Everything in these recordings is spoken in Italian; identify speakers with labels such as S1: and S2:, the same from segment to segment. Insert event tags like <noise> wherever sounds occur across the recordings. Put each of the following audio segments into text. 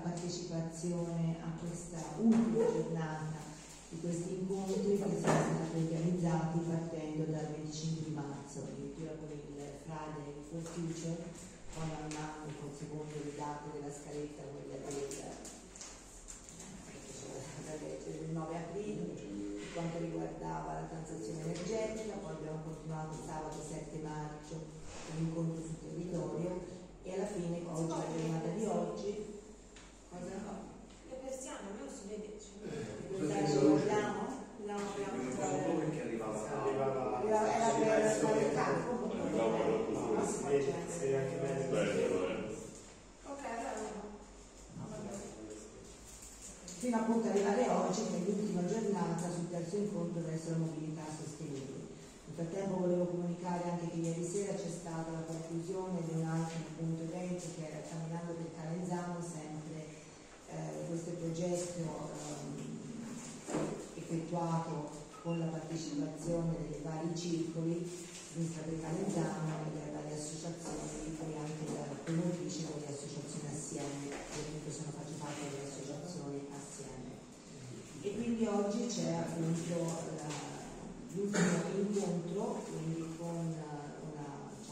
S1: partecipazione a questa ultima giornata di questi incontri che sono stati organizzati partendo dal 25 di marzo, addirittura con il Friday for Future, poi man mano con secondo le date della scaletta, quella del, del 9 aprile, per quanto riguardava la transazione energetica, poi abbiamo continuato sabato 7 maggio con l'incontro sul territorio e alla fine oggi, la giornata di oggi, cosa?
S2: Le persiane, non si vede.
S1: Vogliamo? No, abbiamo
S3: perché arrivava
S1: Arrivava- era per fare il campo.
S4: Ah, vede anche bene.
S2: Ok, allora no.
S1: fino appunto ad arrivare oggi che è l'ultima giornata sul terzo incontro verso la mobilità sostenibile. Nel frattempo volevo comunicare anche che ieri sera c'è stata la conclusione di un altro appunto evento che era Camminando per Calenzano, sempre eh, questo progetto ehm, effettuato con la partecipazione dei vari circoli, Sinistra per Calenzano e varie associazioni, poi anche la promotrice delle associazioni assieme, comunque sono faccio parte delle associazioni assieme. E quindi oggi c'è appunto l'ultimo incontro, quindi con eh, una,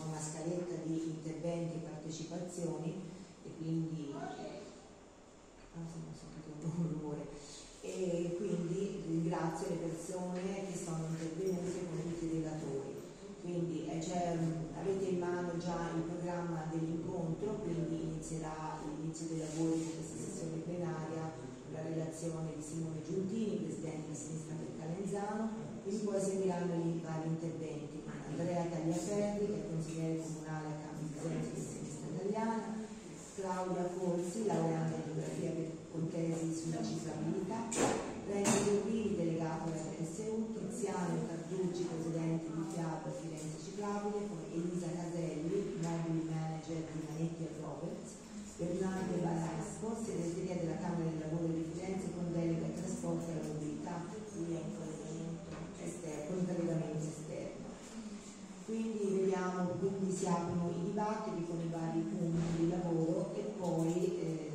S1: una scaletta di interventi e partecipazioni e quindi non so che un rumore. E quindi ringrazio le persone che sono intervenute con tutti i relatori. Quindi mm, avete in mano già il programma dell'incontro, quindi inizierà l'inizio dei lavori di questa sessione plenaria, la relazione di Simone Giuntini, Presidente di Sinistra per Calenzano, quindi poi seguiranno i vari interventi. Andrea Tagliaferri, che è consigliere comunale a Campidoglio di Sinistra Italiana, Claudia Corsi, laureata in geografia per- con tesi sulla ciclabilità, Renzo Giovini, delegato alla RSU, Tiziano Carducci, presidente di FIAB Firenze Ciclabile, Elisa Caselli, mobile manager di Manetti e Roberts, Bernardo Balasco, segreteria della Camera del Lavoro di Firenze con delega ai trasporti e alla mobilità, qui è un collegamento esterno, un collegamento esterno. Quindi vediamo, quindi si aprono i dibattiti con i vari punti di lavoro e poi eh,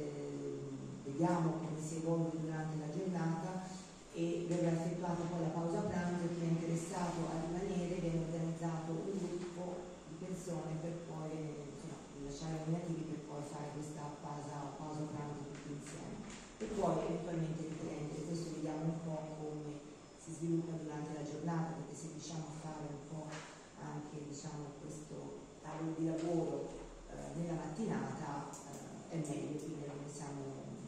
S1: vediamo come si evolve durante la giornata e verrà effettuata poi la pausa pranzo chi è interessato a rimanere viene organizzato un gruppo di persone per poi insomma, lasciare i nominativi per poi fare questa pausa, pausa pranzo tutti insieme. E poi eventualmente riprendere questo vediamo un po' come si sviluppa durante la giornata perché se riusciamo a fare un po' anche diciamo, questo tavolo di lavoro eh, nella mattinata eh, è meglio, quindi noi siamo,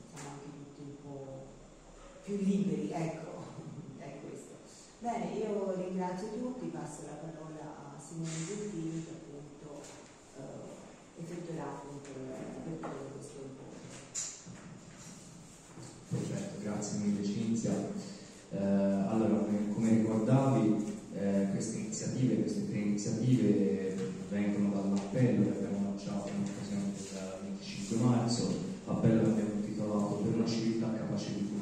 S1: siamo anche tutti un po' più liberi, ecco, è questo. Bene, io ringrazio tutti, passo la parola a Simone Giuntini che appunto eh, effettuerà appunto l'apertura di questo incontro.
S5: Perfetto, grazie mille Cinzia. Eh, allora, come- ricordavi, eh, queste iniziative, queste tre iniziative vengono dall'appello che abbiamo lanciato in occasione del 25 marzo, appello che abbiamo intitolato Per una civiltà capace di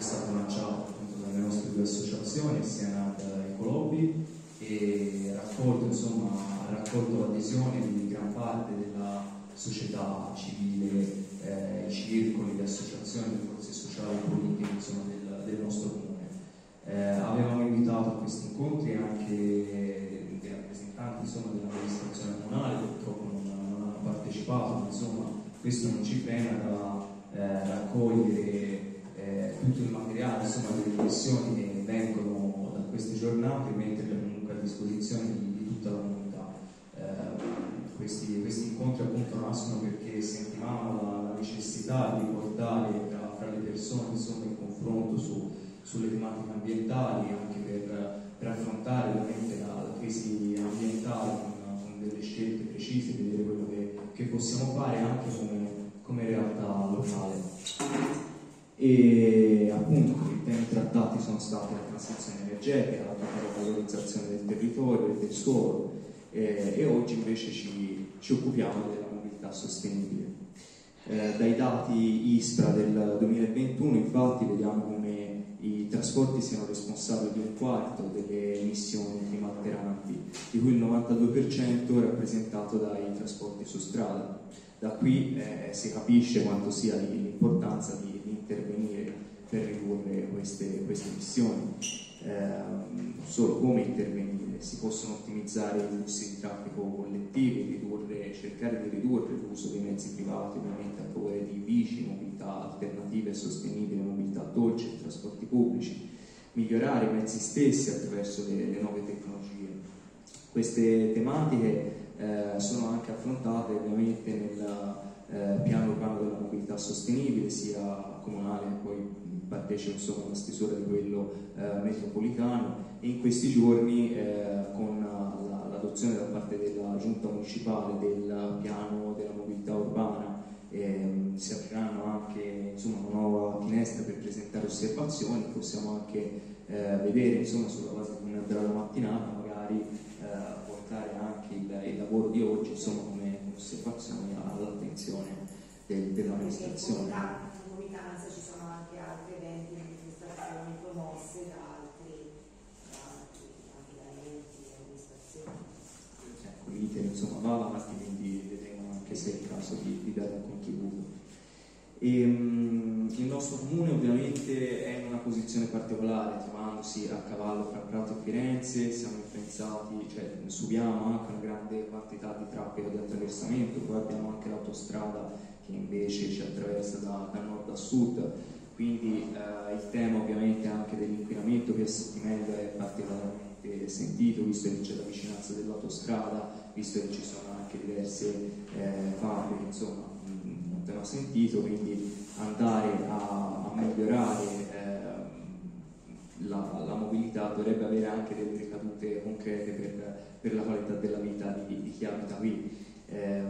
S5: è stato lanciato appunto dalle nostre due associazioni, assieme ad Ecolobby, e raccolto, insomma, ha raccolto l'adesione di gran parte della società civile, eh, i circoli, le associazioni, le forze sociali e politiche insomma, del, del nostro comune. Eh, avevamo invitato a questi incontri anche dei rappresentanti insomma, dell'amministrazione comunale, purtroppo non, non hanno partecipato, ma insomma questo non ci frena da eh, raccogliere eh, tutto il materiale, insomma, le riflessioni che vengono da queste giornate e metterle comunque a disposizione di, di tutta la comunità. Eh, questi, questi incontri appunto nascono perché sentivamo la, necessità di portare tra, tra le persone insomma, il confronto su, sulle tematiche ambientali, anche per, per affrontare ovviamente la, la crisi ambientale con, con delle scelte precise, vedere quello che, che possiamo fare anche come, come realtà locale. E appunto i temi trattati sono stati la transizione energetica, la valorizzazione del territorio e del suolo eh, e oggi invece ci, ci occupiamo della mobilità sostenibile. Eh, dai dati ISPRA del 2021 infatti vediamo come i trasporti siano responsabili di un quarto delle emissioni climalteranti di cui il 92% è rappresentato dai trasporti su strada. Da qui eh, si capisce quanto sia l'importanza di intervenire per ridurre queste, queste emissioni. Eh, solo come intervenire, si possono ottimizzare i flussi di traffico collettivi, ridurre, cercare di ridurre l'uso dei mezzi privati, ovviamente a favore di bici, mobilità alternative e sostenibili, mobilità dolce, trasporti pubblici, migliorare i mezzi stessi attraverso le, le nuove tecnologie. Queste tematiche eh, sono anche affrontate ovviamente nel eh, piano urbano della mobilità sostenibile, sia comunale poi partecipa insomma alla stesura di quello eh, metropolitano. E in questi giorni eh, con l'adozione da parte della giunta municipale del piano della mobilità urbana eh, si apriranno anche insomma, una nuova finestra per presentare osservazioni, possiamo anche eh, vedere insomma, sulla base di una della mattinata magari eh, portare anche il, il, lavoro di oggi insomma, osservazioni all'attenzione del, dell'amministrazione.
S1: In comitanza ci sono anche altri eventi, manifestazioni promosse da
S5: l'iter insomma va avanti, quindi vedremo anche se è il caso di, di dare un contributo. E, um, il nostro comune ovviamente è in una posizione particolare, trovandosi a cavallo fra Prato e Firenze, siamo influenzati, cioè subiamo anche una grande quantità di traffico di attraversamento, poi abbiamo anche l'autostrada che invece ci attraversa da, da nord a sud, quindi eh, il tema ovviamente anche dell'inquinamento che a Settimento è particolarmente sentito, visto che c'è la vicinanza dell'autostrada, visto che ci sono anche diverse eh, fabbriche, insomma, tema sentito, quindi andare a, a migliorare eh, la, la, mobilità dovrebbe avere anche delle ricadute concrete per, per la qualità della vita di, di chi abita qui. Eh,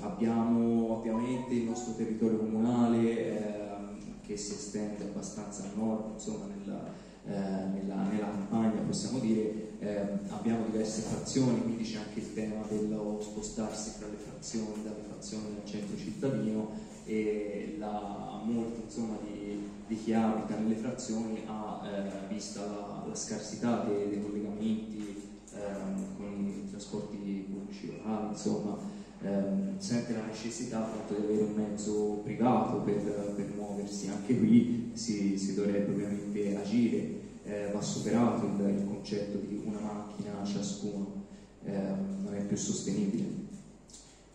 S5: abbiamo ovviamente il nostro territorio comunale ehm, che si estende abbastanza a nord, insomma, nella, eh, nella, nella, campagna possiamo dire, eh, abbiamo diverse frazioni, quindi c'è anche il tema dello spostarsi tra le frazioni, dalle frazioni del centro cittadino e la, molti insomma, di, di, chi abita nelle frazioni ha, eh, vista la, la scarsità dei, dei collegamenti ehm, con i trasporti pubblici locali, insomma, ehm, sente la necessità appunto di avere un mezzo privato per, per muoversi. Anche qui si, si dovrebbe ovviamente agire, eh, va superato il, il, concetto di una macchina ciascuno, ehm, non è più sostenibile.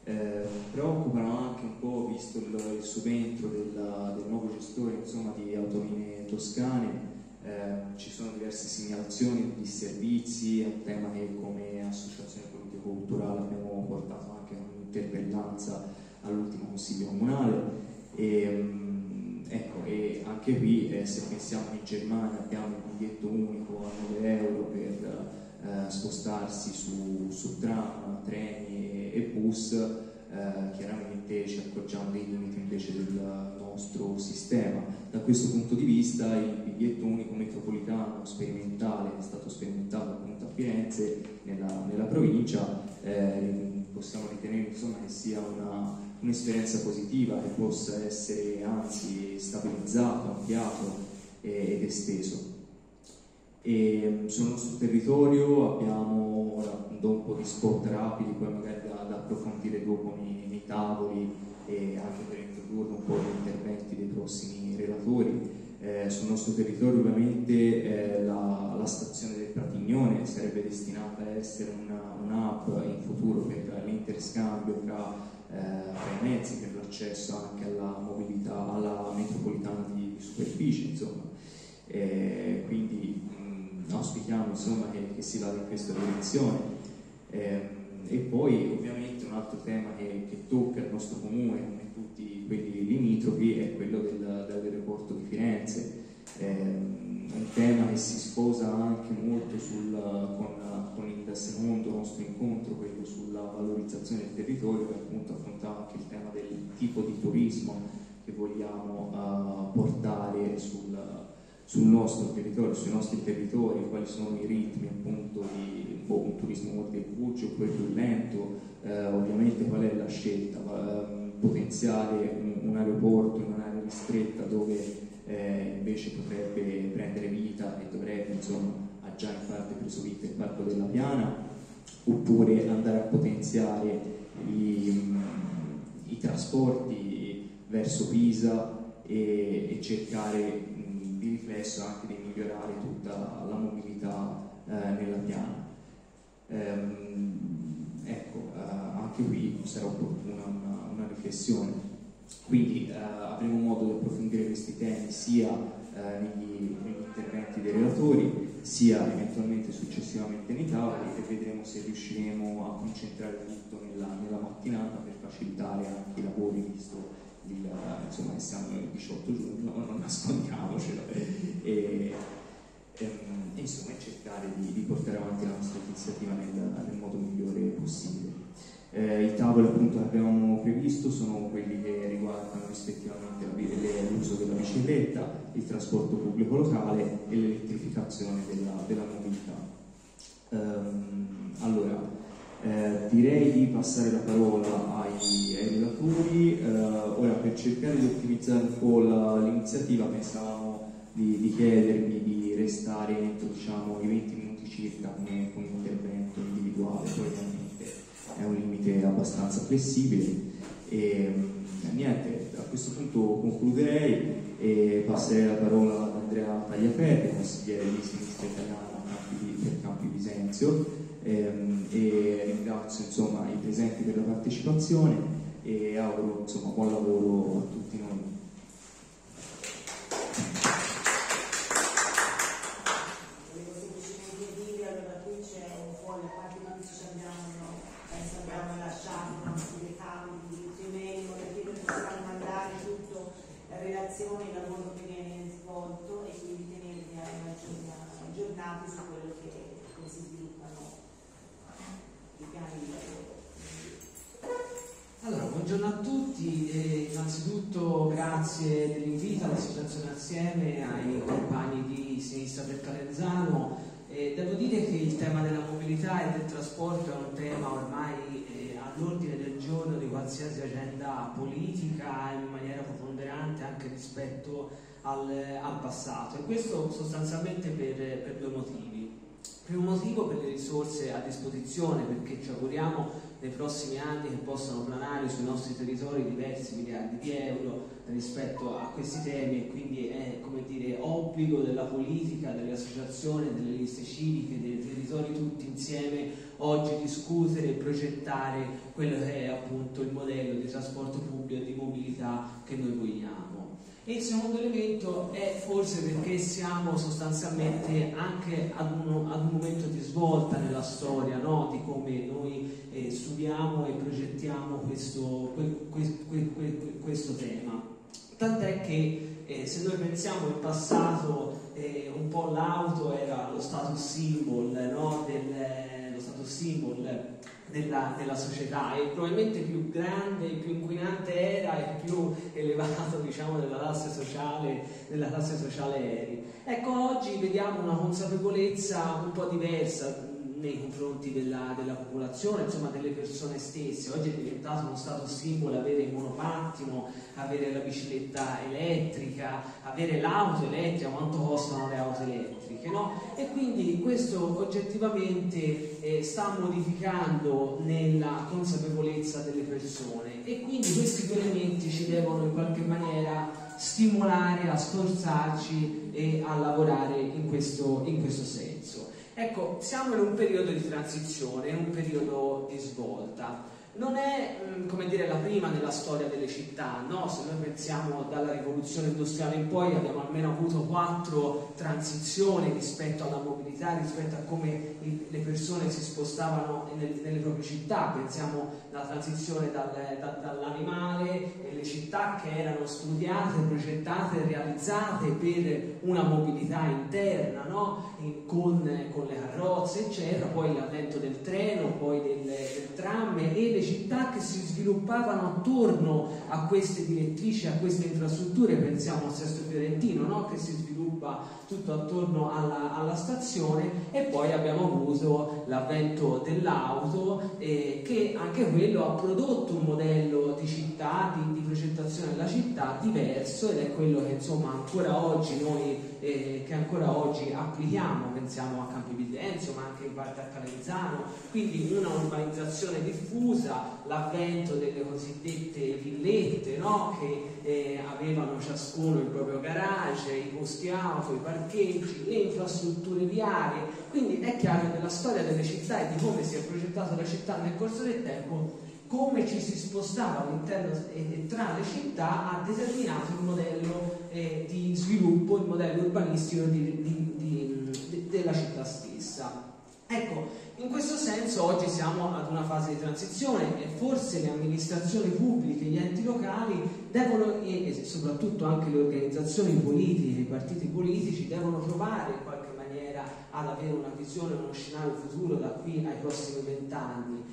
S5: Eh, preoccupano anche un po', visto il, il subentro della, del nuovo gestore insomma, di autolinee toscane, eh, ci sono diverse segnalazioni di servizi, è un tema che come associazione politico-culturale abbiamo portato anche un'interpellanza all'ultimo consiglio comunale. E, ehm, ecco, e anche qui eh, se pensiamo in Germania abbiamo il biglietto unico a 9 euro per eh, spostarsi su, su, tram, treni e, e bus, eh, chiaramente ci accorgiamo dei limiti invece del nostro sistema. Da questo punto di vista il biglietto unico metropolitano sperimentale è stato sperimentato appunto a Firenze, nella, nella provincia, eh, possiamo ritenere insomma, che sia un'esperienza positiva, che possa essere anzi stabilizzato, ampliato eh, ed esteso. E sul nostro territorio abbiamo, do un po' di spot rapidi, poi magari da, da approfondire dopo nei, nei, tavoli e anche per introdurre un po' gli interventi dei prossimi relatori. Eh, sul nostro territorio ovviamente eh, la, la, stazione del Pratignone sarebbe destinata a essere una, un in futuro per l'interscambio tra, eh, i mezzi, per l'accesso anche alla mobilità, alla metropolitana di, di superficie. Eh, quindi mh, auspichiamo insomma, che, che, si vada in questa direzione. Eh, e poi ovviamente un altro tema che, che, tocca il nostro comune, tutti quelli limitrofi, è quello del, dell'aeroporto di Firenze. Eh, un tema che si sposa anche molto sul, con, con, il secondo nostro incontro, quello sulla valorizzazione del territorio, che appunto affrontava anche il tema del tipo di turismo che vogliamo uh, portare sul, sul nostro territorio, sui nostri territori, quali sono i ritmi appunto di boh, un turismo molto veloce oppure più lento, eh, ovviamente qual è la scelta, eh, potenziare un, un, aeroporto in un'area ristretta dove eh, invece potrebbe prendere vita e dovrebbe insomma ha già in parte preso vita il Parco della Piana oppure andare a potenziare i, i trasporti verso Pisa e, e cercare di riflesso anche di migliorare tutta la mobilità eh, nella piana. Ehm, ecco, eh, anche qui sarà opportuna una, una riflessione. Quindi eh, avremo modo di approfondire questi temi sia eh, negli, negli, interventi dei relatori, sia eventualmente successivamente nei tavoli e vedremo se riusciremo a concentrare tutto nella, nella mattinata per facilitare anche i lavori, visto il, insomma, che siamo il 18 giugno, non <laughs> nascondiamocelo. E, ehm, e insomma cercare di, di, portare avanti la nostra iniziativa nel, nel modo migliore possibile. Eh, I tavoli appunto che abbiamo previsto sono quelli che riguardano rispettivamente l'uso della bicicletta, il trasporto pubblico locale e l'elettrificazione della, della mobilità. Um, allora, eh, direi di passare la parola ai, ai relatori. Eh, ora, per cercare di ottimizzare un po' l'iniziativa, pensavamo di, di, chiedervi di restare entro diciamo, i 20 minuti circa come, come intervento individuale, poi è un limite abbastanza flessibile. E, mm, niente, a questo punto concluderei e passerei la parola ad Andrea Tagliaferri, consigliere di sinistra italiana per Campi Visenzio, ehm, e ringrazio insomma, i presenti per la partecipazione e auguro insomma, buon lavoro a tutti noi.
S6: Innanzitutto grazie dell'invito all'Associazione Assieme, ai compagni di Sinistra per Calenzano. Eh, devo dire che il tema della mobilità e del trasporto è un tema ormai eh, all'ordine del giorno di qualsiasi agenda politica in maniera preponderante anche rispetto al, al passato e questo sostanzialmente per, per due motivi. Primo motivo per le risorse a disposizione, perché ci auguriamo nei prossimi anni che possano planare sui nostri territori diversi miliardi di euro rispetto a questi temi e quindi è come dire obbligo della politica, delle associazioni, delle liste civiche, dei territori tutti insieme oggi discutere e progettare quello che è appunto il modello di trasporto pubblico e di mobilità che noi vogliamo. E il secondo elemento è forse perché siamo sostanzialmente anche ad un, ad un momento di svolta nella storia no? di come noi eh, studiamo e progettiamo questo, que, que, que, questo tema. Tant'è che eh, se noi pensiamo in passato eh, un po' l'auto era lo status symbol, no? Del, lo status symbol della, della, società e probabilmente più grande, più inquinante era e più elevato <laughs> diciamo della classe sociale, della classe sociale eri. Ecco, oggi vediamo una consapevolezza un po' diversa nei confronti della, della, popolazione, insomma delle persone stesse. Oggi è diventato uno stato simbolo avere il monopattino, avere la bicicletta elettrica, avere l'auto elettrica, quanto costano le auto elettriche, no? E quindi questo oggettivamente eh, sta modificando nella consapevolezza delle persone e quindi questi due elementi ci devono in qualche maniera stimolare a sforzarci e a lavorare in questo, in questo senso. Ecco, siamo in un periodo di transizione, in un periodo di svolta non è mm, come dire la prima nella storia delle città, no? se noi pensiamo dalla rivoluzione industriale in poi abbiamo almeno avuto quattro transizioni rispetto alla mobilità, rispetto a come le persone si spostavano nelle proprie città, pensiamo alla transizione dal, da, dall'animale e le città che erano studiate, progettate, realizzate per una mobilità interna, no? con, con, le carrozze eccetera, poi l'avvento del treno, poi del, del tram e le città che si sviluppavano attorno a queste direttrici, a queste infrastrutture, pensiamo al Sesto Fiorentino, no? che si sviluppa tutto attorno alla, alla, stazione e poi abbiamo avuto l'avvento dell'auto eh, che anche quello ha prodotto un modello di città, di, di progettazione della città diverso ed è quello che insomma ancora oggi noi eh, che ancora oggi applichiamo, pensiamo a Campi Videnzio ma anche in parte a Calenzano, quindi una urbanizzazione diffusa, l'avvento delle cosiddette villette no? che eh, avevano ciascuno il proprio garage, i posti auto, i parcheggi, le infrastrutture viarie, quindi è chiaro che la storia delle città e di come si è progettata la città nel corso del tempo come ci si spostava all'interno e tra le città ha determinato il modello eh, di sviluppo, il modello urbanistico di, di, di, della città stessa. Ecco, in questo senso oggi siamo ad una fase di transizione e forse le amministrazioni pubbliche, gli enti locali devono, e soprattutto anche le organizzazioni politiche, i partiti politici, devono provare in qualche maniera ad avere una visione, uno scenario futuro da qui ai prossimi vent'anni.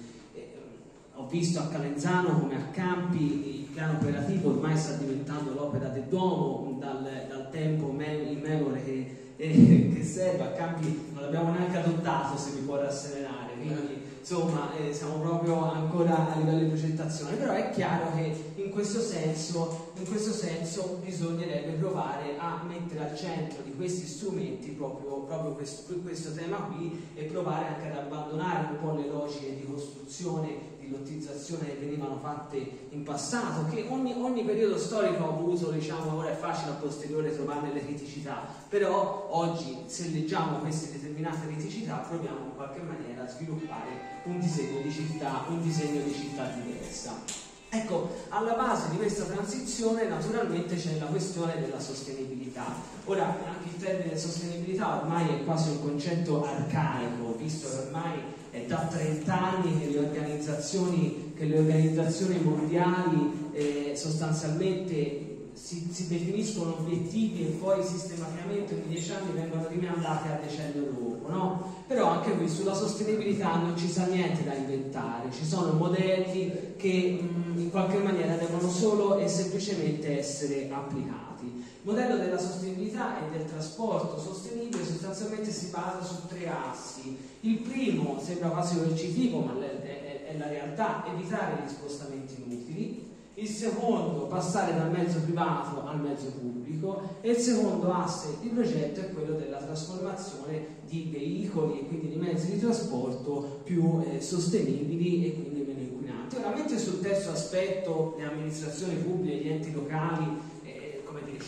S6: Ho visto a Calenzano come a Campi il piano operativo ormai sta diventando l'opera del Duomo dal, dal tempo in memoria che, eh, che, serve, a Campi non l'abbiamo neanche adottato se mi può rasserenare, quindi insomma eh, siamo proprio ancora a livello di progettazione, però è chiaro che in questo senso, in questo senso bisognerebbe provare a mettere al centro di questi strumenti proprio, proprio questo, questo tema qui e provare anche ad abbandonare un po' le logiche di costruzione di lottizzazione che venivano fatte in passato, che ogni, ogni periodo storico ha avuto, diciamo, ora è facile a posteriore trovare le criticità, però oggi se leggiamo queste determinate criticità proviamo in qualche maniera a sviluppare un disegno di città, un disegno di città diversa. Ecco, alla base di questa transizione naturalmente c'è la questione della sostenibilità. Ora, anche il termine sostenibilità ormai è quasi un concetto arcaico, visto che ormai è da 30 anni che le organizzazioni, che le organizzazioni mondiali eh, sostanzialmente si, si, definiscono obiettivi e poi sistematicamente ogni 10 anni vengono rimandati a decennio dopo, no? Però anche qui sulla sostenibilità non ci sa niente da inventare, ci sono modelli che mh, in qualche maniera devono solo e semplicemente essere applicati. Il modello della sostenibilità e del trasporto sostenibile sostanzialmente si basa su tre assi. Il primo sembra quasi coercitivo, ma è, è, è la realtà, evitare gli spostamenti inutili. Il secondo passare dal mezzo privato al mezzo pubblico. E il secondo asse di progetto è quello della trasformazione di veicoli e quindi di mezzi di trasporto più eh, sostenibili e quindi meno inquinanti. Ora, mentre sul terzo aspetto le amministrazioni pubbliche, gli enti locali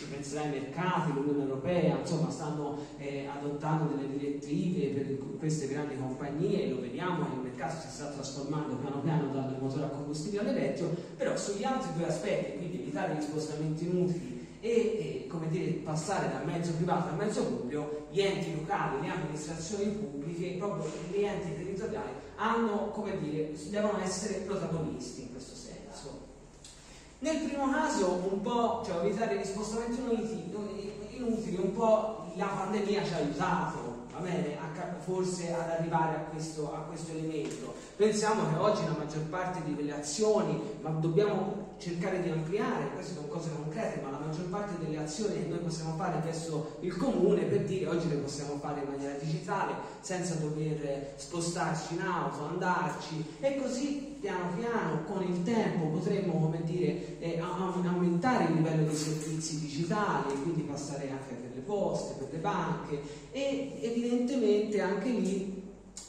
S6: penserà ai mercati, l'Unione Europea, insomma stanno eh, adottando delle direttive per queste grandi compagnie, lo vediamo che il mercato si sta trasformando piano piano dal motore a combustibile all'elettrico, però sugli altri due aspetti, quindi evitare gli spostamenti inutili e, e dire, passare dal mezzo privato al mezzo pubblico, gli enti locali, le amministrazioni pubbliche, proprio gli enti territoriali hanno, come dire, devono essere protagonisti. Nel primo caso un po', cioè evitare gli spostamenti inutili, un po' la pandemia ci ha aiutato, va bene, a, forse ad arrivare a questo, a questo elemento. Pensiamo che oggi la maggior parte di quelle azioni, ma dobbiamo cercare di ampliare, queste sono cose concrete, ma la maggior parte delle azioni che noi possiamo fare verso il comune, per dire oggi le possiamo fare in maniera digitale, senza dover spostarci in auto, andarci e così piano piano con il tempo potremmo come dire, eh, aumentare il livello dei servizi digitali, quindi passare anche per le poste, per le banche e evidentemente anche lì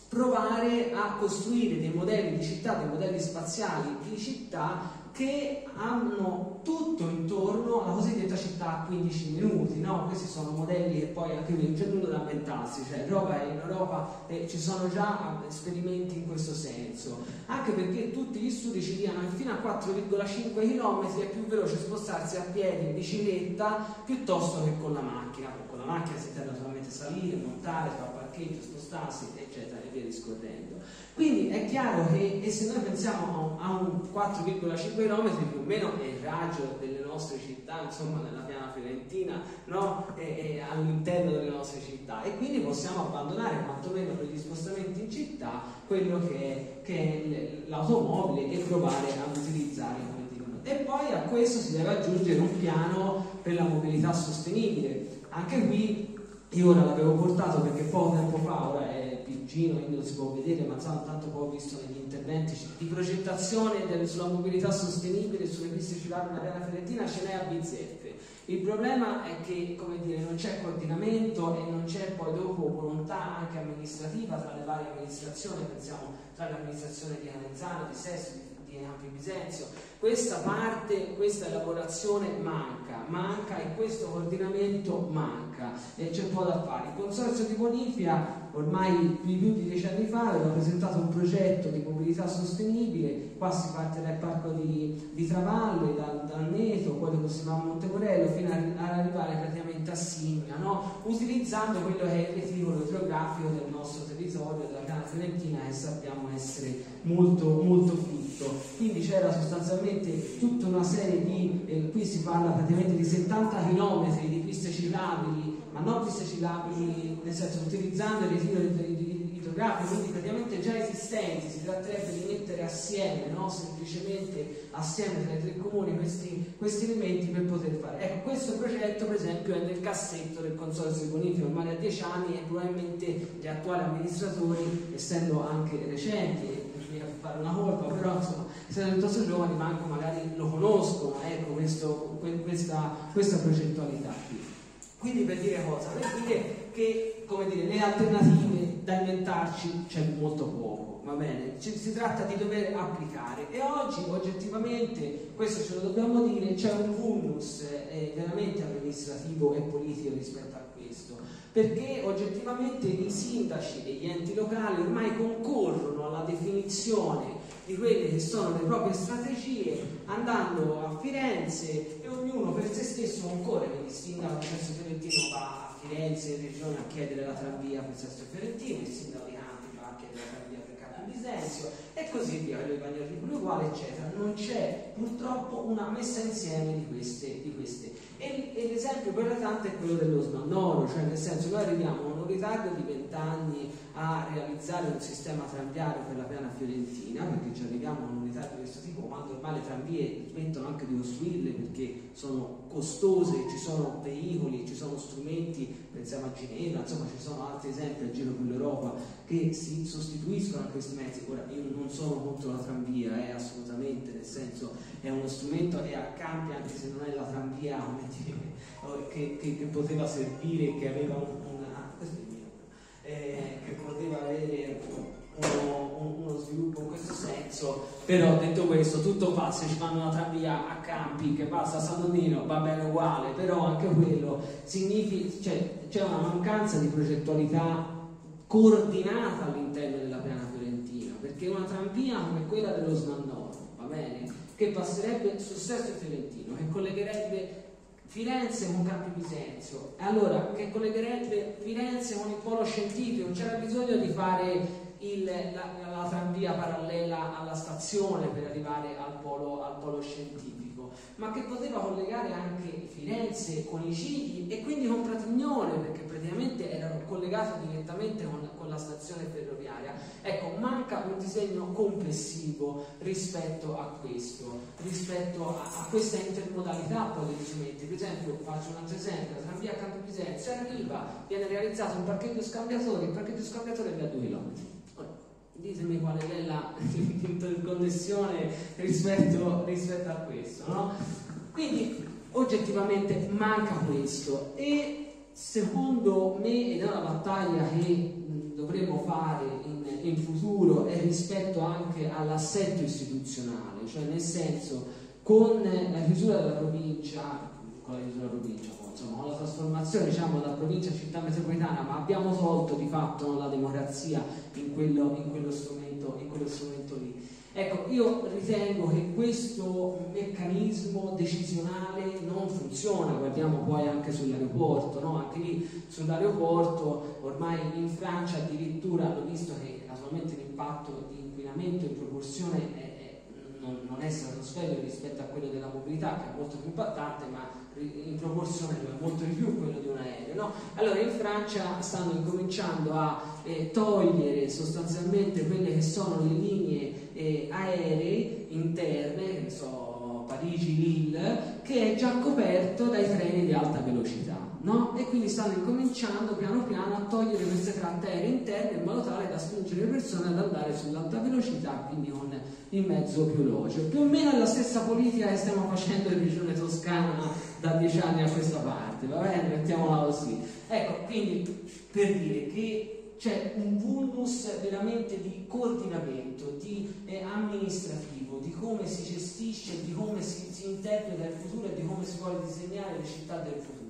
S6: provare a costruire dei modelli di città, dei modelli spaziali di città che hanno tutto intorno alla cosiddetta città a 15 minuti, no? Questi sono modelli e poi anche qui non c'è nulla da inventarsi, cioè in Europa, in Europa eh, ci sono già esperimenti in questo senso, anche perché tutti gli studi ci dicono che fino a 4,5 km è più veloce spostarsi a piedi, in bicicletta, piuttosto che con la macchina, con la macchina si intende naturalmente salire, montare, fare parcheggio, spostarsi, eccetera, e via discorrendo. Quindi è chiaro che se noi pensiamo a un 4,5 km più o meno è il raggio delle nostre città, insomma nella piana fiorentina, no? e, e all'interno delle nostre città e quindi possiamo abbandonare quantomeno per gli spostamenti in città quello che è, che è l'automobile e provare ad utilizzare come dicono. E poi a questo si deve aggiungere un piano per la mobilità sostenibile. Anche qui io ora l'avevo portato perché poco tempo fa, ora è piccino, quindi non si può vedere, ma tanto poi ho visto negli interventi di progettazione del, sulla mobilità sostenibile sulle piste civili nella piana fiorentina ce n'è a bizzeffe. Il problema è che dire, non c'è coordinamento e non c'è poi dopo volontà anche amministrativa tra le varie amministrazioni, pensiamo tra l'amministrazione di Canenzano, di Sesto, di di Ampi Bisenzio. Questa parte, questa elaborazione manca, manca e questo coordinamento manca e c'è un po' da fare. Il Consorzio di Bonifia ormai più di dieci anni fa aveva presentato un progetto di mobilità sostenibile, qua si parte dal parco di, di Travalle, dal, dal Neto, poi lo si va a Montemorello fino ad arrivare praticamente a Simia, no? utilizzando quello che è il reticolo idrografico del nostro territorio, della Cana Fiorentina che sappiamo essere molto, molto fitto. Quindi c'era sostanzialmente tutta una serie di, eh, qui si parla praticamente di 70 km di piste ciclabili ma non piste ciclabili nel senso utilizzando il ritiro idrografico, quindi praticamente già esistenti, si tratterebbe di mettere assieme, no? semplicemente assieme tra i tre comuni questi, questi, elementi per poter fare. Ecco, questo progetto per esempio è nel cassetto del Consorzio di Bonifica ormai a dieci anni e probabilmente gli attuali amministratori, essendo anche recenti, fare una colpa, però insomma, essendo piuttosto giovani, manco magari lo conoscono, ecco, questo, questa, questa progettualità qui. Quindi per dire cosa? Per dire che come dire, le alternative da inventarci c'è molto poco, va bene? Ci, si tratta di dover applicare e oggi oggettivamente, questo ce lo dobbiamo dire, c'è un vulnus eh, veramente amministrativo e politico rispetto perché oggettivamente i sindaci e gli enti locali ormai concorrono alla definizione di quelle che sono le proprie strategie andando a Firenze e ognuno per se stesso concorre, quindi il sindaco di Sesto Fiorentino va a Firenze in regione a chiedere la tranvia per Sesto Fiorentino, il sindaco di Campi va a chiedere la tranvia per Campi Bisenzio e così via, Bagnoli di uguale, eccetera. Non c'è purtroppo una messa insieme di queste, di queste e, e l'esempio più latente è quello dello snannoro, cioè nel senso noi arriviamo a un ritardo di vent'anni a realizzare un sistema tranviario per la piana fiorentina, perché ci arriviamo a un ritardo di questo tipo, quando ormai le tranvie smettono anche di costruirle perché sono costose, ci sono veicoli, ci sono strumenti, pensiamo a Ginevra, insomma ci sono altri esempi a giro per l'Europa che si sostituiscono a questi mezzi. Ora io non sono contro la tranvia, eh, assolutamente, nel senso è uno strumento che accambia anche se non è la tranvia <laughs> dire, che, che, che, poteva servire, che aveva una, eh, che poteva avere uno, sviluppo in questo senso, però detto questo, tutto se ci fanno una tranvia a campi che passa a San Domino, va bene uguale, però anche quello significa, cioè, c'è una mancanza di progettualità coordinata all'interno della piana fiorentina, perché una tranvia come quella dello Snandoro, va bene? Che passerebbe sul Sesto Fiorentino, che collegherebbe Firenze con Campi Bisenzio, allora che collegherebbe Firenze con il polo scientifico, non c'era bisogno di fare il, la, la, tranvia parallela alla stazione per arrivare al polo, al polo, scientifico, ma che poteva collegare anche Firenze con i Cigli e quindi con Pratignone, perché praticamente erano collegati direttamente con, con la stazione ferroviaria. Ecco, manca un disegno complessivo rispetto a questo, rispetto a, a questa intermodalità poi degli. Per esempio, faccio un altro esempio, la tranvia a Campo Pisenza arriva, viene realizzato un parcheggio scambiatore, il parcheggio scambiatore è a 2 km ditemi qual è la <laughs> interconnessione rispetto, rispetto a questo, no? Quindi oggettivamente manca questo e secondo me, ed è una battaglia che dovremo fare in, in futuro, è rispetto anche all'assetto istituzionale, cioè nel senso con la chiusura della provincia, con la chiusura della provincia, insomma, la trasformazione diciamo, da provincia a città metropolitana, ma abbiamo tolto di fatto la democrazia in quello, in quello, strumento, in quello strumento lì. Ecco, io ritengo che questo meccanismo decisionale non funziona, guardiamo poi anche sull'aeroporto, no? anche lì sull'aeroporto ormai in Francia addirittura hanno visto che naturalmente l'impatto di inquinamento in proporzione è, è non, non è stratosferico rispetto a quello della mobilità che è molto più impattante ma in proporzione molto di più quello di un aereo no? allora in Francia stanno incominciando a eh, togliere sostanzialmente quelle che sono le linee eh, aeree interne che ne so Parigi-Lille che è già coperto dai treni di alta velocità no? e quindi stanno incominciando piano piano a togliere queste tratte aeree interne in modo tale da spingere le persone ad andare sull'alta velocità, quindi con il mezzo più veloce. Più o meno è la stessa politica che stiamo facendo in regione toscana da dieci anni a questa parte, va bene? Mettiamola così. Ecco, quindi per dire che c'è un vulnus veramente di coordinamento, di eh, amministrativo, di come si gestisce, di come si, si interpreta il futuro e di come si vuole disegnare le città del futuro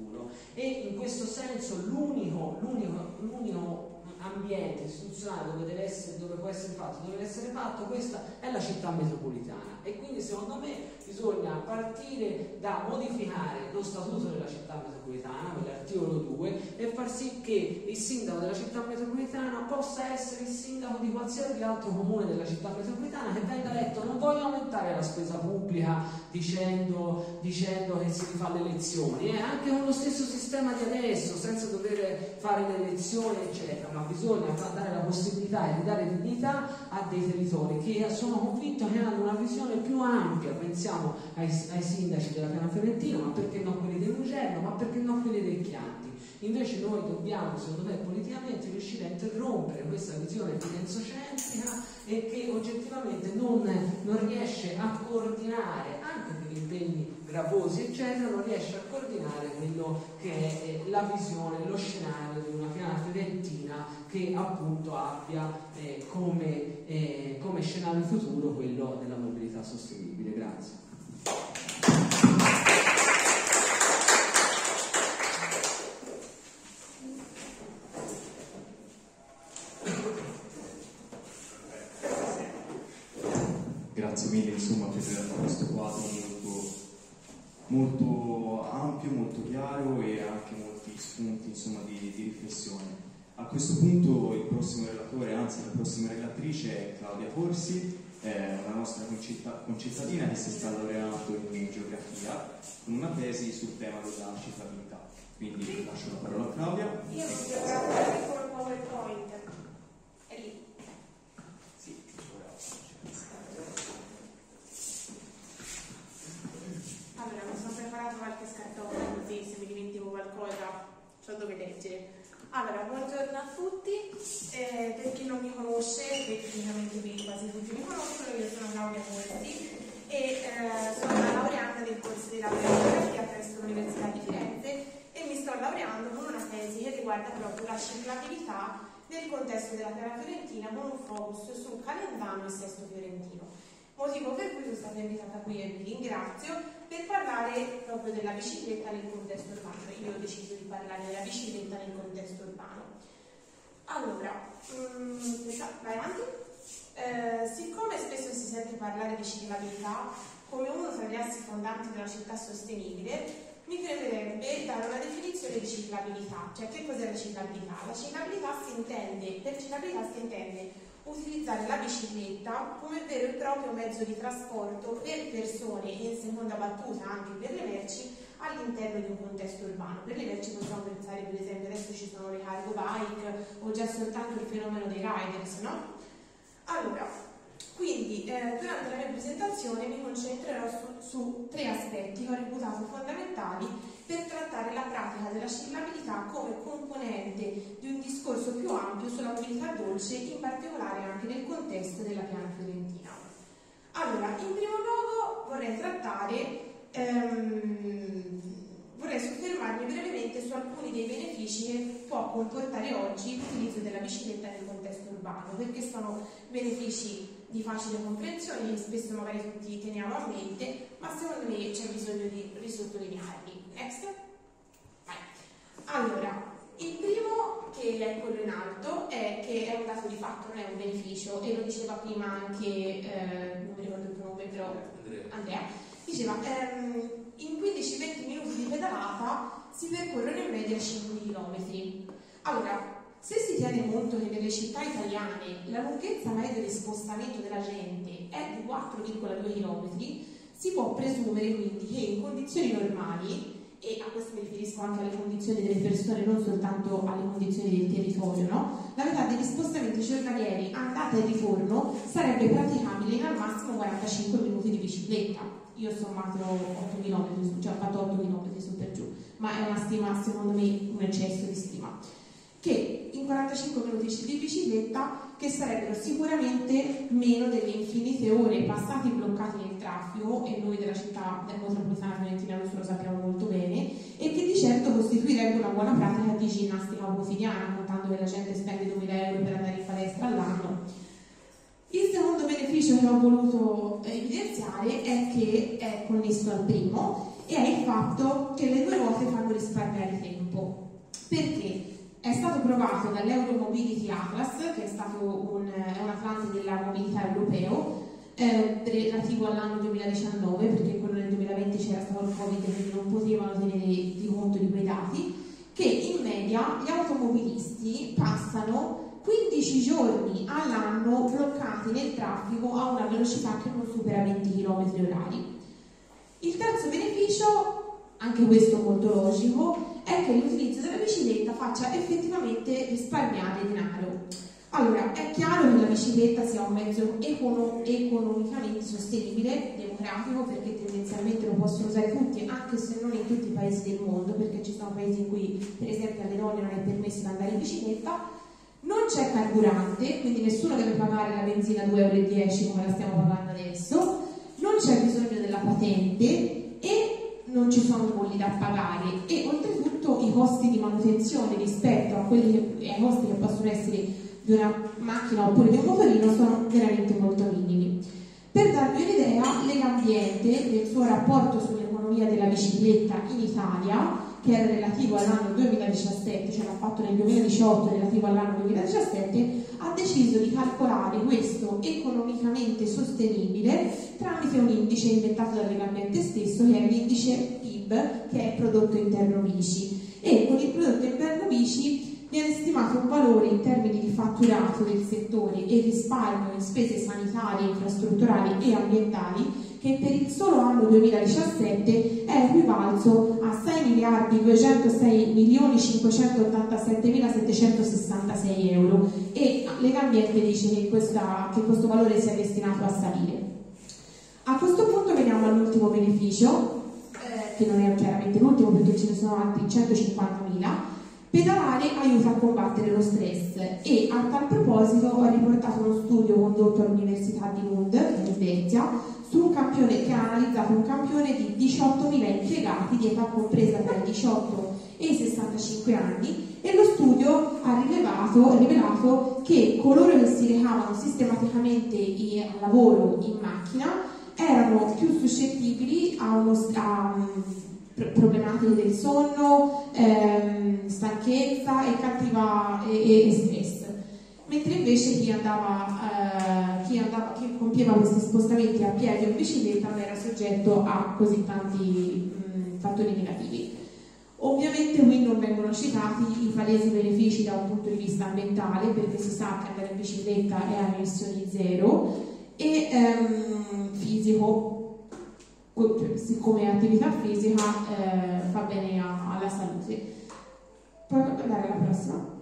S6: e in questo senso l'unico, l'unico, l'unico ambiente istituzionale dove, deve essere, dove può essere fatto, dove deve essere fatto, questa è la città metropolitana e quindi secondo me bisogna partire da modificare lo statuto della città metropolitana, quell'articolo 2, e far sì che il sindaco della città metropolitana possa essere il sindaco di qualsiasi altro comune della città metropolitana che venga eletto. Non voglio aumentare la spesa pubblica dicendo, dicendo che si rifà le elezioni, eh? anche con lo stesso sistema di adesso, senza dover fare le elezioni, eccetera, ma bisogna dare la possibilità di dare dignità a dei territori che sono convinto che hanno una visione più ampia, pensiamo pensiamo ai, ai, sindaci della Piana Fiorentina, ma perché non quelli del Mugello, ma perché non quelli dei Chianti. Invece noi dobbiamo, secondo me, politicamente riuscire a interrompere questa visione fidenzocentrica e che oggettivamente non, non riesce a coordinare, anche per impegni gravosi, eccetera, non riesce a coordinare quello che è la visione, lo scenario di una piana fiorentina che appunto abbia eh, come, eh, come scenario futuro quello della mobilità sostenibile. Grazie.
S5: Grazie mille insomma per questo quadro molto, molto ampio, molto chiaro e anche molti spunti insomma, di, di riflessione. A questo punto il prossimo relatore, anzi la prossima relatrice è Claudia Corsi eh, una nostra concittadina che si sta laureando in geografia con una tesi sul tema della cittadinità. Quindi lascio la parola a Claudia.
S2: Io ho guardare con PowerPoint. È lì.
S5: Sì,
S2: allora, mi sono preparato qualche scartone così se mi dimentico qualcosa, so dove leggere. Allora, buongiorno a tutti, eh, per chi non mi conosce, tecnicamente quasi tutti mi conoscono, io sono Claudia Corsi e eh, sono una laureata del corso di laurea in geografia presso l'Università di Firenze e mi sto laureando con una tesi che riguarda proprio la circolabilità nel contesto della terra fiorentina con un focus su Calendano e Sesto Fiorentino. Motivo per cui sono stata invitata qui e vi ringrazio per parlare proprio della bicicletta nel contesto urbano. Io ho deciso di parlare della bicicletta nel contesto urbano. Allora, um, vai avanti. Eh, siccome spesso si sente parlare di ciclabilità come uno tra gli assi fondanti della città sostenibile, mi premerebbe dare una definizione di ciclabilità. Cioè, che cos'è la ciclabilità? La ciclabilità si intende, per ciclabilità si intende utilizzare la bicicletta come vero e proprio mezzo di trasporto per persone e in seconda battuta anche per le merci all'interno di un contesto urbano. Per le merci possiamo pensare per esempio adesso ci sono le cargo bike o già soltanto il fenomeno dei riders, no? Allora, quindi eh, durante la mia presentazione mi concentrerò su, su tre aspetti che ho reputato fondamentali per trattare la pratica della ciclabilità come componente di un discorso più ampio sulla mobilità dolce, in particolare anche nel contesto della piana fiorentina. Allora, in primo luogo vorrei trattare, ehm, vorrei soffermarmi brevemente su alcuni dei benefici che può comportare oggi l'utilizzo della bicicletta nel contesto urbano, perché sono benefici di facile comprensione che spesso magari tutti teniamo a mente, ma secondo me c'è bisogno di risottolinearli. Next. Vai. Allora, il primo, che è quello in alto, è che è un dato di fatto, non è un beneficio, e lo diceva prima anche, eh, non mi ricordo il nome, però Andrea, Andrea diceva, ehm, in 15-20 minuti di pedalata si percorrono in media 5 km. Allora, se si tiene conto che nelle città italiane la lunghezza media di spostamento della gente è di 4,2 km, si può presumere quindi che in condizioni normali, e a questo mi riferisco anche alle condizioni delle persone, non soltanto alle condizioni del territorio, no? la metà degli spostamenti giornalieri andata e ritorno sarebbe praticabile in al massimo 45 minuti di bicicletta. Io ho sommato 8 km, cioè ho fatto 8 km su per giù, ma è una stima, secondo me, un eccesso di stima che in 45 minuti di bicicletta che sarebbero sicuramente meno delle infinite ore passate bloccati nel traffico e noi della città metropolitana fiorentina lo sappiamo molto bene e che di certo costituirebbe una buona pratica di ginnastica quotidiana contando che la gente spende 2000 euro per andare in palestra all'anno. Il secondo beneficio che ho voluto evidenziare è che è connesso al primo e è il fatto che le due ruote fanno risparmiare tempo. Perché è stato provato dall'Euromobility Atlas, che è stato un, è un atlante della mobilità europeo, eh, relativo all'anno 2019, perché quello del 2020 c'era stato il Covid quindi non potevano tenere di conto di quei dati, che in media gli automobilisti passano 15 giorni all'anno bloccati nel traffico a una velocità che non supera 20 km h Il terzo beneficio anche questo molto logico, è che l'utilizzo della bicicletta faccia effettivamente risparmiare denaro. Allora, è chiaro che la bicicletta sia un mezzo econo- economicamente sostenibile, democratico, perché tendenzialmente lo possono usare tutti, anche se non in tutti i paesi del mondo, perché ci sono paesi in cui, per esempio, alle donne non è permesso di andare in bicicletta. Non c'è carburante, quindi nessuno deve pagare la benzina 2,10 euro come la stiamo pagando adesso. Non c'è bisogno della patente non ci sono bolli da pagare e oltretutto i costi di manutenzione rispetto a quelli che, ai costi che possono essere di una macchina oppure di un motorino sono veramente molto minimi. Per darvi un'idea, Legambiente nel suo rapporto sull'economia della bicicletta in Italia, che era relativo all'anno 2017, cioè l'ha fatto nel 2018 relativo all'anno 2017, ha deciso di calcolare questo economicamente sostenibile tramite un indice inventato dal Legambiente stesso, che è l'indice PIB, che è prodotto interno bici. E con il prodotto interno bici viene stimato un valore in termini di fatturato del settore e risparmio in spese sanitarie, infrastrutturali e ambientali che per il solo anno 2017 è equivalso a 6 miliardi 206 milioni 587 mila 766 euro. E Legambiente dice che, questa, che questo valore sia destinato a salire. A questo punto veniamo all'ultimo beneficio, eh, che non è chiaramente l'ultimo perché ce ne sono altri 150 mila Pedalare aiuta a combattere lo stress. E a tal proposito ho riportato uno studio condotto all'Università di Lund, in Svezia, su un campione che ha analizzato un campione di 18.000 impiegati di età compresa tra i 18 e i 65 anni e lo studio ha rilevato, rivelato che coloro che si recavano sistematicamente al lavoro in macchina erano più suscettibili a, uno, a problematiche del sonno, ehm, stanchezza e cattiva e, e, stress. Mentre invece chi andava, eh, chi andava, chi compieva questi spostamenti a piedi o in bicicletta non era soggetto a così tanti mh, fattori negativi. Ovviamente qui non vengono citati i palesi benefici da un punto di vista ambientale, perché si sa che andare in bicicletta è a emissioni zero, e ehm, fisico, come attività fisica eh, fa bene a, alla salute. Puoi andare alla prossima?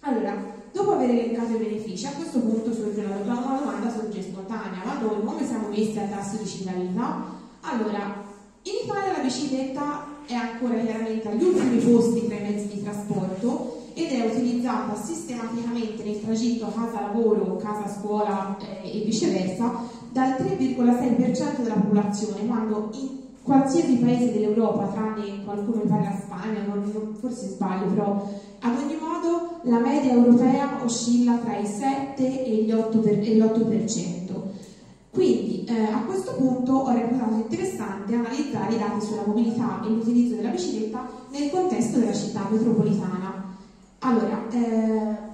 S2: Allora, dopo aver elencato i benefici, a questo punto sorge una, domanda sorge spontanea, ma noi come siamo messi a tasso di cittadinità? Allora, in Italia la bicicletta è ancora chiaramente agli ultimi posti tra i mezzi di trasporto ed è utilizzata sistematicamente nel tragitto casa-lavoro, casa-scuola eh, e viceversa dal 3,6% della popolazione, quando in qualsiasi paese dell'Europa, tranne qualcuno mi pare la Spagna, non, forse sbaglio, però ad ogni modo la media europea oscilla tra i 7 e, 8 per, e l'8%. Quindi eh, a questo punto ho reputato interessante analizzare i dati sulla mobilità e l'utilizzo della bicicletta nel contesto della città metropolitana. Allora, eh,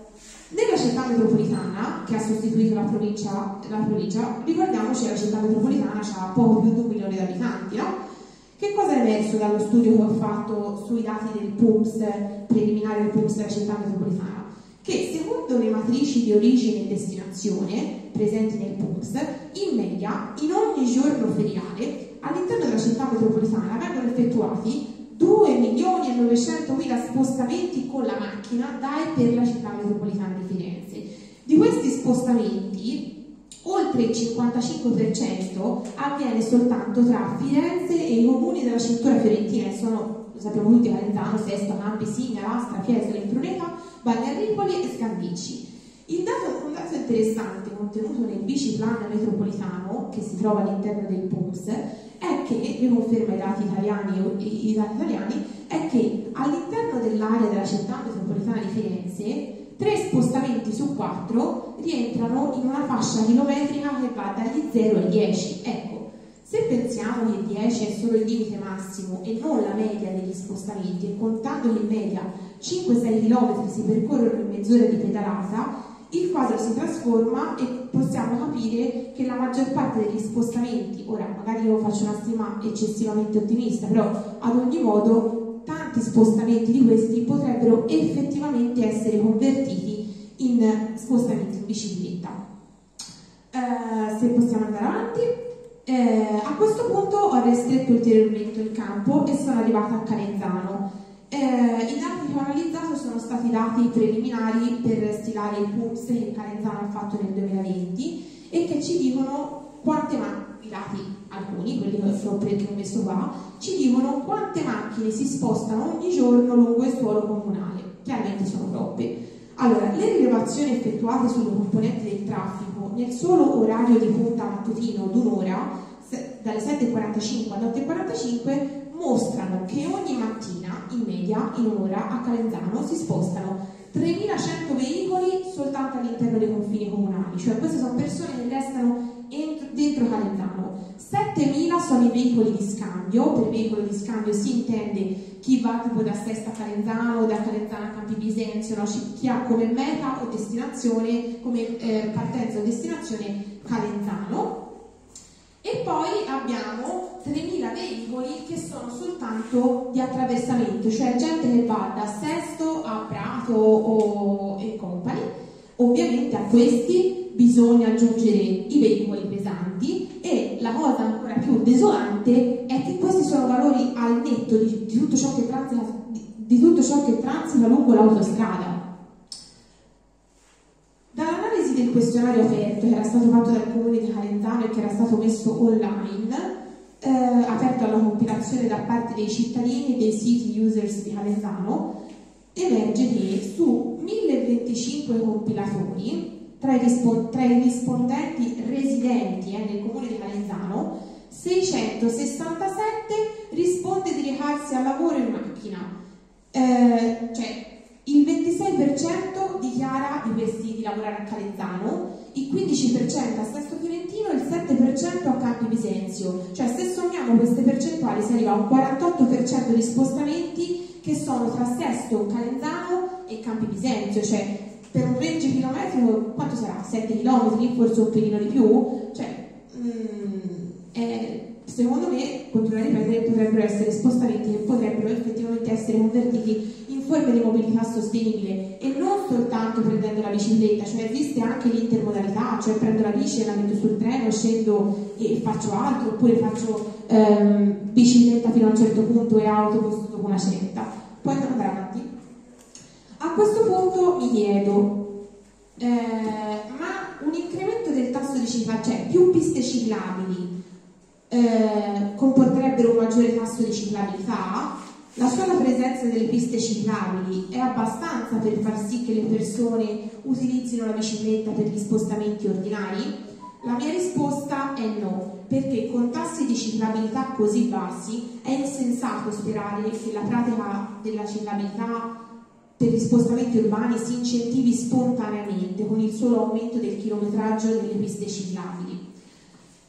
S2: nella città metropolitana, che ha sostituito la provincia, la provincia ricordiamoci che la città metropolitana ha poco più di un milione di abitanti, no? Che cosa è emerso dallo studio che ho fatto sui dati del PUMS, preliminare del PUMS della città metropolitana? che secondo le matrici di origine e destinazione presenti nel PUMS, in media in ogni giorno feriale all'interno della città metropolitana vengono effettuati 2 milioni e 900 mila spostamenti con la macchina da e per la città metropolitana di Firenze. Di questi spostamenti, oltre il 55% avviene soltanto tra Firenze e i comuni della cintura fiorentina, e sono, lo sappiamo tutti, Calenzano, Sesto, Campi, Signa, Lastra, Fiesole, Impruneta, Bagliarripoli e Scandicci. Il dato, un dato interessante contenuto nel biciplan metropolitano che si trova all'interno del PUMS è che, vi conferma i dati italiani, i dati italiani, è che all'interno dell'area della città metropolitana di Firenze tre spostamenti su quattro rientrano in una fascia chilometrica che va dagli 0 ai 10. Ecco, se pensiamo che 10 è solo il limite massimo e non la media degli spostamenti, e contando che in media 5-6 km si percorrono in mezz'ora di pedalata, il quadro si trasforma e possiamo capire che la maggior parte degli spostamenti, ora magari io faccio una stima eccessivamente ottimista, però ad ogni modo tanti spostamenti di questi potrebbero effettivamente essere convertiti in spostamenti in bicicletta. Eh, se possiamo andare avanti, eh, a questo punto ho restretto ulteriormente il campo e sono arrivata a Calenzano. Eh, I dati che ho analizzato sono stati dati preliminari per stilare il PUMS che Calenzano ha fatto nel 2020 e che ci dicono quante macchine, alcuni, quelli che ho messo qua, ci dicono quante macchine si spostano ogni giorno lungo il suolo comunale. Chiaramente sono troppe. Allora, le rilevazioni effettuate sulle componenti del traffico nel solo orario di punta mattutino d'un'ora, dalle 7.45 alle 8.45, mostrano che ogni mattina, in media, in un'ora, a Calenzano si spostano 3.100 veicoli soltanto all'interno dei confini comunali, cioè queste sono persone che restano dentro Calenzano. 7.000 sono i veicoli di scambio, per veicolo di scambio si intende chi va tipo da Sesta a Calenzano, da Calenzano a Campi Bisenzio, no? chi ha come meta o destinazione, come eh, partenza o destinazione Calenzano. E poi abbiamo 3.000 veicoli che sono soltanto di attraversamento, cioè gente che va da Sesto a Prato o, e compagni. Ovviamente a questi bisogna aggiungere i veicoli pesanti e la cosa ancora più desolante è che questi sono valori al netto di, di, tutto, ciò transita, di, di tutto ciò che transita lungo l'autostrada. Del questionario aperto che era stato fatto dal comune di Calenzano e che era stato messo online, eh, aperto alla compilazione da parte dei cittadini e dei siti users di Calenzano, emerge che su 1025 compilatori tra i, rispon- tra i rispondenti residenti eh, nel comune di Calenzano, 667 risponde di recarsi al lavoro in macchina. Eh, cioè, il 26% dichiara di, questi, di lavorare a Calenzano, il 15% a Sesto Fiorentino e il 7% a Campi Bisenzio. Cioè, se sommiamo queste percentuali si arriva a un 48% di spostamenti che sono tra Sesto, Calenzano e Campi Bisenzio. Cioè, per un range chilometrico quanto sarà? 7 km, forse un pelino di più? Cioè, mm, è, secondo me, continuo a ripetere, potrebbero essere spostamenti che potrebbero effettivamente essere convertiti in forme di mobilità sostenibile e non soltanto prendendo la bicicletta, cioè esiste anche l'intermodalità, cioè prendo la bici e la metto sul treno, scendo e faccio altro, oppure faccio ehm, bicicletta fino a un certo punto e autobus dopo una certa. Poi andare avanti. A questo punto mi chiedo, eh, ma un incremento del tasso di ciclabilità, cioè più piste ciclabili, eh, comporterebbero un maggiore tasso di ciclabilità? La sola presenza delle piste ciclabili è abbastanza per far sì che le persone utilizzino la bicicletta per gli spostamenti ordinari? La mia risposta è no, perché con tassi di ciclabilità così bassi è insensato sperare che la pratica della ciclabilità per gli spostamenti urbani si incentivi spontaneamente con il solo aumento del chilometraggio delle piste ciclabili.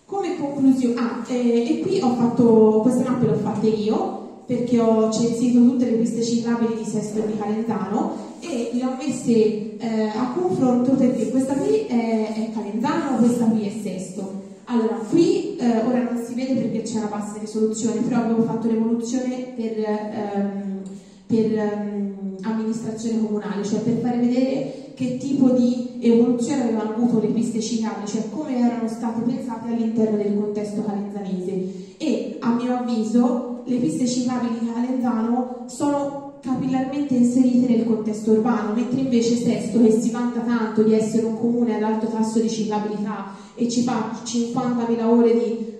S2: Come conclusione, ah, eh, e qui ho fatto, queste mappe le ho fatte io perché ho censito tutte le piste ciclabili di Sesto e di Calenzano e le ho messe eh, a confronto perché questa qui è, è Calenzano, questa qui è Sesto. Allora, qui eh, ora non si vede perché c'è una bassa risoluzione, però abbiamo fatto l'evoluzione per, ehm, per ehm, amministrare all'amministrazione comunale, cioè per fare vedere che tipo di evoluzione avevano avuto le piste ciclabili, cioè come erano state pensate all'interno del contesto calenzanese. E a mio avviso le piste ciclabili di Calenzano sono capillarmente inserite nel contesto urbano, mentre invece Sesto, che si vanta tanto di essere un comune ad alto tasso di ciclabilità e ci fa 50.000 ore di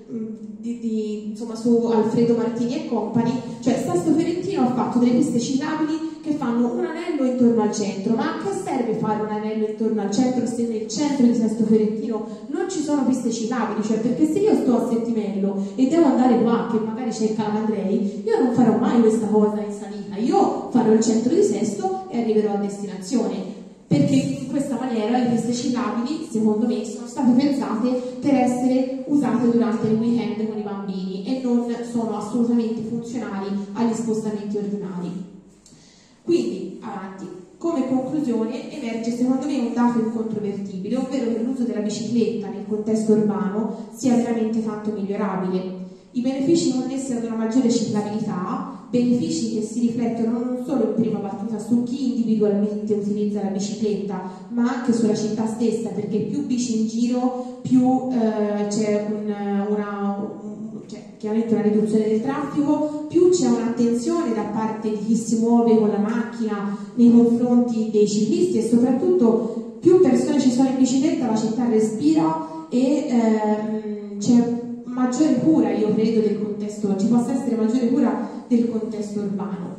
S2: di, di, insomma, su Alfredo Martini e compagni, cioè Sesto Fiorentino ha fatto delle piste ciclabili che fanno un anello intorno al centro, ma a che serve fare un anello intorno al centro se nel centro di Sesto Fiorentino non ci sono piste ciclabili? Cioè perché se io sto a Settimello e devo andare qua, che magari c'è il Calamandrei, io non farò mai questa cosa in salita, io farò il centro di Sesto e arriverò a destinazione perché in questa maniera le piste ciclabili, secondo me, sono state pensate per essere usate durante il weekend con i bambini e non sono assolutamente funzionali agli spostamenti ordinari. Quindi, avanti, come conclusione emerge secondo me un dato incontrovertibile, ovvero che l'uso della bicicletta nel contesto urbano sia veramente tanto migliorabile. I benefici connessi ad una maggiore ciclabilità benefici che si riflettono non solo in prima battuta su chi individualmente utilizza la bicicletta, ma anche sulla città stessa, perché più bici in giro, più eh, c'è un, una, cioè, chiaramente una riduzione del traffico, più c'è un'attenzione da parte di chi si muove con la macchina nei confronti dei ciclisti e soprattutto più persone ci sono in bicicletta, la città respira e ehm, c'è maggiore cura, io credo, del contesto, ci possa essere maggiore cura del contesto urbano.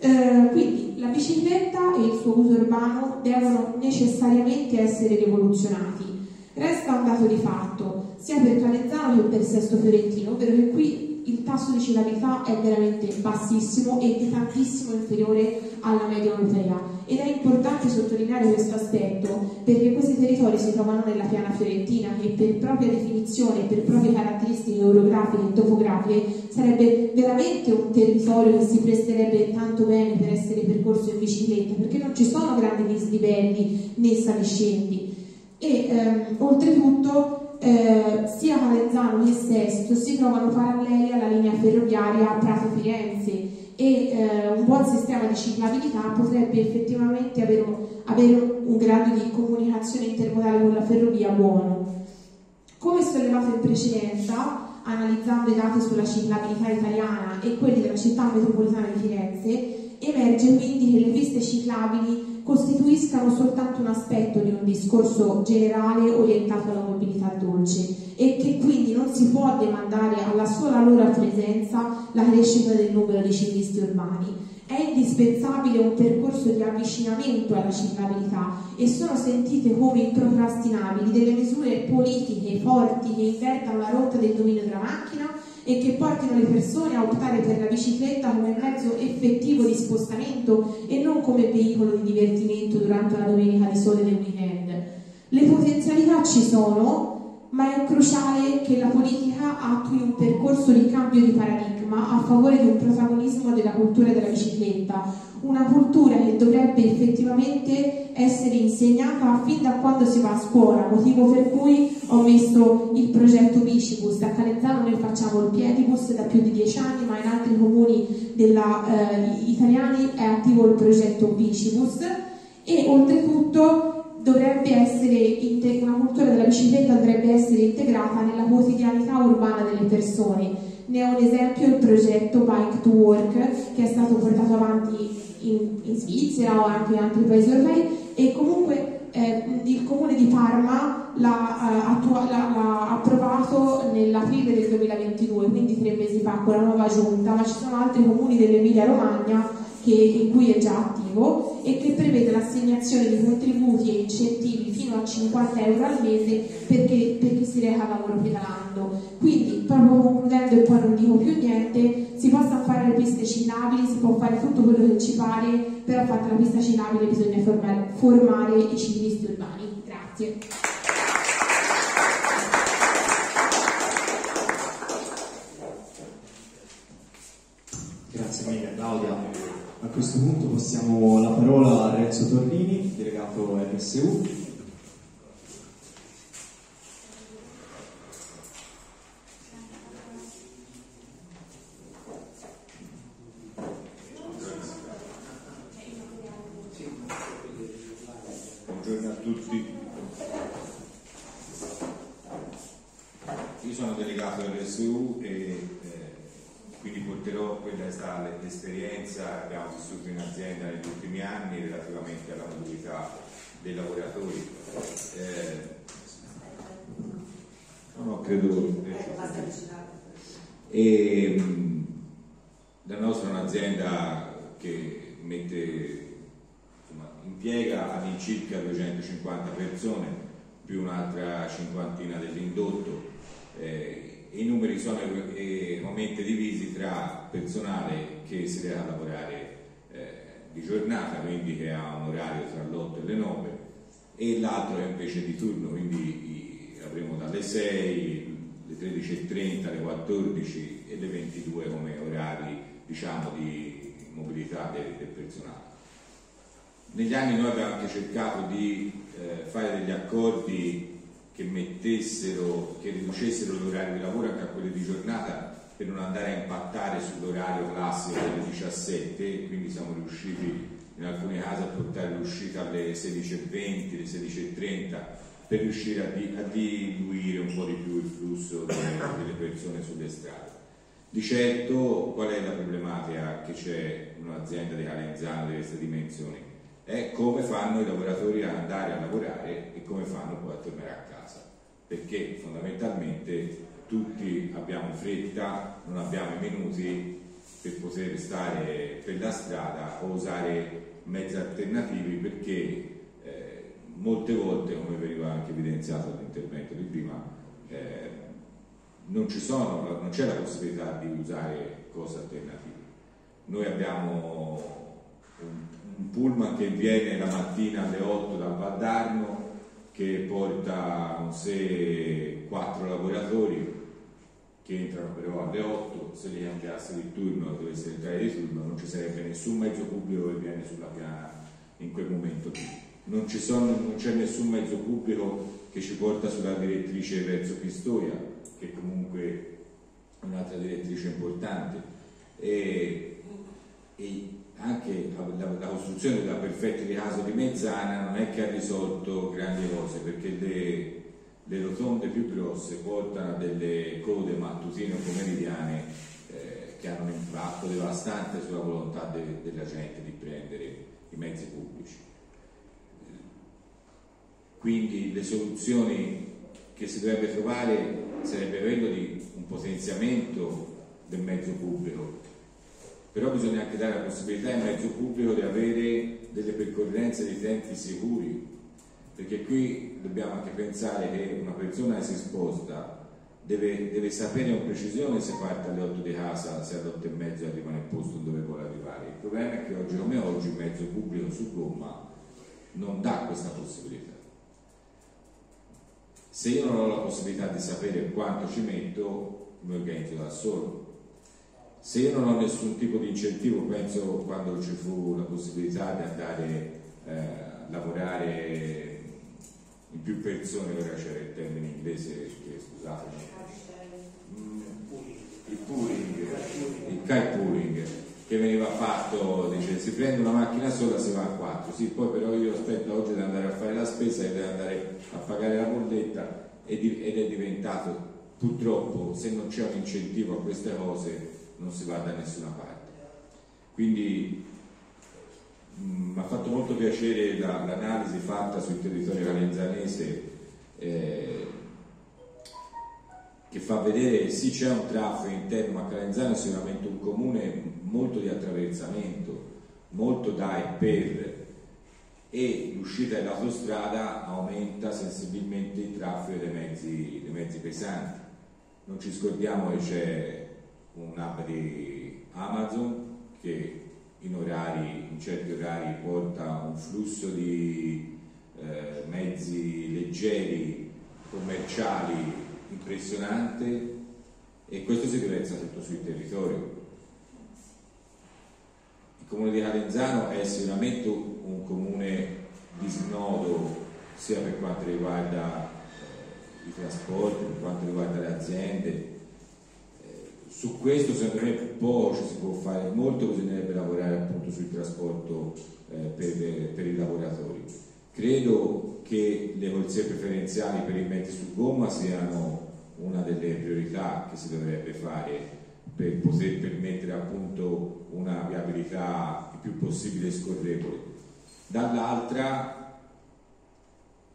S2: Eh, quindi la bicicletta e il suo uso urbano devono necessariamente essere rivoluzionati. Resta un dato di fatto, sia per Calenzano che per Sesto Fiorentino, ovvero che qui il tasso di ciclabilità è veramente bassissimo e di tantissimo inferiore alla media europea. Ed è importante sottolineare questo aspetto perché questi territori si trovano nella piana fiorentina che per propria definizione, per proprie caratteristiche orografiche e topografiche sarebbe veramente un territorio che si presterebbe tanto bene per essere percorso in bicicletta perché non ci sono grandi dislivelli né saliscendi e ehm, oltretutto eh, sia Calenzano che Sesto si trovano paralleli alla linea ferroviaria Prato-Firenze e eh, un buon sistema di ciclabilità potrebbe effettivamente avere, avere un grado di comunicazione intermodale con la ferrovia buono. Come sollevato in precedenza, analizzando i dati sulla ciclabilità italiana e quelli della città metropolitana di Firenze, emerge quindi che le piste ciclabili costituiscano soltanto un aspetto di un discorso generale orientato alla mobilità dolce e che quindi non si può demandare alla sola loro presenza la crescita del numero di ciclisti urbani. È indispensabile un percorso di avvicinamento alla ciclabilità e sono sentite come improcrastinabili delle misure politiche forti che invertano la rotta del dominio della macchina e che portino le persone a optare per la bicicletta come mezzo effettivo di spostamento e non come veicolo di divertimento durante una domenica di sole del weekend. Le potenzialità ci sono, ma è cruciale che la politica attui un percorso di cambio di paradigma a favore di un protagonismo della cultura della bicicletta, una cultura che dovrebbe effettivamente essere insegnata fin da quando si va a scuola, motivo per cui ho messo il progetto Bicibus. A Calenzano noi facciamo il piedibus da più di dieci anni, ma in altri comuni della, eh, italiani è attivo il progetto Bicibus e oltretutto dovrebbe essere, una cultura della bicicletta dovrebbe essere integrata nella quotidianità urbana delle persone. Ne ho un esempio il progetto Bike to Work che è stato portato avanti in, in Svizzera o anche in altri paesi europei e comunque eh, il comune di Parma l'ha, uh, approvato nell'aprile del 2022, quindi tre mesi fa con la nuova giunta, ma ci sono altri comuni dell'Emilia Romagna che, in cui è già attivo e che prevede l'assegnazione di contributi e incentivi fino a 50 euro al mese per chi si reca lavoro pedalando. Quindi, proprio concludendo e poi non dico più niente, si possono fare le piste ciclabili, si può fare tutto quello che ci pare, però fatta la pista ciclabile bisogna formare, formare i ciclisti urbani. Grazie.
S5: Grazie mille Claudia. A questo punto passiamo la parola a Renzo Torrini, delegato RSU.
S7: io sono delegato dell'SU e eh, quindi porterò quella che abbiamo vissuto in azienda negli ultimi anni relativamente alla mobilità dei lavoratori. Eh, no, credo. E, mh, la nostra è un'azienda che mette impiega all'incirca 250 persone più un'altra cinquantina dell'indotto eh, i numeri sono equamente divisi tra personale che si deve lavorare eh, di giornata quindi che ha un orario tra l'8 e le 9 e l'altro è invece di turno quindi avremo dalle 6 le 13.30 le 14 e le 22 come orari diciamo di mobilità del, del personale. Negli anni noi abbiamo anche cercato di eh, fare degli accordi che mettessero, che riducessero l'orario di lavoro anche a quelli di giornata per non andare a impattare sull'orario classico delle 17, quindi siamo riusciti in alcuni casi a portare l'uscita alle 16.20, alle 16.30 per riuscire a, di, a, diluire un po' di più il flusso delle, delle persone sulle strade. Di certo qual è la problematica che c'è in un'azienda di Calenzano di queste dimensioni? è come fanno i lavoratori ad andare a lavorare e come fanno poi a tornare a casa, perché fondamentalmente tutti abbiamo fretta, non abbiamo i minuti per poter stare per la strada o usare mezzi alternativi perché eh, molte volte, come veniva anche evidenziato nell'intervento di prima, eh, non, c'è la possibilità di usare cose alternative. Noi abbiamo un un pullman che viene la mattina alle 8 dal Valdarno che porta con sé quattro lavoratori che entrano però alle 8, se li cambiasse di turno dovesse entrare di turno non ci sarebbe nessun mezzo pubblico che viene sulla piana in quel momento sono, non c'è nessun mezzo pubblico che ci porta sulla direttrice verso Pistoia, che comunque è un'altra direttrice importante. E, e anche la, la, costruzione della perfetta di caso di Mezzana non è che ha risolto grandi cose perché le, le rotonde più grosse portano a delle code mattutine o pomeridiane eh, che hanno un impatto devastante sulla volontà de, della gente di prendere i mezzi pubblici. Quindi le soluzioni che si dovrebbe trovare sarebbe quello di un potenziamento del mezzo pubblico però bisogna anche dare la possibilità al mezzo pubblico di avere delle percorrenze di tempi sicuri, perché qui dobbiamo anche pensare che una persona che si sposta deve, deve sapere con precisione se parte alle 8 di casa, se alle 8 e mezzo arriva nel posto dove vuole arrivare. Il problema è che oggi come oggi il mezzo pubblico su gomma non dà questa possibilità. Se io non ho la possibilità di sapere quanto ci metto, mi organizzo da solo se io non ho nessun tipo di incentivo, penso quando ci fu la possibilità di andare eh, a lavorare in più persone, ora c'era il termine inglese che scusatemi, il pooling, il carpooling che veniva fatto, dice si prende una macchina sola si va a quattro, sì, poi però io aspetto oggi di andare a fare la spesa e di andare a pagare la bolletta ed è diventato purtroppo se non c'è un incentivo a queste cose non si va da nessuna parte. Quindi mi ha fatto molto piacere la, l'analisi fatta sul territorio calenzanese eh, che fa vedere sì c'è un traffico interno, ma Calenzano è sicuramente un comune molto di attraversamento, molto da e per e l'uscita dell'autostrada aumenta sensibilmente il traffico dei mezzi, dei mezzi pesanti. Non ci scordiamo che c'è un'app di Amazon che in, orari, in certi orari porta un flusso di eh, mezzi leggeri, commerciali impressionante e questo si riversa tutto sul territorio. Il comune di Calenzano è sicuramente un comune di snodo sia per quanto riguarda eh, i trasporti, per quanto riguarda le aziende, su questo secondo me poco ci si può fare, molto bisognerebbe lavorare appunto sul trasporto eh, per, per, i lavoratori. Credo che le corsie preferenziali per i mezzi su gomma siano una delle priorità che si dovrebbe fare per poter permettere appunto una viabilità il più possibile scorrevole. Dall'altra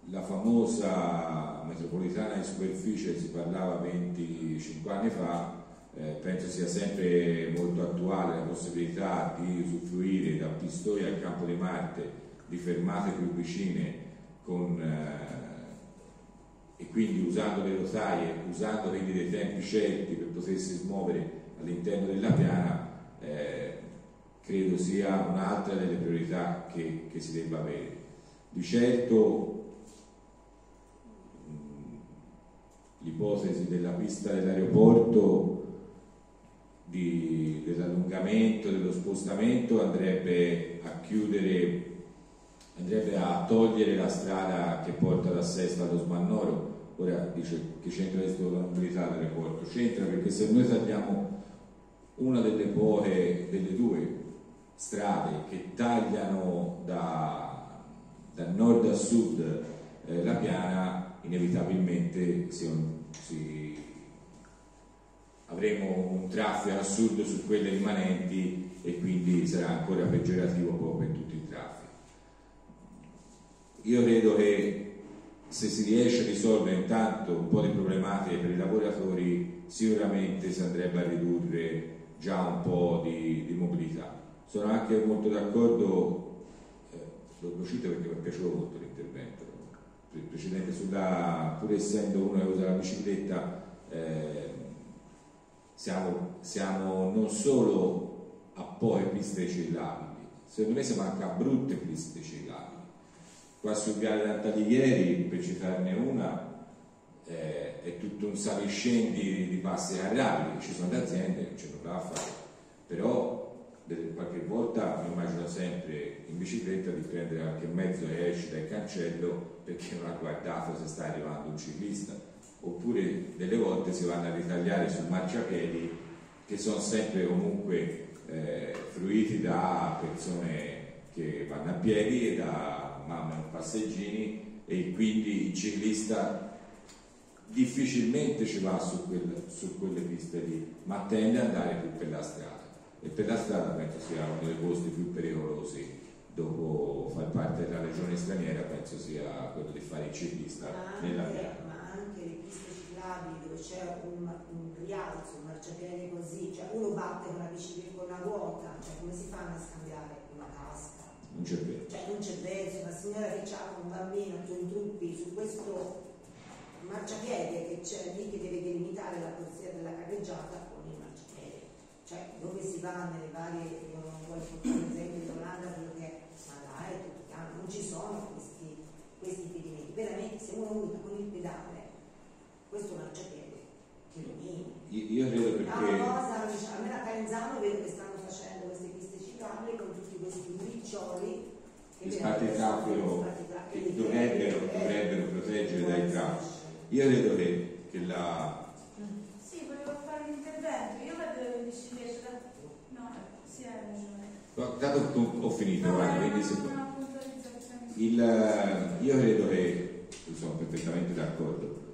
S7: la famosa metropolitana di superficie si parlava 25 anni fa, eh, penso sia sempre molto attuale la possibilità di usufruire da Pistoia al Campo di Marte di fermate più vicine con, eh, e quindi usando le rotaie, usando quindi dei tempi certi per potersi smuovere all'interno della piana, eh, credo sia un'altra delle priorità che, che si debba avere. Di certo l'ipotesi della pista dell'aeroporto, di, dell'allungamento, dello spostamento andrebbe a chiudere, andrebbe a togliere la strada che porta da Sesta allo Smannoro. Ora dice che c'entra questo la mobilità dell'aeroporto, c'entra perché se noi tagliamo una delle poche, delle due strade che tagliano da, da nord a sud eh, la piana, inevitabilmente si, si, avremo un traffico assurdo su quelle rimanenti e quindi sarà ancora peggiorativo per tutti i traffici. Io credo che se si riesce a risolvere intanto un po' di problematiche per i lavoratori, sicuramente si andrebbe a ridurre già un po' di, di mobilità. Sono anche molto d'accordo, eh, lo cito perché mi è piaciuto molto l'intervento, il precedente sulla, pur essendo uno che usa la bicicletta, eh, siamo, siamo, non solo a poche piste ciclabili, secondo me siamo anche a brutte piste ciclabili. Qua sul viale d'Antalighieri, per citarne una, eh, è tutto un saliscendi di passi carrabili, ci sono le aziende che ce lo da fare, però qualche volta mi immagino sempre in bicicletta di prendere qualche mezzo e esci dal cancello perché non ha guardato se sta arrivando un ciclista, oppure delle volte si vanno a ritagliare sul marciapiedi che sono sempre comunque eh, fruiti da persone che vanno a piedi e da mamme e passeggini e quindi il ciclista difficilmente ci va su, quel, su, quelle piste lì, ma tende ad andare più per la strada. E per la strada penso sia uno dei posti più pericolosi dopo far parte della regione straniera, penso sia quello di fare il ciclista
S1: ma
S7: nella
S1: anche,
S7: via.
S1: Ma anche le ciclabili dove c'è un, un rialzo, un marciapiede così, cioè uno batte con la bicicletta con una ruota, cioè come si fanno a scambiare una tasca?
S7: Non c'è vero.
S1: Cioè non c'è verso, una signora che ha un bambino su in truppi su questo marciapiede che c'è lì che deve delimitare la posizione della carreggiata con il marciapiede. Cioè dove si va nelle varie, io non voglio portare l'esempio di Olanda, quello che è, ma dai, tutti hanno, non ci sono questi, questi impedimenti. Veramente se uno usa con il pedale questo marciapiede, ti rovini.
S7: Io, io credo
S1: È
S7: perché
S1: una cosa, diciamo, almeno a Calenzano vedo che stanno facendo queste piste ciclabili con tutti questi riccioli
S7: gli spazi traffico che dovrebbero, dovrebbero proteggere dai traffici. Io credo che, che la,
S8: Sì, volevo fare un intervento. Io vado in bicicletta. No, sì, hai ragione.
S7: no, dato che ho finito,
S8: No,
S7: guarda, quindi se-
S8: una puntualizzazione.
S7: il, io credo che, sono perfettamente d'accordo,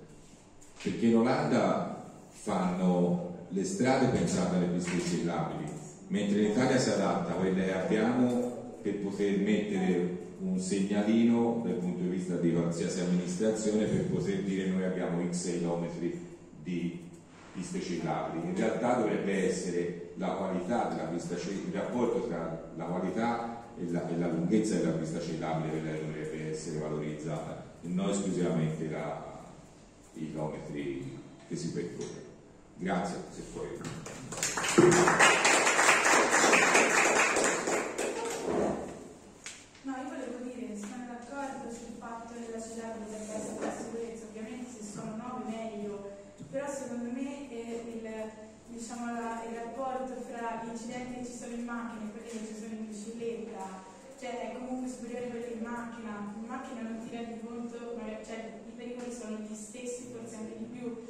S7: perché in Olanda fanno le strade pensate alle piste ciclabili, mentre in Italia si adatta a quelle che abbiamo per poter mettere un segnalino dal punto di vista di qualsiasi amministrazione per poter dire noi abbiamo x chilometri di piste ciclabili. In realtà dovrebbe essere la qualità della pista ciclabile, il rapporto tra la qualità e la, e la lunghezza della pista ciclabile che dovrebbe essere valorizzata non esclusivamente la, i chilometri che si percorrono. Grazie, se puoi.
S8: Diciamo, cioè è comunque superiore a quelli in macchina, in macchina non ti rendi conto, cioè i pericoli sono gli stessi, forse anche di più,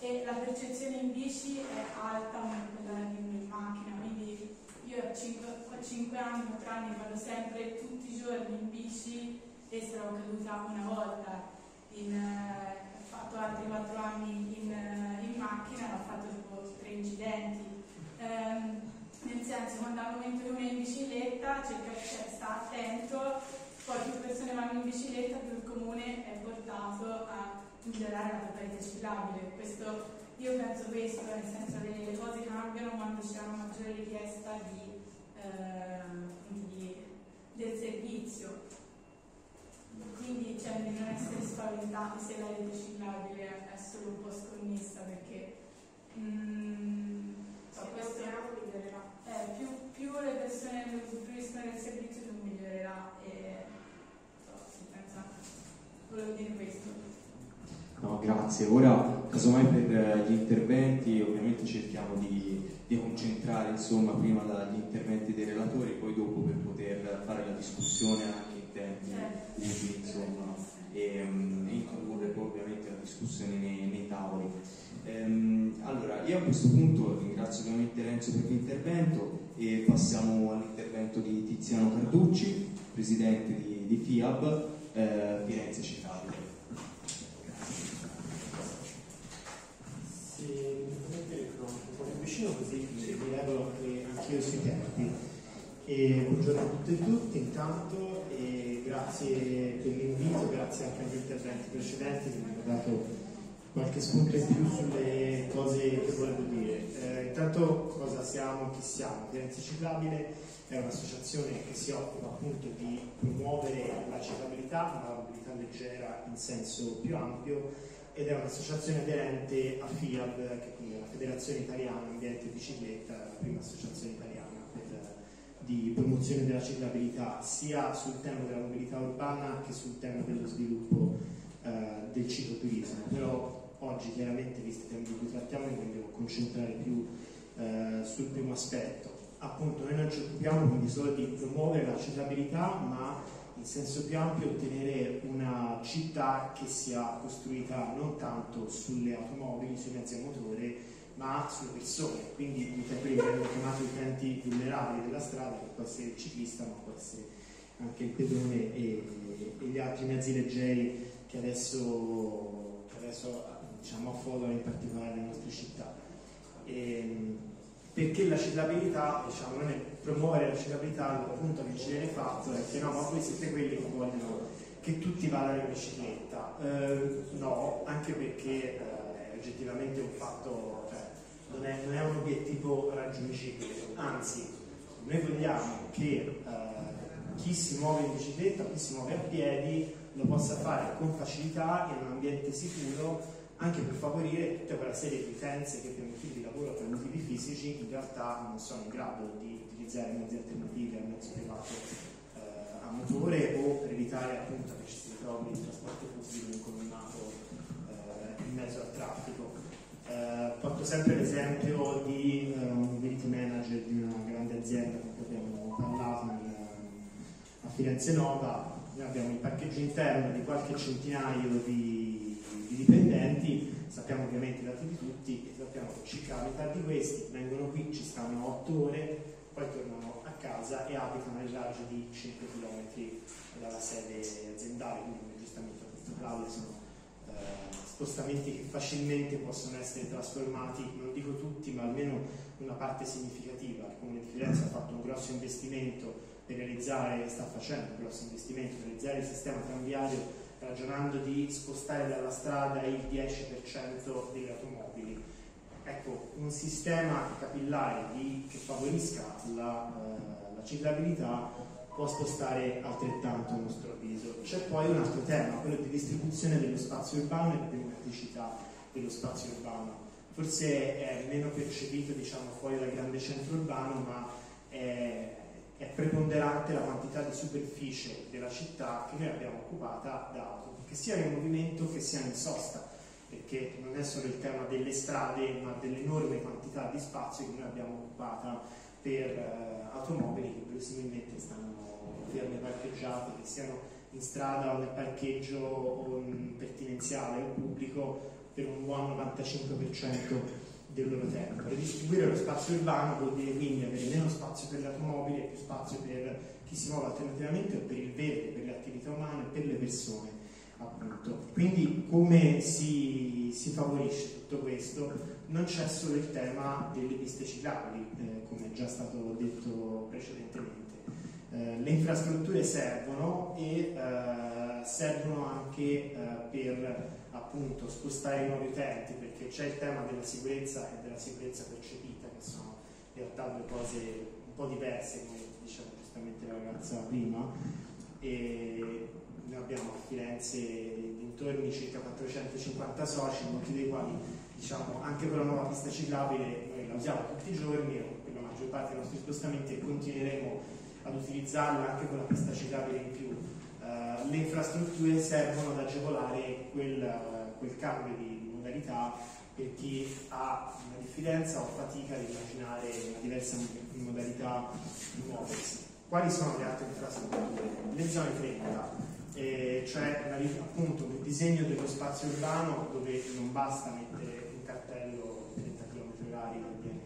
S8: e la percezione in bici è alta come quella in macchina, quindi io a 5, anni, 4 anni vado sempre tutti i giorni in bici e sarò caduta una volta. In, eh, ho fatto altri 4 anni in, eh, macchina e ha fatto tipo tre incidenti. Ehm, nel senso, quando al momento che uno è in bicicletta, cerca, attento, poi più persone vanno in bicicletta, più il comune è portato a migliorare la parete ciclabile. Questo, io penso questo, nel senso che le cose cambiano quando c'è una maggiore richiesta di, ehm, di, del servizio. Quindi cioè, di non essere spaventati se la rete ciclabile è solo un po' sconnessa perché mm, so, questo migliorerà. Eh, più, più le persone usufruiscono del servizio più migliorerà e so, si pensa. Volevo dire questo.
S5: No, grazie. Ora, casomai per eh, gli interventi, ovviamente cerchiamo di, di concentrare insomma, prima gli interventi dei relatori, poi dopo per poter fare la discussione anche in tempi
S8: Certo.
S5: utili, insomma, e um, introdurre poi ovviamente la discussione nei, nei tavoli. Ehm, allora, io a questo punto ringrazio ovviamente Renzo per l'intervento e passiamo all'intervento di Tiziano Carducci, presidente di, di FIAB eh, Firenze Cittadina.
S4: Se mi vicino così levo anche anch'io sui tempi. E buongiorno a tutte e tutti intanto e grazie per l'invito, grazie anche agli interventi precedenti che mi hanno dato qualche spunto in più sulle cose che volevo dire. Eh, intanto cosa siamo, chi siamo? Firenze Ciclabile è un'associazione che si occupa appunto di promuovere la ciclabilità, ma la mobilità leggera in senso più ampio ed è un'associazione aderente a FIAB, che quindi è la Federazione Italiana Ambiente e Bicicletta, la prima associazione italiana per, di promozione della ciclabilità, sia sul tema della mobilità urbana che sul tema dello sviluppo eh, del cicloturismo. Però oggi chiaramente, visti i temi di cui trattiamo, mi voglio concentrare più eh, sul primo aspetto. Appunto, noi non ci occupiamo quindi solo di promuovere la ciclabilità, ma in senso più ampio ottenere una città che sia costruita non tanto sulle automobili, sui mezzi a motore, ma sulle persone, quindi tutti quelli che vengono chiamati utenti vulnerabili della strada, che può essere il ciclista, ma può essere anche il pedone e, e gli altri mezzi leggeri che adesso, che adesso diciamo, affollano in particolare le nostre città. E, perché la ciclabilità, diciamo, non è promuovere la ciclabilità, il punto che ci viene fatto è che no, ma voi siete quelli che vogliono che tutti vadano in bicicletta. Eh, no, anche perché eh, è oggettivamente un fatto, cioè, non, è, non, è, un obiettivo raggiungibile, anzi, noi vogliamo che eh, chi si muove in bicicletta, chi si muove a piedi, lo possa fare con facilità in un ambiente sicuro anche per favorire tutta quella serie di utenze che di lavoro per motivi fisici in realtà non sono in grado di utilizzare mezzi alternativi al mezzo privato eh, a motore o per evitare appunto che ci si ritrovi il trasporto pubblico incolonnato eh, in mezzo al traffico. Eh, porto sempre l'esempio di eh, un mobility manager di una grande azienda con cui abbiamo parlato in, a Firenze Nova. Noi abbiamo il parcheggio interno di qualche centinaio di, di dipendenti, sappiamo ovviamente i dati di tutti e sappiamo che circa la metà di questi vengono qui, ci stanno 8 ore, poi tornano a casa e abitano nel raggio di 5 km dalla sede aziendale, quindi giustamente detto Claudio sono eh, spostamenti che facilmente possono essere trasformati, non dico tutti, ma almeno una parte significativa. Il Comune di Firenze ha fatto un grosso investimento per realizzare, sta facendo un grosso investimento per realizzare il sistema tranviario ragionando di spostare dalla strada il 10% delle automobili. Ecco, un sistema capillare di, che favorisca la, eh, la ciclabilità può spostare altrettanto a nostro avviso. C'è poi un altro tema, quello di distribuzione dello spazio urbano e democraticità dello spazio urbano. Forse è meno percepito diciamo, fuori dal grande centro urbano, ma è, è preponderante la quantità di superficie della città che noi abbiamo occupata da auto, che sia in movimento che sia in sosta, perché non è solo il tema delle strade, ma dell'enorme quantità di spazio che noi abbiamo occupata per eh, automobili che verosimilmente stanno ferme parcheggiate, che siano in strada o nel parcheggio o pertinenziale o pubblico per un buon 95% del loro tempo. Redistribuire lo spazio urbano vuol dire quindi avere meno spazio per le automobili e più spazio per chi si muove alternativamente o per il verde, per le attività umane, per le persone. Appunto. Quindi come si, si favorisce tutto questo, non c'è solo il tema delle piste ciclabili, eh, come è già stato detto precedentemente. Eh, le infrastrutture servono e eh, servono anche eh, per appunto spostare i nuovi utenti perché c'è il tema della sicurezza e della sicurezza percepita che sono in realtà due cose un po' diverse come diceva giustamente la ragazza prima. E noi abbiamo a Firenze dintorni circa 450 soci molti dei quali diciamo anche per la nuova pista ciclabile noi la usiamo tutti i giorni o per la maggior parte dei nostri spostamenti continueremo ad utilizzarla anche con la pista ciclabile in più. Uh, le infrastrutture servono ad agevolare quel, quel cambio di modalità per chi ha una diffidenza o fatica ad immaginare una diversa modalità di muoversi. Quali sono le altre infrastrutture? Le zone 30, eh, cioè appunto un disegno dello spazio urbano dove non basta mettere un cartello 30 km h che viene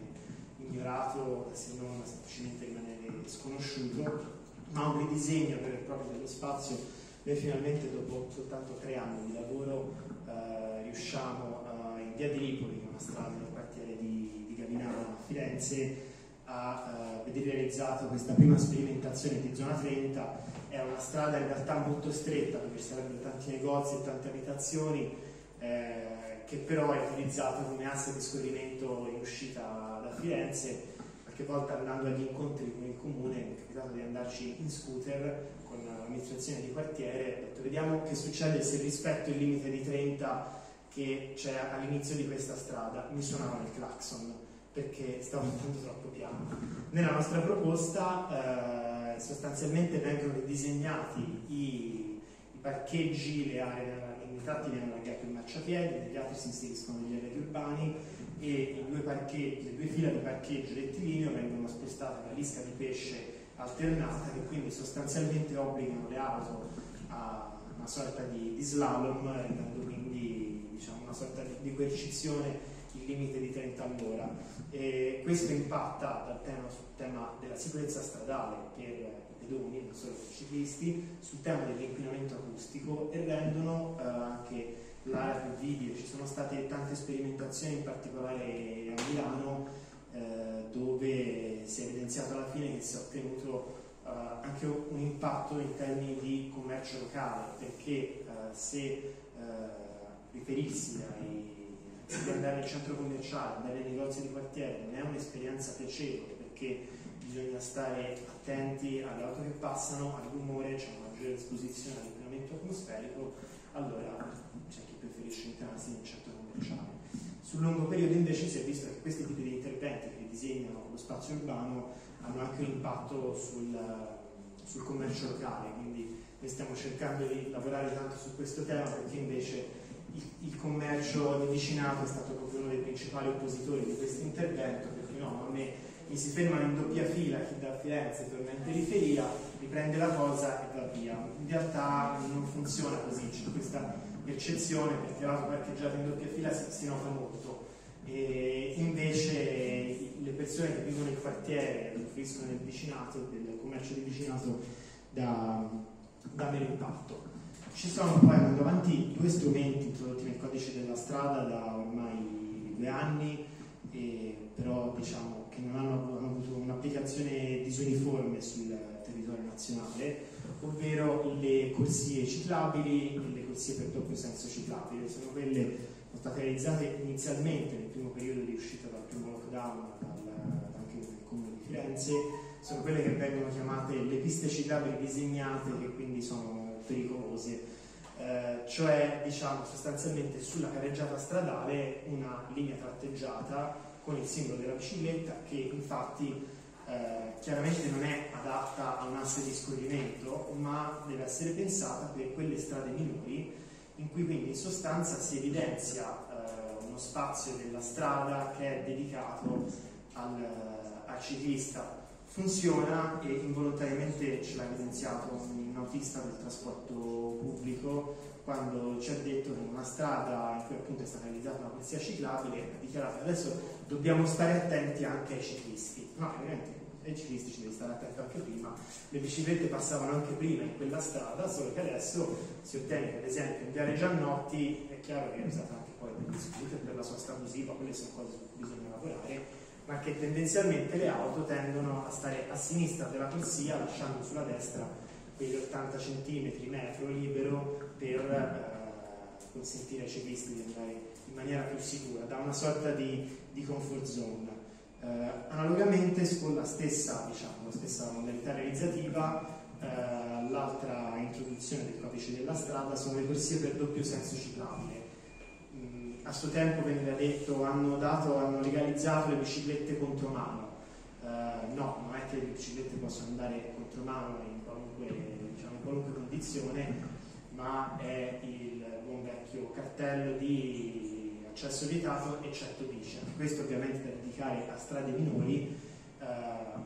S4: ignorato se non semplicemente rimanere sconosciuto, ma un ridisegno vero e proprio dello spazio. Noi finalmente dopo soltanto tre anni di lavoro eh, riusciamo eh, in via di Ripoli, una strada nel quartiere di, di Gavinano a Firenze, a eh, vedere realizzata questa prima sperimentazione di zona 30. È una strada in realtà molto stretta perché ci sarebbero tanti negozi e tante abitazioni, eh, che però è utilizzata come asse di scorrimento in uscita da Firenze. Qualche volta andando agli incontri con il comune mi è capitato di andarci in scooter con l'amministrazione di quartiere, ho detto vediamo che succede se rispetto il limite di 30 che c'è all'inizio di questa strada, mi suonavano il clacson perché stavo andando troppo piano. Nella nostra proposta eh, sostanzialmente vengono disegnati i, i, parcheggi, le aree in tratti viene allargato il marciapiede, negli altri si inseriscono degli arredi urbani e due le due file di parcheggio rettilineo vengono spostate da lisca di pesce alternata che quindi sostanzialmente obbligano le auto a una sorta di, di slalom rendendo quindi diciamo, una sorta di, di coercizione il limite di 30 all'ora. E questo impatta dal tema, sul tema della sicurezza stradale per i pedoni, non solo per i ciclisti, sul tema dell'inquinamento acustico e rendono eh, anche l'area più vivida. Ci sono state tante sperimentazioni, in particolare a Milano, eh, dove si è evidenziato alla fine che si è ottenuto eh, anche un impatto in termini di commercio locale, perché eh, se eh, riferirsi ai di andare al centro commerciale, andare ai negozi di quartiere non è un'esperienza piacevole perché bisogna stare attenti alle auto che passano, al rumore, c'è una maggiore esposizione all'inquinamento atmosferico, allora c'è chi preferisce internarsi nel centro commerciale. Sul lungo periodo invece si è visto che questi tipi di interventi che disegnano lo spazio urbano hanno anche un impatto sul, sul commercio locale, quindi noi stiamo cercando di lavorare tanto su questo tema perché invece il, il, commercio di vicinato è stato proprio uno dei principali oppositori di questo intervento, perché no, a me mi si fermano in doppia fila, chi da Firenze torna in periferia, riprende la cosa e va via. In realtà non funziona così, c'è questa percezione perché l'auto parcheggiata in doppia fila si, si nota molto. E invece le persone che vivono in quartiere, usufruiscono del vicinato, del commercio di vicinato, da, da meno impatto. Ci sono poi andando avanti due strumenti introdotti nel codice della strada da ormai due anni, però diciamo che non hanno, hanno avuto un'applicazione disuniforme sul territorio nazionale, ovvero le corsie ciclabili e le corsie per doppio senso ciclabile. Sono quelle realizzate inizialmente nel primo periodo di uscita dal primo lockdown dal, anche nel comune di Firenze, sono quelle che vengono chiamate le piste ciclabili disegnate che quindi sono pericolose, eh, cioè diciamo sostanzialmente sulla carreggiata stradale una linea tratteggiata con il simbolo della bicicletta che infatti eh, chiaramente non è adatta a un asse di scorrimento ma deve essere pensata per quelle strade minori in cui quindi in sostanza si evidenzia eh, uno spazio della strada che è dedicato al, al ciclista. Funziona e involontariamente ce l'ha evidenziato un autista del trasporto pubblico quando ci ha detto che una strada in cui appunto è stata realizzata una polizia ciclabile ha dichiarato che adesso dobbiamo stare attenti anche ai ciclisti. No, ovviamente ai ciclisti ci devi stare attento anche prima, le biciclette passavano anche prima in quella strada, solo che adesso si ottiene per esempio in Viale Giannotti, è chiaro che è usata anche poi per quelle sono cose su cui bisogna lavorare, ma che tendenzialmente le auto tendono a stare a sinistra della corsia lasciando sulla destra quegli 80 cm metro libero per eh, consentire ai ciclisti di andare in maniera più sicura, da una sorta di, di comfort zone. Eh, analogamente con la stessa, diciamo, la stessa modalità realizzativa eh, l'altra introduzione del codice della strada sono le corsie per doppio senso ciclabile. Mm, a suo tempo veniva detto hanno, dato, hanno legalizzato le biciclette contromano. Uh, no, non è che le biciclette possono andare contromano in qualunque, diciamo, in qualunque condizione, ma è il buon vecchio cartello di accesso vietato eccetto. Anche questo ovviamente da dedicare a strade minori eh,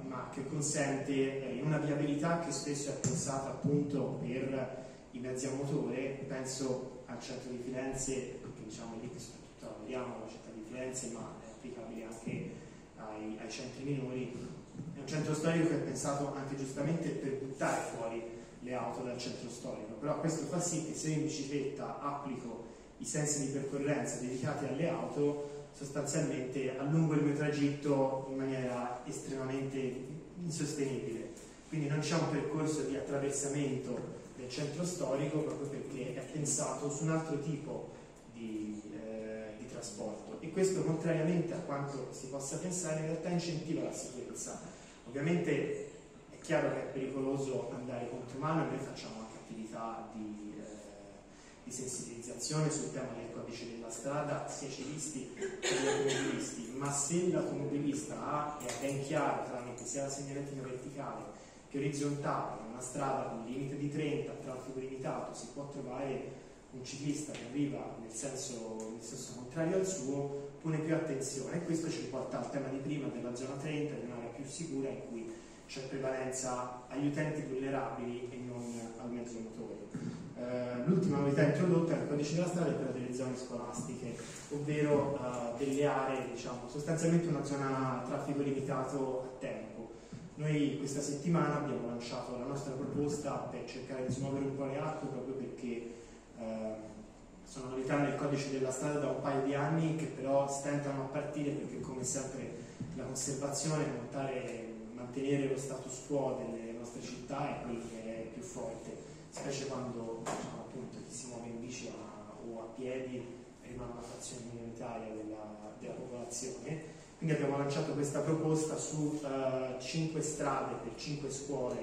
S4: ma che consente eh, una viabilità che spesso è pensata appunto per i mezzi a motore, penso al centro di Firenze, che diciamo lì che soprattutto lavoriamo la città di Firenze, ma è applicabile anche ai, ai centri minori. È un centro storico che è pensato anche giustamente per buttare fuori le auto dal centro storico, però questo fa sì che se in bicicletta applico i sensi di percorrenza dedicati alle auto, sostanzialmente allungo il mio tragitto in maniera estremamente insostenibile. Quindi non c'è un percorso di attraversamento del centro storico proprio perché è pensato su un altro tipo di, eh, di trasporto e questo contrariamente a quanto si possa pensare in realtà incentiva la sicurezza. Ovviamente chiaro che è pericoloso andare contro mano e noi facciamo anche attività di di sensibilizzazione sul tema del codice della strada sia ciclisti che gli automobilisti, ma se l'automobilista ha ha ben chiaro tramite sia la segnaletica verticale che orizzontale, una strada con limite di 30, traffico limitato, si può trovare un ciclista che arriva nel senso, nel senso contrario al suo, pone più attenzione. E questo ci porta al tema di prima della zona 30, di un'area più sicura in cui c'è prevalenza agli utenti vulnerabili e non al mezzo motore. Eh, l'ultima novità introdotta nel codice della strada è quella delle zone scolastiche, ovvero uh, delle aree, diciamo, sostanzialmente una zona a traffico limitato a tempo. Noi questa settimana abbiamo lanciato la nostra proposta per cercare di smuovere un po' le acque proprio perché uh, sono novità nel codice della strada da un paio di anni che però stentano a partire perché come sempre la conservazione, montare, mantenere lo status quo delle nostre città è quello che è più forte specie quando diciamo, appunto, chi si muove in bici a, o a piedi rimane una frazione minoritaria della, della, popolazione. Quindi abbiamo lanciato questa proposta su uh, 5 strade per 5 scuole,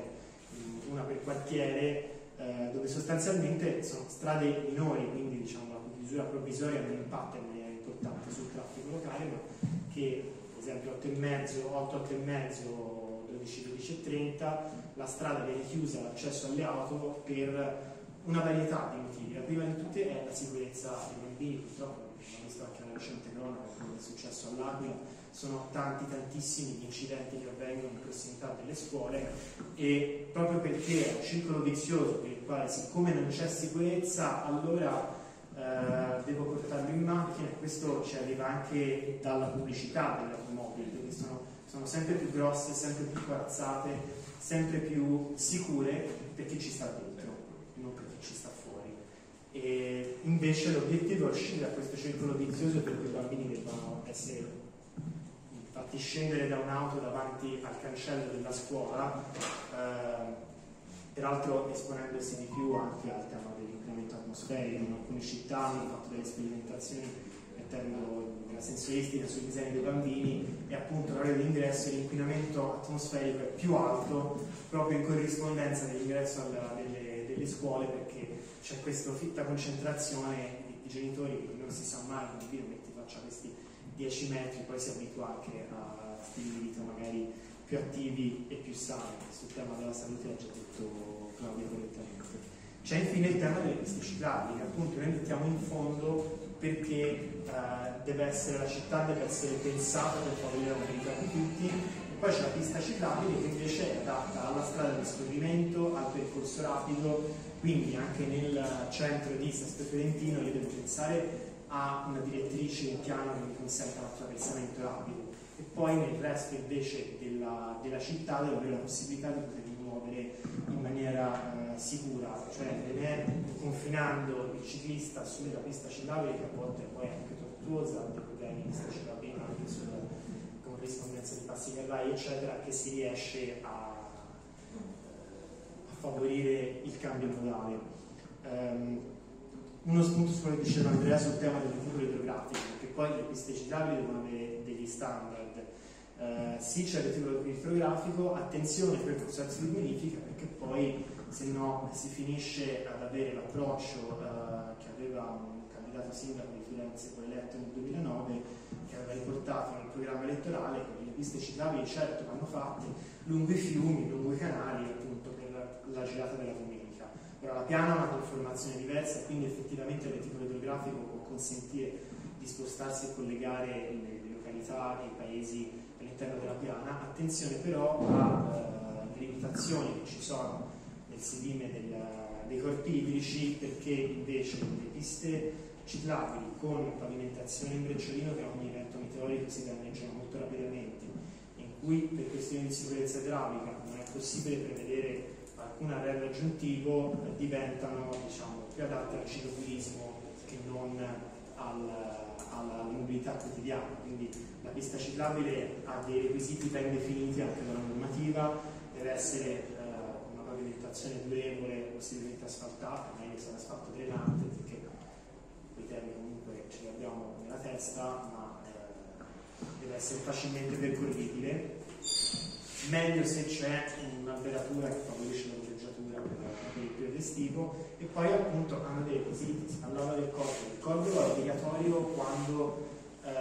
S4: una per quartiere, uh, dove sostanzialmente sono strade minori, quindi diciamo, la chiusura provvisoria non impatta in maniera importante sul traffico locale, ma che per esempio 8 e mezzo, 8, 8 e mezzo 12, 12 e 30, la strada viene chiusa all'accesso alle auto per una varietà di motivi. La prima di tutte è la sicurezza dei bambini, purtroppo abbiamo visto anche nella recente cronaca come è successo all'Aquila, sono tanti tantissimi gli incidenti che avvengono in prossimità delle scuole e proprio perché è un circolo vizioso per il quale siccome non c'è sicurezza allora eh, devo portarlo in macchina e questo ci arriva anche dalla pubblicità delle automobili, dove sono sono sempre più grosse, sempre più corazzate, sempre più sicure per chi ci sta dentro, non per chi ci sta fuori. E invece l'obiettivo è uscire da questo circolo vizioso per cui i bambini debbano essere fatti scendere da un'auto davanti al cancello della scuola, eh, peraltro esponendosi di più anche al tema dell'incremento atmosferico. In alcune città hanno fatto delle sperimentazioni mettendo la sensoristica sui disegni dei bambini e appunto l'orario di ingresso l'inquinamento atmosferico è più alto proprio in corrispondenza dell'ingresso delle, delle, scuole perché c'è questa fitta concentrazione di, genitori che non si sa mai un bambino metti faccia questi 10 metri poi si abitua anche a stili di vita magari più attivi e più sani. Sul tema della salute ha già detto Claudia correttamente. C'è infine il tema delle piste ciclabili che appunto noi mettiamo in fondo perché eh, deve essere, la città deve essere pensata per favorire la mobilità di tutti. E poi c'è la pista ciclabile che invece è adatta alla strada di scorrimento, al percorso rapido, quindi anche nel centro di Sesto Fiorentino io devo pensare a una direttrice in piano che mi consenta l'attraversamento rapido. E poi nel resto invece della, della città devo avere la possibilità di poter muovere in maniera eh, sicura, cioè tenere, confinando il ciclista sulla pista ciclabile che a volte poi è anche tortuosa, ha dei problemi di pista ciclabile passi carrai, eccetera, che si riesce a, a favorire il cambio modale. Um, uno spunto su quello che diceva Andrea sul tema delle figure idrografiche, perché poi le piste citabili devono avere degli standard. Uh, sì, c'è il reticolo idrografico, attenzione per consorzi di bonifica, perché poi se no si finisce ad avere l'approccio uh, che aveva un candidato sindaco di Firenze, poi eletto nel 2009, che aveva riportato nel programma elettorale che le piste citabili certo vanno fatte lungo i fiumi, lungo i canali, appunto per la girata della domenica. Ora la piana ha una conformazione diversa quindi effettivamente il reticolo idrografico può consentire di spostarsi e collegare le, le località e i paesi all'interno della piana. Attenzione però alle uh, limitazioni che ci sono nel sedime del, dei corpi idrici perché invece le piste ciclabili con pavimentazione in brecciolino che a ogni evento meteorico si danneggiano molto rapidamente, in cui per questioni di sicurezza idraulica non è possibile prevedere alcun arredo aggiuntivo, eh, diventano diciamo, più adatte al cicloturismo che non al, alla mobilità quotidiana. Quindi la pista ciclabile ha dei requisiti ben definiti anche dalla normativa, deve essere eh, una pavimentazione durevole, possibilmente asfaltata, meglio se l'asfalto drenante, perché quei temi comunque ce li abbiamo nella testa, ma eh, deve essere facilmente percorribile. Meglio se c'è un'alberatura che favorisce la periodo estivo e poi appunto hanno dei requisiti, si parlava del corpo, il corpo è obbligatorio quando eh,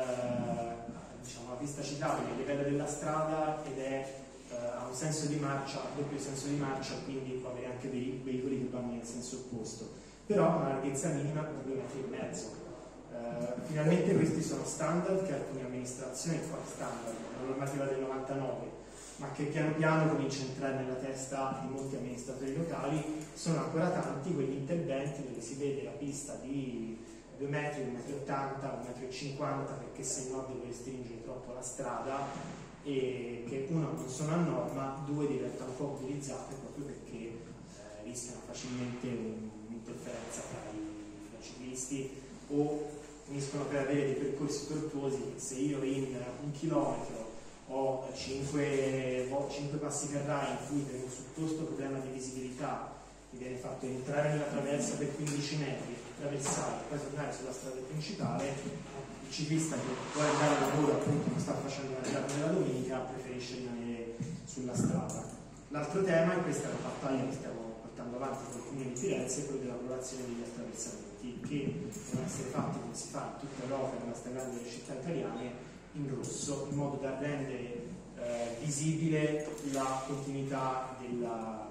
S4: diciamo, la pista citabile a livello della strada ed è eh, ha un senso di marcia, doppio senso di marcia, quindi può avere anche dei veicoli che vanno nel senso opposto, però ha una larghezza minima di 2 metri e mezzo. Uh, finalmente questi sono standard che alcune amministrazioni, standard, la normativa del 99, ma che piano piano comincia a entrare nella testa di molti amministratori locali, sono ancora tanti quegli interventi dove si vede la pista di 2 metri, 1,80 m, 1,50 m, perché se no deve restringere troppo la strada e che uno non sono a norma, due diventano poco utilizzate proprio perché eh, rischiano facilmente un'interferenza tra i, tra i ciclisti o finiscono per avere dei percorsi tortuosi se io in un chilometro ho 5, ho 5 passi carrai in cui per un supposto problema di visibilità mi viene fatto entrare nella traversa per 15 metri, attraversare, poi tornare sulla strada principale, il ciclista che vuole andare a lavoro appunto non sta facendo una girata nella domenica, preferisce rimanere sulla strada. L'altro tema, e questa è la battaglia che stiamo portando avanti con il Comune di Firenze, è quello dell'approvazione degli attraversamenti, che devono essere fatti come si fa in tutta Europa e nella stragrande delle città italiane, in rosso, in modo da rendere eh, visibile la continuità della,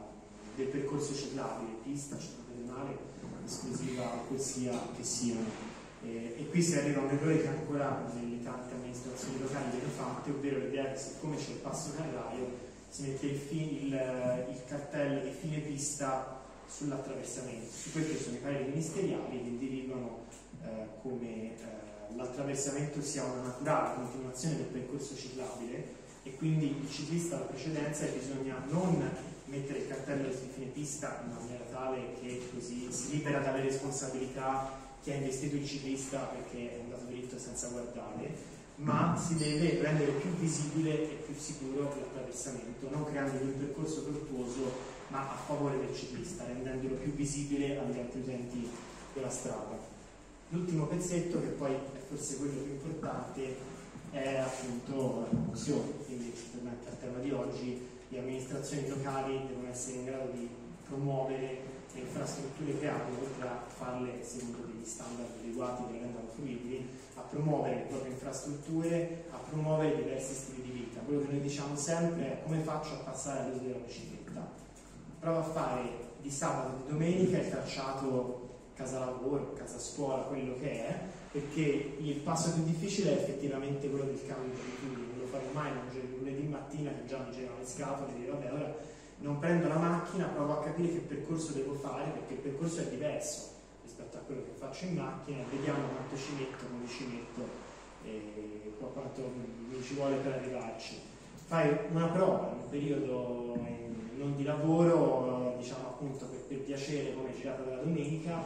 S4: del percorso ciclabile, pista, città pedonale, esclusiva quel sia che siano. Eh, e qui si arriva a un errore che ancora nelle tante amministrazioni locali viene fatto, ovvero l'idea che siccome c'è il passo carraio si mette il, il, il cartello di fine pista sull'attraversamento. Questi sono i pareri ministeriali che indirigono eh, come eh, l'attraversamento sia una naturale continuazione del percorso ciclabile e quindi il ciclista ha la precedenza e bisogna non mettere il cartello di fine pista in maniera tale che così si libera dalle responsabilità chi ha investito il ciclista perché è andato dritto senza guardare, ma si deve rendere più visibile e più sicuro l'attraversamento, non creando un percorso tortuoso ma a favore del ciclista, rendendolo più visibile agli altri utenti della strada. L'ultimo pezzetto, che poi è forse quello più importante, è appunto la promozione, quindi tornando al tema di oggi, le amministrazioni locali devono essere in grado di promuovere le infrastrutture create, oltre a farle secondo degli standard adeguati che rendano fruibili, a promuovere le proprie infrastrutture, a promuovere diversi stili di vita. Quello che noi diciamo sempre è come faccio a passare all'uso della bicicletta. Provo a fare di sabato e di domenica il tracciato casa lavoro, casa scuola, quello che è, perché il passo più difficile è effettivamente quello del cambio di abitudini, non lo farò mai lunedì mattina che già mi girano le scatole e dire vabbè ora non prendo la macchina, provo a capire che percorso devo fare, perché il percorso è diverso rispetto a quello che faccio in macchina, vediamo quanto ci metto, come ci metto e quanto mi ci vuole per arrivarci. Fai una prova in un periodo non di lavoro, diciamo appunto per, per piacere come girata della domenica,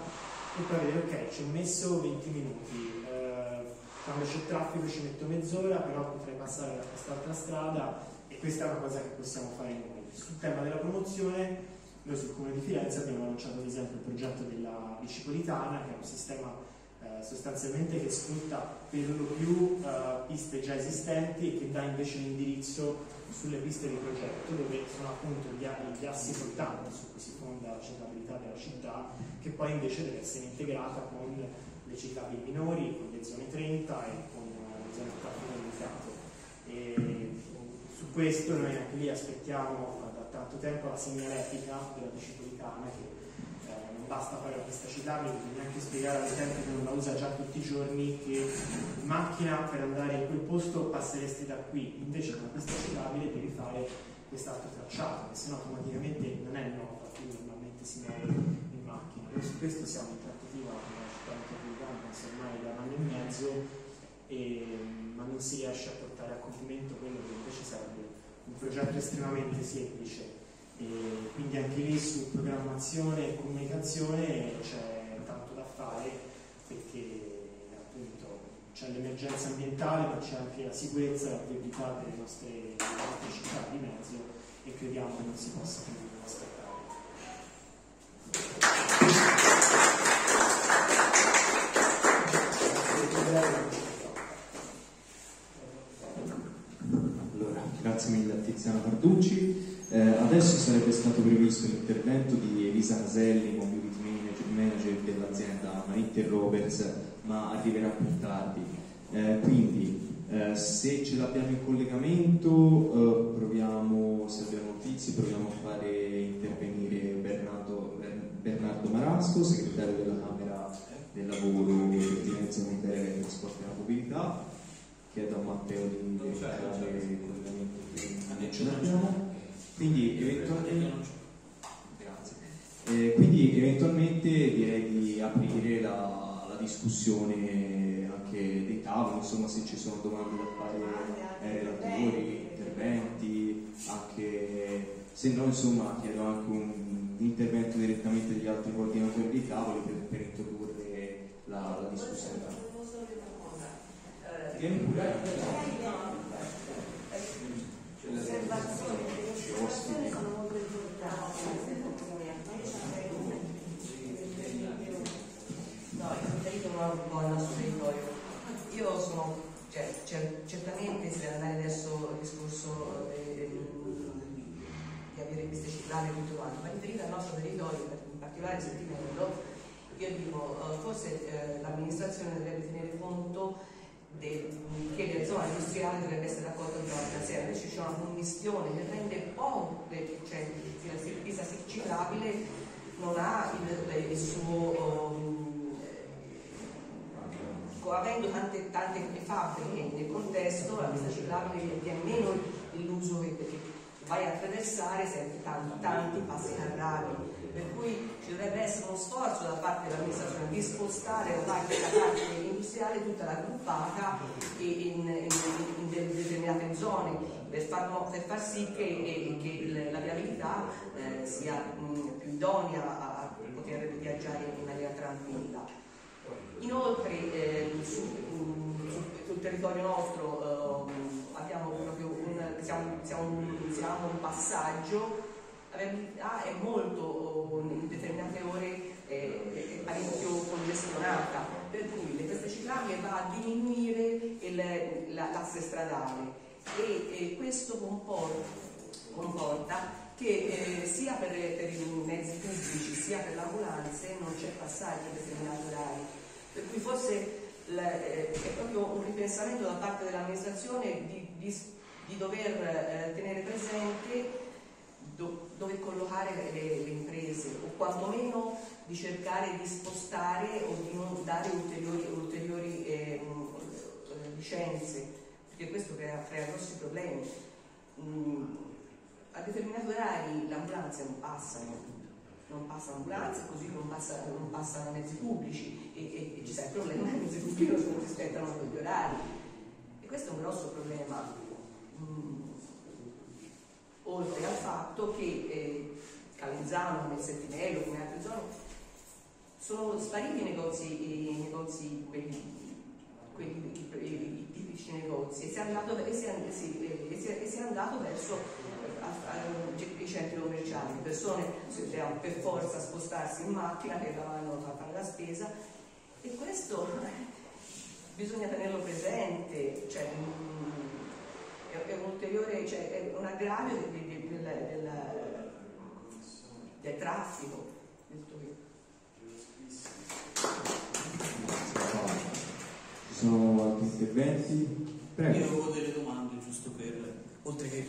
S4: e poi vedere ok ci ho messo 20 minuti, eh, quando c'è traffico ci metto mezz'ora, però potrei passare da quest'altra strada e questa è una cosa che possiamo fare noi. Sul tema della promozione, noi sul Comune di Firenze abbiamo lanciato ad esempio il progetto della bicipolitana, che è un sistema eh, sostanzialmente che sfrutta per lo più eh, piste già esistenti e che dà invece l'indirizzo sulle piste di progetto, dove sono appunto gli, gli assi portanti su cui si fonda la ciclabilità della città, che poi invece deve essere integrata con le ciclabili minori, con le zone 30 e con le zone a traffico limitato. E su questo noi anche lì aspettiamo da tanto tempo la segnaletica della bicipolitana che basta fare la pista ciclabile, bisogna anche spiegare all'utente che non la usa già tutti i giorni che in macchina per andare in quel posto passeresti da qui, invece con la pista ciclabile devi fare quest'altro tracciato, che se no automaticamente non è nota, quindi normalmente si muove in macchina. Su questo siamo in trattativa con la città metropolitana, ormai da un anno e mezzo, e, ma non si riesce a portare a compimento quello che invece sarebbe un progetto estremamente semplice. E quindi anche lì su programmazione e comunicazione c'è tanto da fare perché appunto c'è l'emergenza ambientale ma c'è anche la sicurezza e la viabilità delle nostre, delle nostre città di mezzo e crediamo che non si possa più aspettare.
S5: Allora, grazie mille a Tiziana Carducci. Eh, adesso sarebbe stato previsto l'intervento di Elisa Caselli, Mobility Manager, dell'azienda Manitte Rovers, ma arriverà più tardi. Eh, quindi, eh, se ce l'abbiamo in collegamento, eh, proviamo, se abbiamo notizie, proviamo a fare intervenire Bernardo, Bernardo Marasco, segretario della Camera del Lavoro, Pertinenza Unitaria e Trasporti e Mobilità. Chiedo a Matteo di verificare il collegamento che ce l'abbiamo. Quindi eventualmente, eh, quindi eventualmente direi di aprire la, la, discussione anche dei tavoli, insomma se ci sono domande da fare ai eh, relatori, interventi, anche se no insomma chiedo anche un, intervento direttamente degli altri coordinatori dei tavoli per, per introdurre la, la discussione. Vieni pure.
S9: Osservazioni e sono molto importanti. No, io Federico non ha un donna sul territorio. Io sono, cioè, certamente se andare adesso il discorso di avere piste ciclabili e tutto quanto, ma riferito al nostro territorio, in particolare Settimello, io dico, forse eh, l'amministrazione dovrebbe tenere conto che le zone industriali dovrebbe essere raccolta in una sera, invece c'è una commissione che rende ponte, cioè la pista ciclabile non ha il, il suo um, avendo tante, tante fabbriche nel contesto, la pista ciclabile viene meno l'uso che, vai a attraversare sempre tanti, tanti passi carrari per cui ci dovrebbe essere uno sforzo da parte dell'amministrazione di spostare ormai questa parte industriale tutta la gruppata in, in, in, determinate zone per far, per far sì che, che, la viabilità eh, sia mh, più idonea a, a, poter viaggiare in maniera tranquilla. Inoltre eh, su, mh, sul territorio nostro eh, abbiamo proprio un, siamo, siamo, siamo un passaggio la viabilità è molto in determinate ore eh, parecchio congestionata, per cui le piste ciclabili va a diminuire l'asse stradale e, e questo comporta, comporta che eh, sia per, per, i mezzi pubblici sia per le ambulanze non c'è passaggio a determinati orari. Per cui forse la, eh, è proprio un ripensamento da parte dell'amministrazione di, di, di dover eh, tenere presente do, dove collocare le, le, imprese o quantomeno di cercare di spostare o di non dare ulteriori, ulteriori eh, licenze, perché questo crea, crea grossi problemi. Mm, a determinati orari le ambulanze non passano, non passano ambulanze, così non, passa, passano mezzi pubblici e, e, e ci sta il problema i mezzi pubblici non rispettano quegli orari. E questo è un grosso problema. Mm, oltre al fatto che eh, Calenzano, nel Settimello, come altre zone, sono spariti i negozi, i negozi quelli quelli, i, tipici negozi e si è andato, e si è, e si è, andato verso i centri commerciali, le persone devono per forza spostarsi in macchina che vanno a fare la spesa e questo <laughs> bisogna tenerlo presente, cioè, è, un ulteriore, cioè, è un aggravio del, del, del, del traffico.
S5: Ci sono altri interventi? Prego.
S10: Io avevo delle domande giusto per, oltre che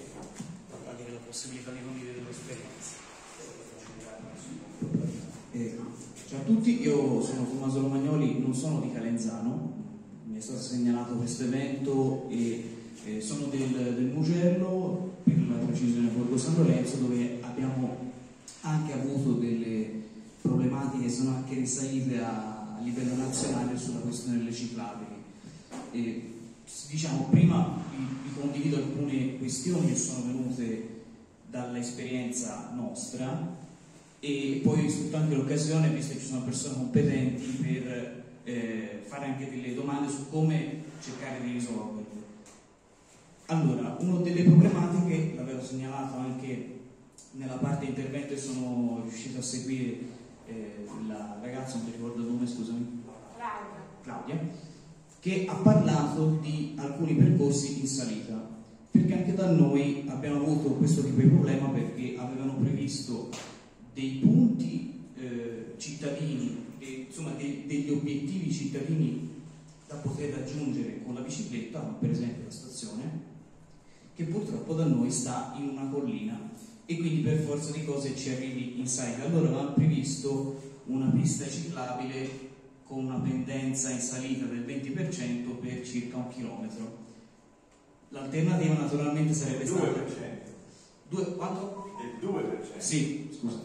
S10: avere la possibilità di condividere l'esperienza. Eh, ciao a tutti, io sono Tommaso Romagnoli, non sono di Calenzano, mi è stato segnalato questo evento e eh, sono del, del Mugello, per la precisione Borgo San Lorenzo, dove abbiamo anche avuto delle problematiche che sono anche risalite a, a livello nazionale sulla questione delle ciclabili. E, diciamo, prima vi, vi, condivido alcune questioni che sono venute dall'esperienza nostra e poi sfrutto anche l'occasione, visto che ci sono persone competenti, per eh, fare anche delle domande su come cercare di risolverle. Allora, una delle problematiche, l'avevo segnalato anche nella parte intervento e sono riuscito a seguire eh, la ragazza, non ti ricordo il nome, scusami.
S11: Claudia.
S10: Claudia che ha parlato di alcuni percorsi in salita, perché anche da noi abbiamo avuto questo tipo di problema perché avevano previsto dei punti eh, cittadini, de, insomma de, degli obiettivi cittadini da poter raggiungere con la bicicletta, per esempio la stazione, che purtroppo da noi sta in una collina e quindi per forza di cose ci arrivi in salita. Allora avevamo previsto una pista ciclabile con una pendenza in salita del 20% per circa un chilometro. L'alternativa naturalmente sarebbe
S7: il 2%.
S10: stata... 2%. Quanto?
S7: Il 2%.
S10: Sì, scusa.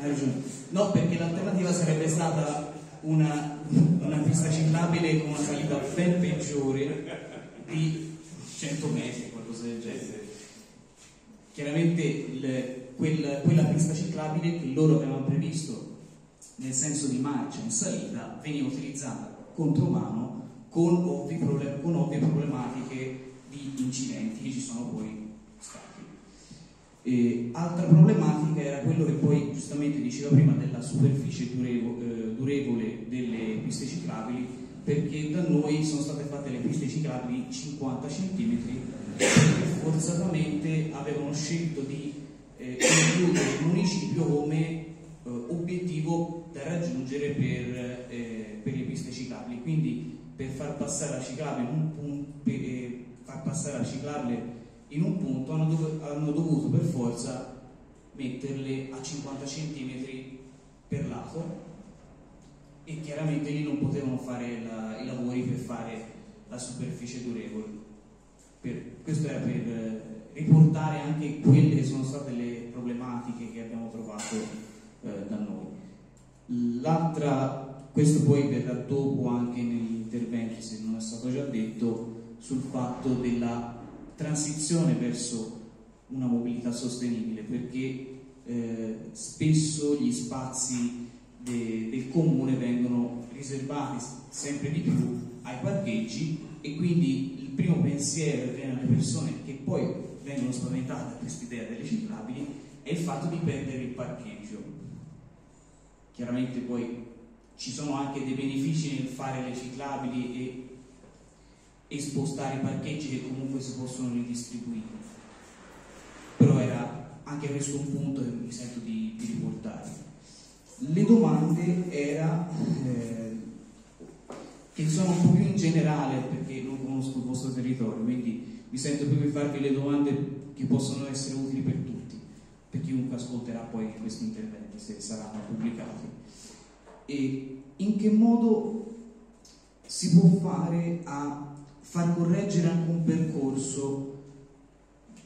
S10: Hai ragione. No, perché l'alternativa sarebbe stata una, una pista ciclabile con una salita ben peggiore di 100 metri, qualcosa del genere. Chiaramente il, quel, quella pista ciclabile che loro avevano previsto nel senso di marcia in salita veniva utilizzata contro mano con, ovvi problem- con ovvie problematiche di incidenti che ci sono poi stati. E altra problematica era quello che poi giustamente diceva prima della superficie durevo- eh, durevole delle piste ciclabili perché da noi sono state fatte le piste ciclabili 50 cm perché forzatamente avevano scelto di eh, includere il municipio come eh, obiettivo da raggiungere per, eh, per, le piste ciclabili. Quindi per far passare la ciclabile in un punto, per, eh, far passare la ciclabile in un punto hanno, dov- hanno, dovuto per forza metterle a 50 cm per lato e chiaramente lì non potevano fare la, i lavori per fare la superficie durevole. Per, questo era per eh, riportare anche quelle che sono state le problematiche che abbiamo trovato eh, da noi. L'altra, questo poi verrà dopo anche negli interventi, se non è stato già detto, sul fatto della transizione verso una mobilità sostenibile, perché eh, spesso gli spazi de, del comune vengono riservati sempre di più ai parcheggi e quindi primo pensiero che viene alle persone che poi vengono spaventate da questa idea delle ciclabili è il fatto di perdere il parcheggio chiaramente poi ci sono anche dei benefici nel fare le ciclabili e, e spostare i parcheggi che comunque si possono ridistribuire. Però era anche questo un punto che mi sento di, di riportare. Le domande era eh, che sono un po' più in generale perché non conosco il vostro territorio, quindi mi sento più di farvi le domande che possono essere utili per tutti, per chiunque ascolterà poi questi interventi se saranno pubblicati. E in che modo si può fare a far correggere anche un percorso,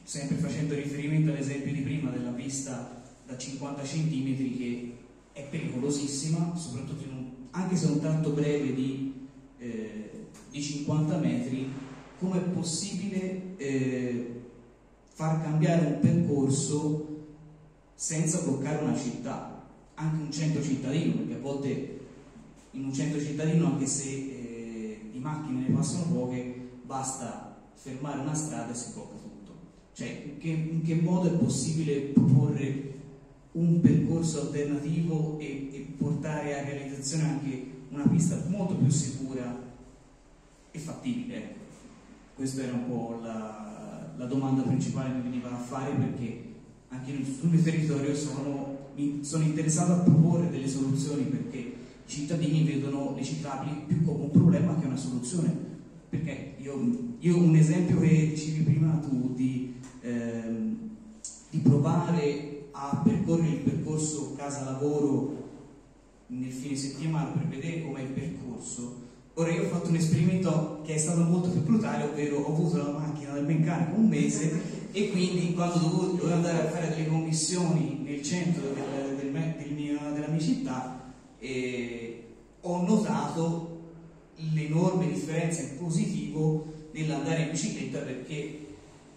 S10: sempre facendo riferimento all'esempio di prima della pista da 50 cm che è pericolosissima, soprattutto un, anche se è un tratto breve di, eh, di 50 metri, come è possibile eh, far cambiare un percorso senza bloccare una città? anche un centro cittadino, perché a volte in un centro cittadino, anche se eh, in macchine ne passano poche, basta fermare una strada e si blocca tutto. Cioè, in che, in che modo è possibile proporre un percorso alternativo e, e portare a realizzazione anche una pista molto più sicura e fattibile? Ecco. Questa era un po' la, la domanda principale che mi veniva a fare perché anche sul mio territorio sono, sono interessato a proporre delle soluzioni perché i cittadini vedono le ciclabili più come un problema che una soluzione. Perché io, io un esempio che dicevi prima tu di, ehm, di provare a percorrere il percorso casa-lavoro nel fine settimana per vedere com'è il percorso. Ora io ho fatto un esperimento che è stato molto più brutale, ovvero ho avuto la macchina del meccanico un mese e quindi quando dovevo andare a fare delle commissioni nel centro del, del, del mio, della mia città eh, ho notato l'enorme differenza in positivo nell'andare in bicicletta perché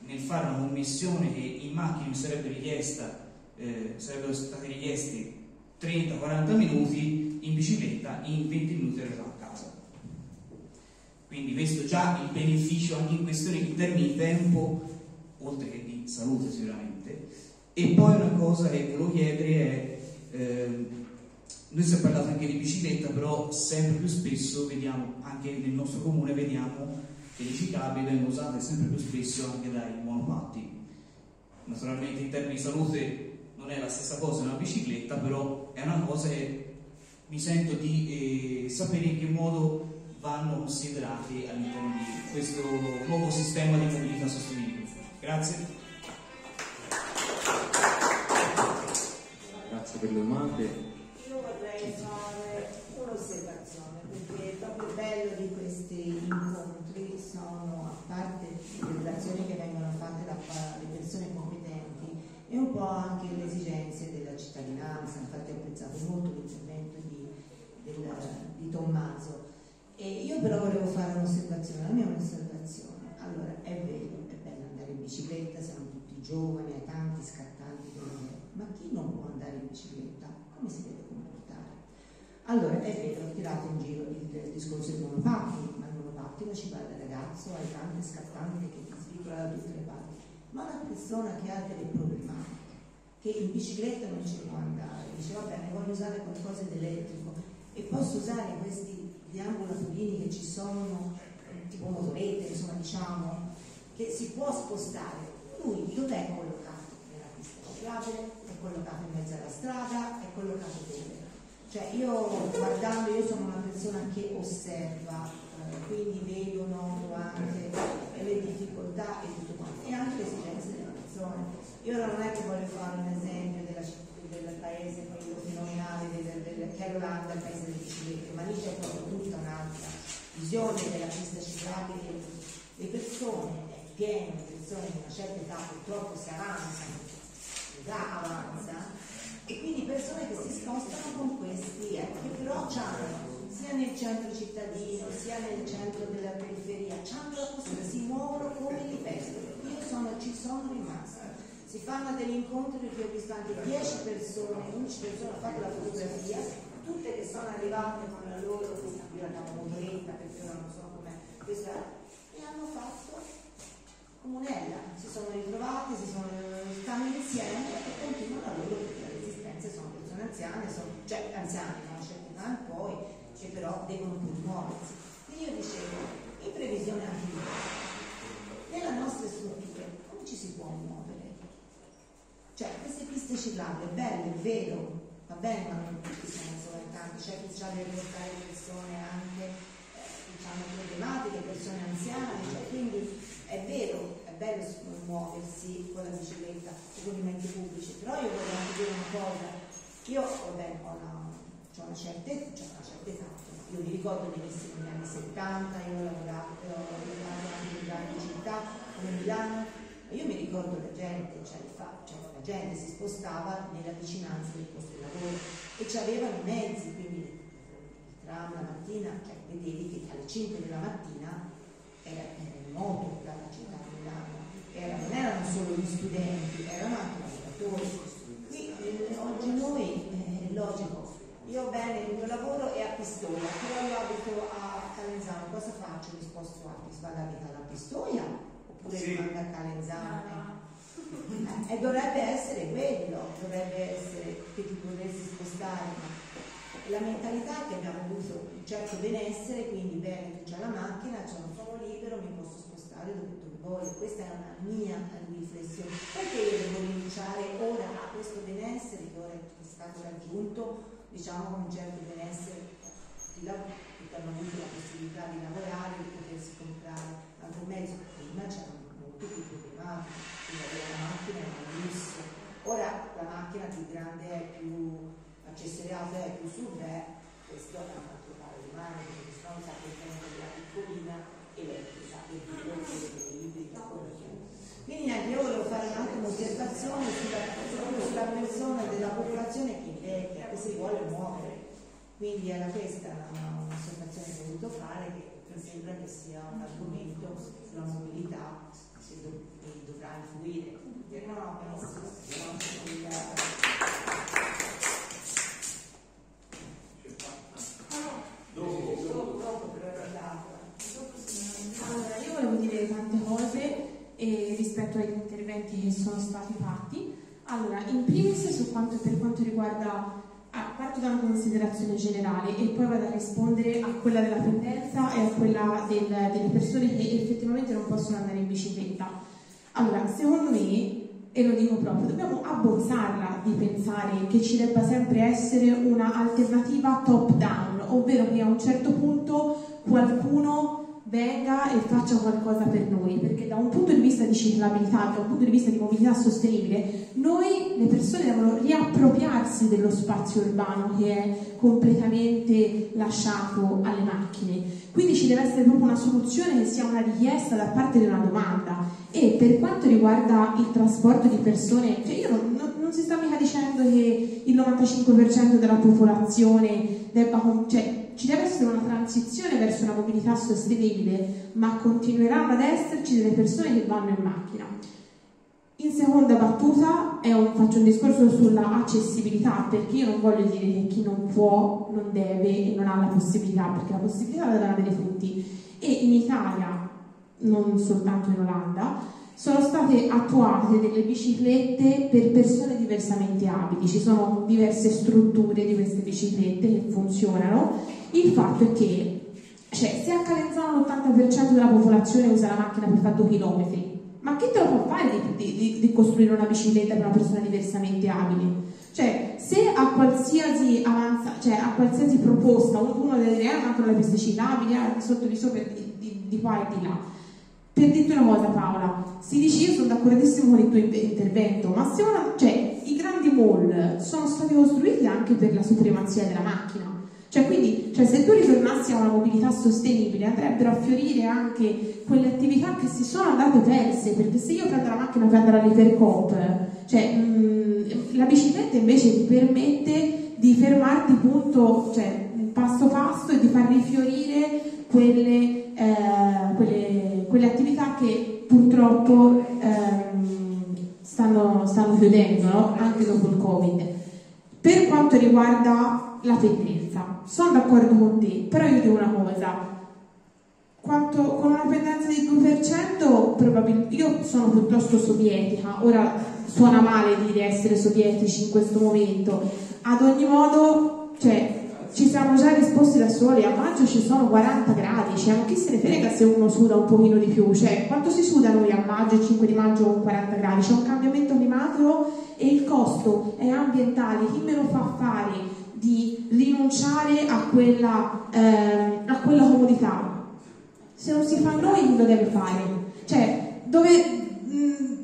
S10: nel fare una commissione che in macchina mi sarebbe richiesta eh, sarebbero state richiesti 30-40 minuti in bicicletta in 20 minuti ero quindi questo già il beneficio anche in questione in termini di tempo oltre che di salute sicuramente. E poi una cosa che volevo chiedere è, eh, noi si è parlato anche di bicicletta, però sempre più spesso vediamo, anche nel nostro comune, vediamo che le ciclabili vengono usate sempre più spesso anche dai monopatti. Naturalmente in termini di salute non è la stessa cosa di una bicicletta, però è una cosa che mi sento di eh, sapere in che modo vanno considerati all'interno di questo nuovo sistema di mobilità sostenibile. Grazie.
S5: Grazie per le domande.
S1: Io vorrei fare un'osservazione perché proprio il bello di questi incontri sono, a parte le relazioni che vengono fatte dalle persone competenti, e un po' anche le esigenze della cittadinanza. Infatti ho apprezzato molto l'intervento di, del, di Tommaso. E io però volevo fare un'osservazione, la mia è un'osservazione. Allora, è vero, bicicletta, siamo tutti giovani, hai tanti scattanti ma chi non può andare in bicicletta? Come si deve comportare? Allora, è vero, ho tirato in giro il, il discorso del monopattino, ma il monopattino ci va dal ragazzo, hai tante scattanti che ti svicola da tutte le parti, ma una persona che ha delle problematiche, che in bicicletta non ci può andare, dice va bene, voglio usare qualcosa di elettrico e posso usare questi deambulatorini che ci sono, tipo motorette, insomma diciamo, che si può spostare, lui dov'è collocato? Nella pista ciclabile, è collocato in mezzo alla strada, è collocato dove? Cioè io guardando, io sono una persona che osserva, eh, quindi vedo noto anche le difficoltà e tutto quanto, e anche le esigenze delle persone. Io non è che voglio fare un esempio della, del paese, quello fenomenale del, del, che è l'Olanda, il paese delle biciclette, ma lì c'è proprio tutta un'altra visione della pista ciclabile. Le persone pieno di persone di una certa età purtroppo si avanzano, l'età avanza, e quindi persone che si spostano con questi, ecco, che però hanno sia nel centro cittadino, sia nel centro della periferia, hanno la possibilità, si muovono come li vestono. Io sono, ci sono rimasta. Si fanno degli incontri anche 10 persone, 11 persone, ho fatto la fotografia, tutte che sono arrivate con la loro, qui la chiamo motoretta perché ora non so com'è, questa, e hanno fatto comunella, si sono ritrovati, si sono, stanno insieme e continuano la loro resistenze sono persone anziane, sono, cioè anziane una certa età in poi, che però devono pur muoversi. Quindi io dicevo, in previsione anche di nella nostra struttura come ci si può muovere? Cioè, queste piste ciclabili, belle, è vero, va bene, ma non tutti sono esorbitanti, c'è chi già deve portare persone anche, eh, diciamo, problematiche, persone anziane, cioè, quindi è vero, è bello muoversi con la bicicletta con i mezzi pubblici, però io voglio anche dire una cosa. Io vabbè, ho, una, ho una, certa, cioè una certa età, io mi ricordo benissimo negli anni 70, io ho lavorato, ho lavorato anche in città come Milano, io mi ricordo la gente, cioè, cioè, gente si spostava nella vicinanza del posto di lavoro e avevano i mezzi, quindi il tram la mattina, cioè vedevi che alle 5 della mattina era, era moto dalla città di Milano, era, non erano solo gli studenti, erano anche i lavoratori. Qui eh, oggi noi, eh, è logico, io bene, il mio lavoro è a Pistoia, però io abito a Calenzano, cosa faccio? Mi sposto a, vado a Pistoia oppure
S5: Sì.
S1: rimango a Calenzano? Eh, E dovrebbe essere quello, dovrebbe essere che ti vorresti spostare. La mentalità che abbiamo avuto un certo benessere, quindi bene, c'hai la macchina, c'è un sono libero, mi posso spostare dove, dove voglio. Questa è una mia riflessione. Perché io devo rinunciare ora a questo benessere che ora è stato raggiunto, diciamo con un certo benessere di lavoro, che hanno avuto la possibilità di lavorare, di potersi comprare un mezzo. Prima c'erano molto più problematiche, quindi la macchina era un lusso. Ora la macchina più grande è più accessoriata, è più su, beh, questo è un altro paio di mani, perché se no sa che tempo della piccolina elettrica e di delle ibride, quello che è. quindi niente, io volevo fare anche un'osservazione sulla, sulla persona della popolazione che invecchia, che si vuole muovere. Quindi era questa un'osservazione che ho voluto fare, che mi sembra che sia un argomento sulla mobilità dovrà influire. No, no, no, il-.
S2: Allora, eh, rispetto agli interventi che sono stati fatti. Allora, in primis quanto, per quanto riguarda, ah, parto da una considerazione generale e poi vado a rispondere a quella della pendenza e a quella del- delle persone che effettivamente non possono andare in bicicletta. Allora, secondo me, e lo dico proprio, dobbiamo abbozzarla di pensare che ci debba sempre essere una alternativa top down, ovvero che a un certo punto qualcuno venga e faccia qualcosa per noi, perché da un punto di vista di ciclabilità, da un punto di vista di mobilità sostenibile, noi le persone devono riappropriarsi dello spazio urbano che è completamente lasciato alle macchine. Quindi ci deve essere proprio una soluzione che sia una richiesta da parte di una domanda. E per quanto riguarda il trasporto di persone, cioè io non, non- non si sta mica dicendo che il 95% della popolazione debba, cioè ci deve essere una transizione verso una mobilità sostenibile, ma continueranno ad esserci delle persone che vanno in macchina. In seconda battuta un- faccio un discorso sulla accessibilità, perché io non voglio dire che chi non può, non deve e non ha la possibilità, perché la possibilità la devono avere tutti. E in Italia, non soltanto in Olanda, sono state attuate delle biciclette per persone diversamente abili, ci sono diverse strutture di queste biciclette che funzionano. Il fatto è che cioè, se a Calenzano l'80% della popolazione usa la macchina per fare 2 km, ma chi te lo può fare di, di- di- di costruire una bicicletta per una persona diversamente abile? Cioè, se a qualsiasi avanza, cioè a qualsiasi proposta uno deve dire, eh, mancano le piste ciclabili, eh, sotto di sopra, di, qua e di là. Per dirti una cosa Paola, si dice io sono d'accordissimo con il tuo in- intervento, ma se una, cioè, i grandi mall sono stati costruiti anche per la supremazia della macchina. Cioè, quindi, cioè, se tu ritornassi a una mobilità sostenibile, andrebbero a fiorire anche quelle attività che si sono andate perse, perché se io prendo la macchina per andare all'Ipercoop, cioè, mh, la bicicletta invece ti permette di fermarti punto, cioè, passo passo e di far rifiorire quelle, eh, quelle, quelle attività che purtroppo ehm, stanno, stanno chiudendo, no? anche dopo il Covid. Per quanto riguarda la pendenza, sono d'accordo con te, però io dico una cosa. Quanto, con una pendenza di 2%, probabilmente io sono piuttosto sovietica, ora suona male dire essere sovietici in questo momento, ad ogni modo, cioè, ci siamo già risposti da soli, a maggio ci sono 40 gradi, cioè, ma chi se ne frega se uno suda un pochino di più, cioè, quanto si suda noi a maggio, il 5 di maggio con 40 gradi? C'è un cambiamento climatico e il costo è ambientale, chi me lo fa fare di rinunciare a quella, ehm, a quella comodità? Se non si fa noi, chi lo deve fare? Cioè, dove... mh,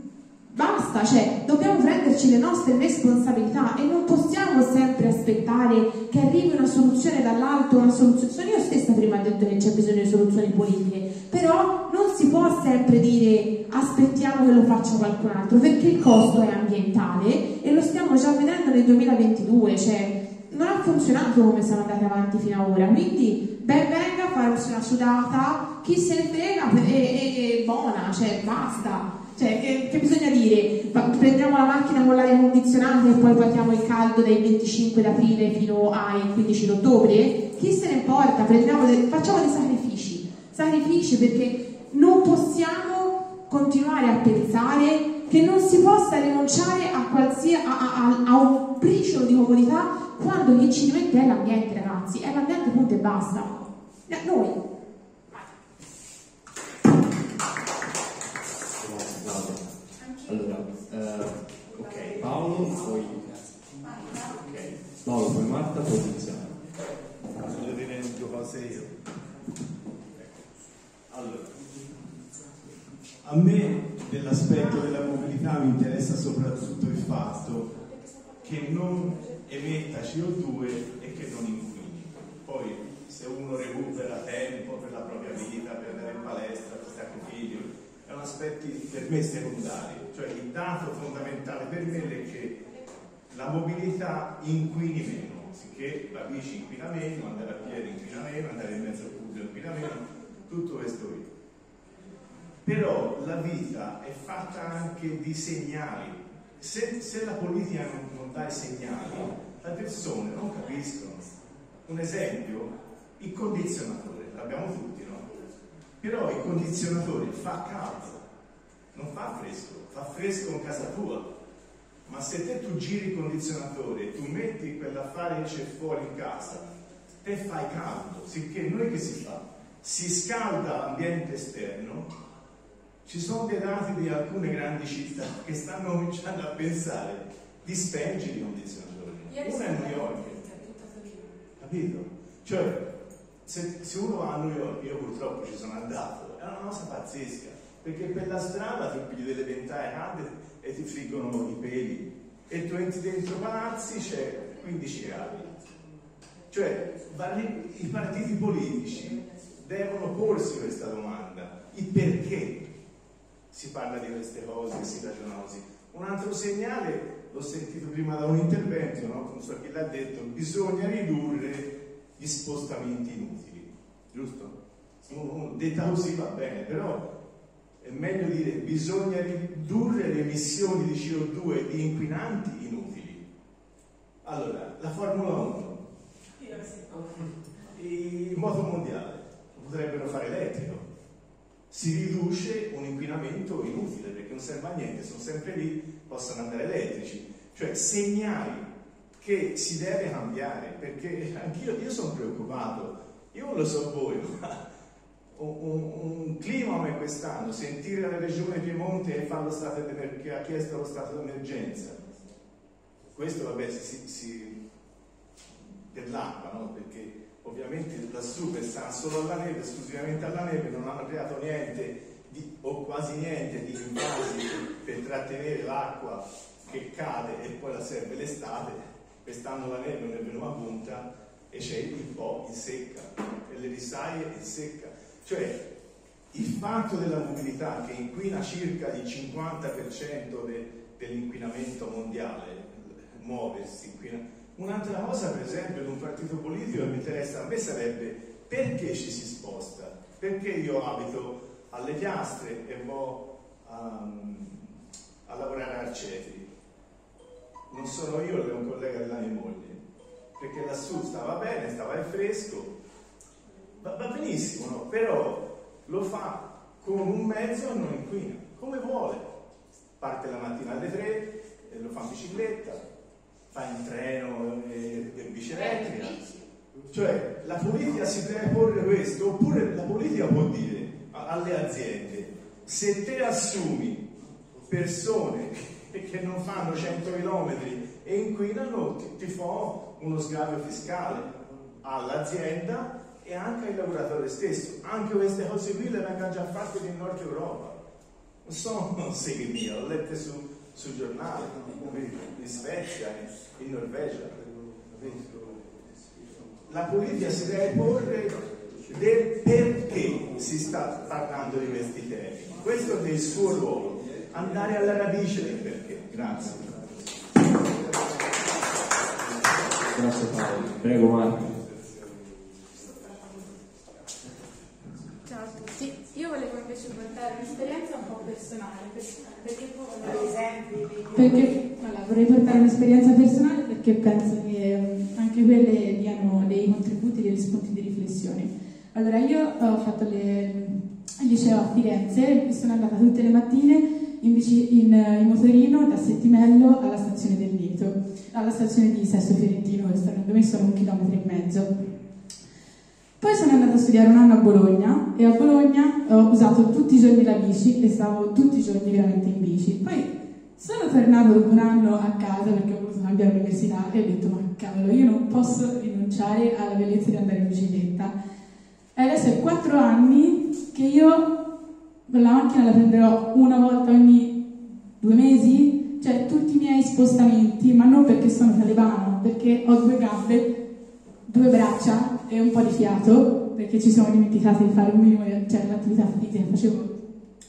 S2: Basta, cioè, dobbiamo prenderci le nostre responsabilità e non possiamo sempre aspettare che arrivi una soluzione dall'alto, una soluzione. Io stessa prima ho detto che c'è bisogno di soluzioni politiche, però non si può sempre dire aspettiamo che lo faccia qualcun altro, perché il costo è ambientale e lo stiamo già vedendo nel 2022, cioè non ha funzionato come siamo andati avanti fino ad ora, quindi ben venga a farsi una sudata, chi se ne frega e, e buona, cioè basta. Cioè, che, che bisogna dire? Prendiamo la macchina con l'aria condizionata e poi paghiamo il caldo dai 25 d'aprile fino ai 15 d'ottobre? Chi se ne importa? De- facciamo dei sacrifici. sacrifici perché non possiamo continuare a pensare che non si possa rinunciare a, qualsiasi, a, a, a un briciolo di comodità quando chi ci rimette è l'ambiente ragazzi, è l'ambiente punto e basta. Noi.
S5: Allora, eh, ok, Paolo, poi... Ok, Paolo, poi Marta, poi iniziamo.
S12: Voglio dire due cose io. Allora, a me dell'aspetto della mobilità mi interessa soprattutto il fatto che non emetta CO2 e che non inquini. Poi se uno recupera tempo per la propria vita, per andare in palestra, per stare con i figli, è un aspetto per me secondario. Cioè il dato fondamentale per me è che la mobilità inquini meno, sicché la bici inquina meno, andare a piedi inquina meno, andare in mezzo al pubblico inquina meno, tutto questo qui. Però la vita è fatta anche di segnali. Se, se la politica non, non dà i segnali, le persone non capiscono. Un esempio, il condizionatore, l'abbiamo tutti, no? Però il condizionatore fa caldo, non fa fresco, fa fresco in casa tua. Ma se te tu giri il condizionatore tu metti quell'affare che c'è fuori in casa, te fai caldo, sicché noi che si fa? Si scalda l'ambiente esterno ci sono dei dati di alcune grandi città che stanno cominciando a pensare di spengere i condizionatori. Una è New York. Capito? Cioè, se, se, uno va a New York, io purtroppo ci sono andato, è una cosa pazzesca, perché per la strada ti pigli delle ventaie calde e ti friggono i peli e tu entri dentro palazzi c'è 15 gradi. Cioè, i partiti politici devono porsi questa domanda, il perché si parla di queste cose, si ragiona così. Un altro segnale, l'ho sentito prima da un intervento, no? non so chi l'ha detto, bisogna ridurre gli spostamenti inutili, giusto? Detta così va bene, però è meglio dire bisogna ridurre le emissioni di CO2 di inquinanti inutili. Allora, la Formula 1, <laughs> il moto mondiale, potrebbero fare elettrico, si riduce un inquinamento inutile perché non serve a niente, sono sempre lì, possono andare elettrici, cioè segnali che si deve cambiare perché <laughs> anch'io io sono preoccupato, io non lo so voi, ma <laughs> un, un, un clima come quest'anno, sentire la regione Piemonte che ha chiesto lo stato d'emergenza, questo vabbè si, si dell'acqua, no? perché ovviamente lassù per stare solo alla neve, esclusivamente alla neve, non hanno creato niente di, o quasi niente di invasi per trattenere l'acqua che cade e poi la serve l'estate, quest'anno la neve non è venuta a punta e c'è il po' in secca, e le risaie in secca. Cioè il fatto della mobilità che inquina circa il 50% de, dell'inquinamento mondiale, muoversi, inquina, Un'altra cosa, per esempio, di un partito politico che mi interessa a me sarebbe perché ci si sposta? Perché io abito alle Piastre e vado um, a lavorare a Arcetri? Non sono io, è un collega della mia moglie, perché lassù stava bene, stava al fresco, va, va benissimo, no? però lo fa con un mezzo e non inquina, come vuole. Parte la mattina alle tre e lo fa in bicicletta, fa in treno e, e bicicletta. Cioè la politica si deve porre questo, oppure la politica può dire alle aziende, se te assumi persone che non fanno 100 km e inquinano, ti, ti fa uno sgravio fiscale all'azienda e anche al lavoratore stesso. Anche queste cose qui le vengono già fatte in Nord Europa. Non sono seghe mie, l'ho lette su, sul giornale, in Svezia, in Norvegia. La politica si deve porre del perché si sta parlando di questi temi. Questo è il suo ruolo, andare alla radice del perché. Grazie.
S5: Grazie Paolo. Prego Marco.
S8: Ciao a tutti, io portare un'esperienza un po' personale, perché poi degli esempi.
S2: Perché allora, vorrei portare un'esperienza personale perché penso che anche quelle diano dei contributi, degli spunti di riflessione.
S13: Allora, io ho fatto le, il liceo a Firenze, sono andata tutte le mattine in, bici, in, in motorino da Settimello alla stazione del Nieto, alla stazione di Sesto Fiorentino, che sta da me sono un chilometro e mezzo. Poi sono andata a studiare un anno a Bologna e a Bologna ho usato tutti i giorni la bici e stavo tutti i giorni veramente in bici. Poi sono tornato dopo un anno a casa perché ho voluto cambiare università e ho detto ma cavolo io non posso rinunciare alla bellezza di andare in bicicletta. E adesso è quattro anni che io la macchina la prenderò una volta ogni due mesi, cioè tutti i miei spostamenti, ma non perché sono talebano, perché ho due gambe, due braccia e un po' di fiato, perché ci siamo dimenticati di fare un minimo di cioè, l'attività fisica, facevo.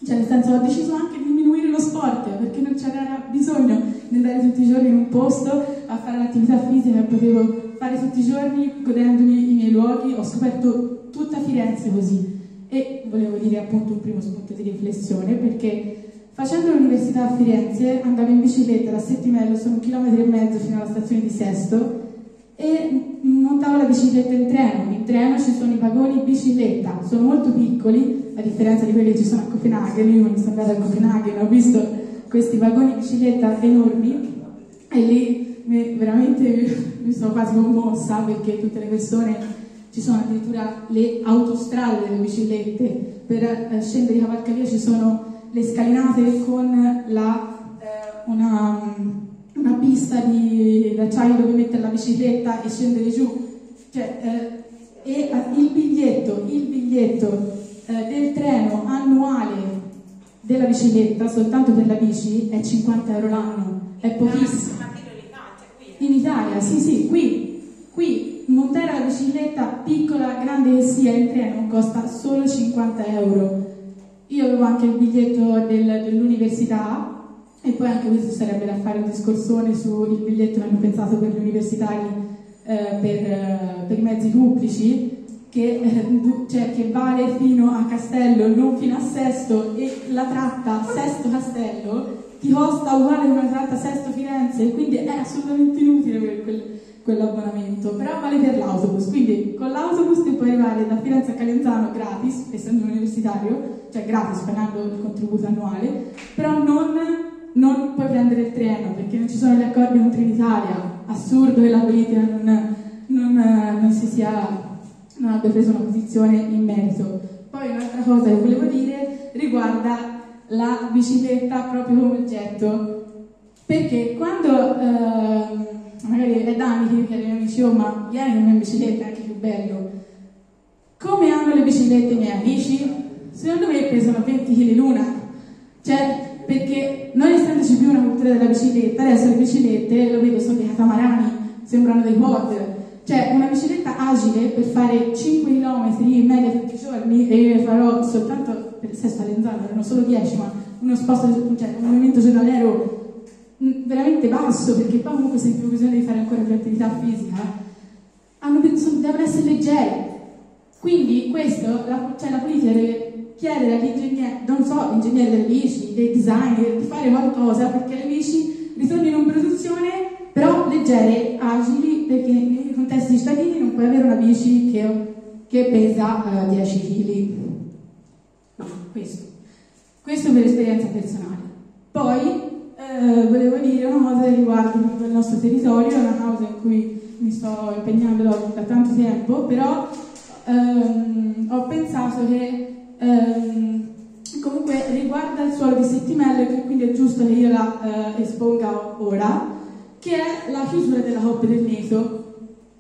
S13: Cioè nel senso ho deciso anche di diminuire lo sport perché non c'era bisogno di andare tutti i giorni in un posto a fare l'attività fisica che potevo fare tutti i giorni godendomi i miei luoghi, ho scoperto tutta Firenze così. E volevo dire appunto un primo spunto di riflessione perché facendo l'università a Firenze andavo in bicicletta da Settimello, sono un chilometro e mezzo fino alla stazione di Sesto e montavo la bicicletta in treno. In treno ci sono i vagoni bicicletta, sono molto piccoli, a differenza di quelli che ci sono a Copenaghen. Io quando sono andata a Copenaghen ho visto questi vagoni bicicletta enormi e lì mi, veramente mi sono quasi commossa perché tutte le persone, ci sono addirittura le autostrade delle biciclette, per eh, scendere in cavalcavia ci sono le scalinate con la, eh, una una pista di d'acciaio dove mettere la bicicletta e scendere giù. Cioè, eh, e il biglietto, il biglietto eh, del treno annuale della bicicletta, soltanto per la bici, è 50 euro l'anno, è pochissimo. In Italia, sì, sì, qui, qui montare la bicicletta piccola, grande che sia, in treno costa solo 50 euro. Io avevo anche il biglietto del, dell'università e poi anche questo sarebbe da fare un discorsone sul biglietto che hanno pensato per gli universitari eh, per, eh, per, i mezzi pubblici, che, eh, cioè, che, vale fino a Castello, non fino a Sesto, e la tratta Sesto-Castello ti costa uguale una tratta Sesto-Firenze, quindi è assolutamente inutile per quel, quell'abbonamento, però vale per l'autobus, quindi con l'autobus ti puoi arrivare da Firenze a Calenzano gratis, essendo un universitario, cioè gratis pagando il contributo annuale, però non non puoi prendere il treno perché non ci sono gli accordi con Trenitalia. Assurdo che la politica non, non, non, si sia, non abbia preso una posizione in merito. Poi un'altra cosa che volevo dire riguarda la bicicletta proprio come oggetto. Perché quando eh, magari è da anni che mi amici, ma vieni con me in bicicletta, è anche più bello. Come hanno le biciclette i miei amici? Secondo me pesano 20 kg l'una. Cioè, perché non essendoci più una cultura della bicicletta, adesso le biciclette, lo vedo, sono dei catamarani, sembrano dei quad. Cioè, una bicicletta agile per fare 5 km in media tutti i giorni e io ne farò soltanto per sesto all'entrata, erano solo 10, ma uno sposto, cioè un movimento giornaliero mm, veramente basso, perché poi comunque se più bisogno di fare ancora più attività fisica, hanno, devono essere leggere. Quindi questo, la, cioè la politica deve chiedere all'ingegnere, non so, l'ingegnere delle bici, dei designer, di fare qualcosa perché le bici ritornino in produzione, però leggere, agili, perché nei contesti cittadini non puoi avere una bici che, che pesa uh, 10 kg. No, questo. Questo per esperienza personale. Poi eh, volevo dire una cosa riguardo il nostro territorio, è una causa in cui mi sto impegnando da, da tanto tempo, però ehm, ho pensato che ehm, comunque riguarda il suolo di Settimello e quindi è giusto che io la eh, esponga ora, che è la chiusura della Coppa del Neto.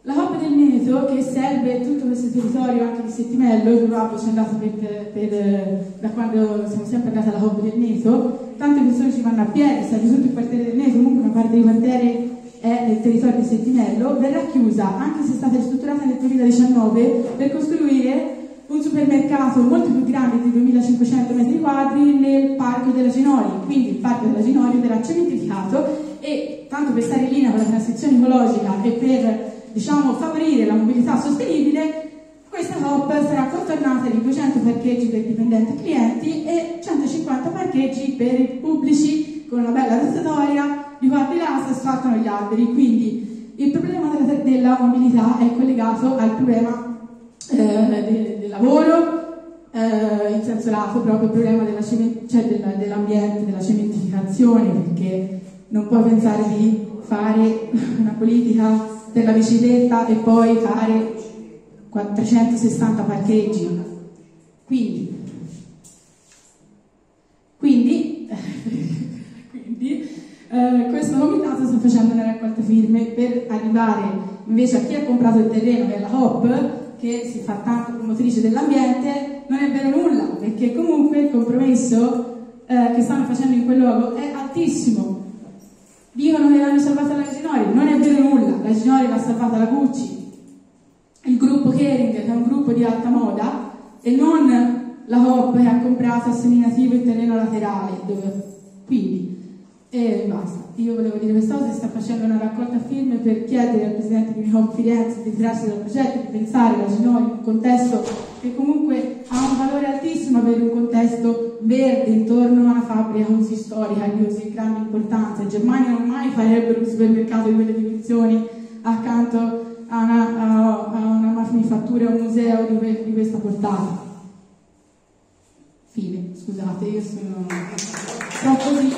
S13: La Coppa del Neto che serve tutto questo territorio anche di Settimello, io proprio ci è andato per, per, da quando siamo sempre andati alla Coppa del Neto, tante persone ci vanno a piedi, serve tutto il quartiere del Neto, comunque una parte del quartiere è nel territorio di Settimello, verrà chiusa, anche se è stata ristrutturata nel 2019, per costruire un supermercato molto più grande di 2500 metri quadri nel parco della Ginori, quindi il parco della Ginori verrà cementificato e tanto per stare in linea con la transizione ecologica e per diciamo, favorire la mobilità sostenibile, questa COP sarà contornata di 200 parcheggi per dipendenti e clienti e 150 parcheggi per i pubblici con una bella restatoria di qua di là si asfaltano gli alberi, quindi il problema della, della mobilità è collegato al problema eh, lavoro, eh, in senso lato proprio il problema della cioè della, dell'ambiente, della cementificazione, perché non puoi pensare di fare una politica per la bicicletta e poi fare 460 parcheggi. Quindi, quindi, <laughs> quindi eh, questo comitato sta facendo una raccolta firme per arrivare invece a chi ha comprato il terreno che è la HOP, che si fa tanto promotrice dell'ambiente, non è vero nulla, perché comunque il compromesso eh, che stanno facendo in quel luogo è altissimo. Dicono che l'hanno salvata la Ginori, non è vero nulla, la Ginori l'ha salvata la Gucci. Il gruppo Kering, che è un gruppo di alta moda, e non la Hop che ha comprato a seminativo il terreno laterale. Dove... Quindi, e basta. Io volevo dire questa cosa, si sta facendo una raccolta firme per chiedere al Presidente di Hop Firenze di ritirarsi dal progetto, di pensare la Ginori in un contesto che comunque ha un valore altissimo avere un contesto verde intorno a una fabbrica così storica di così grande importanza. In Germania non mai farebbero un supermercato di quelle dimensioni accanto a una, a, a una manifattura, un museo di, di questa portata. Fine, scusate, io sono, sono così.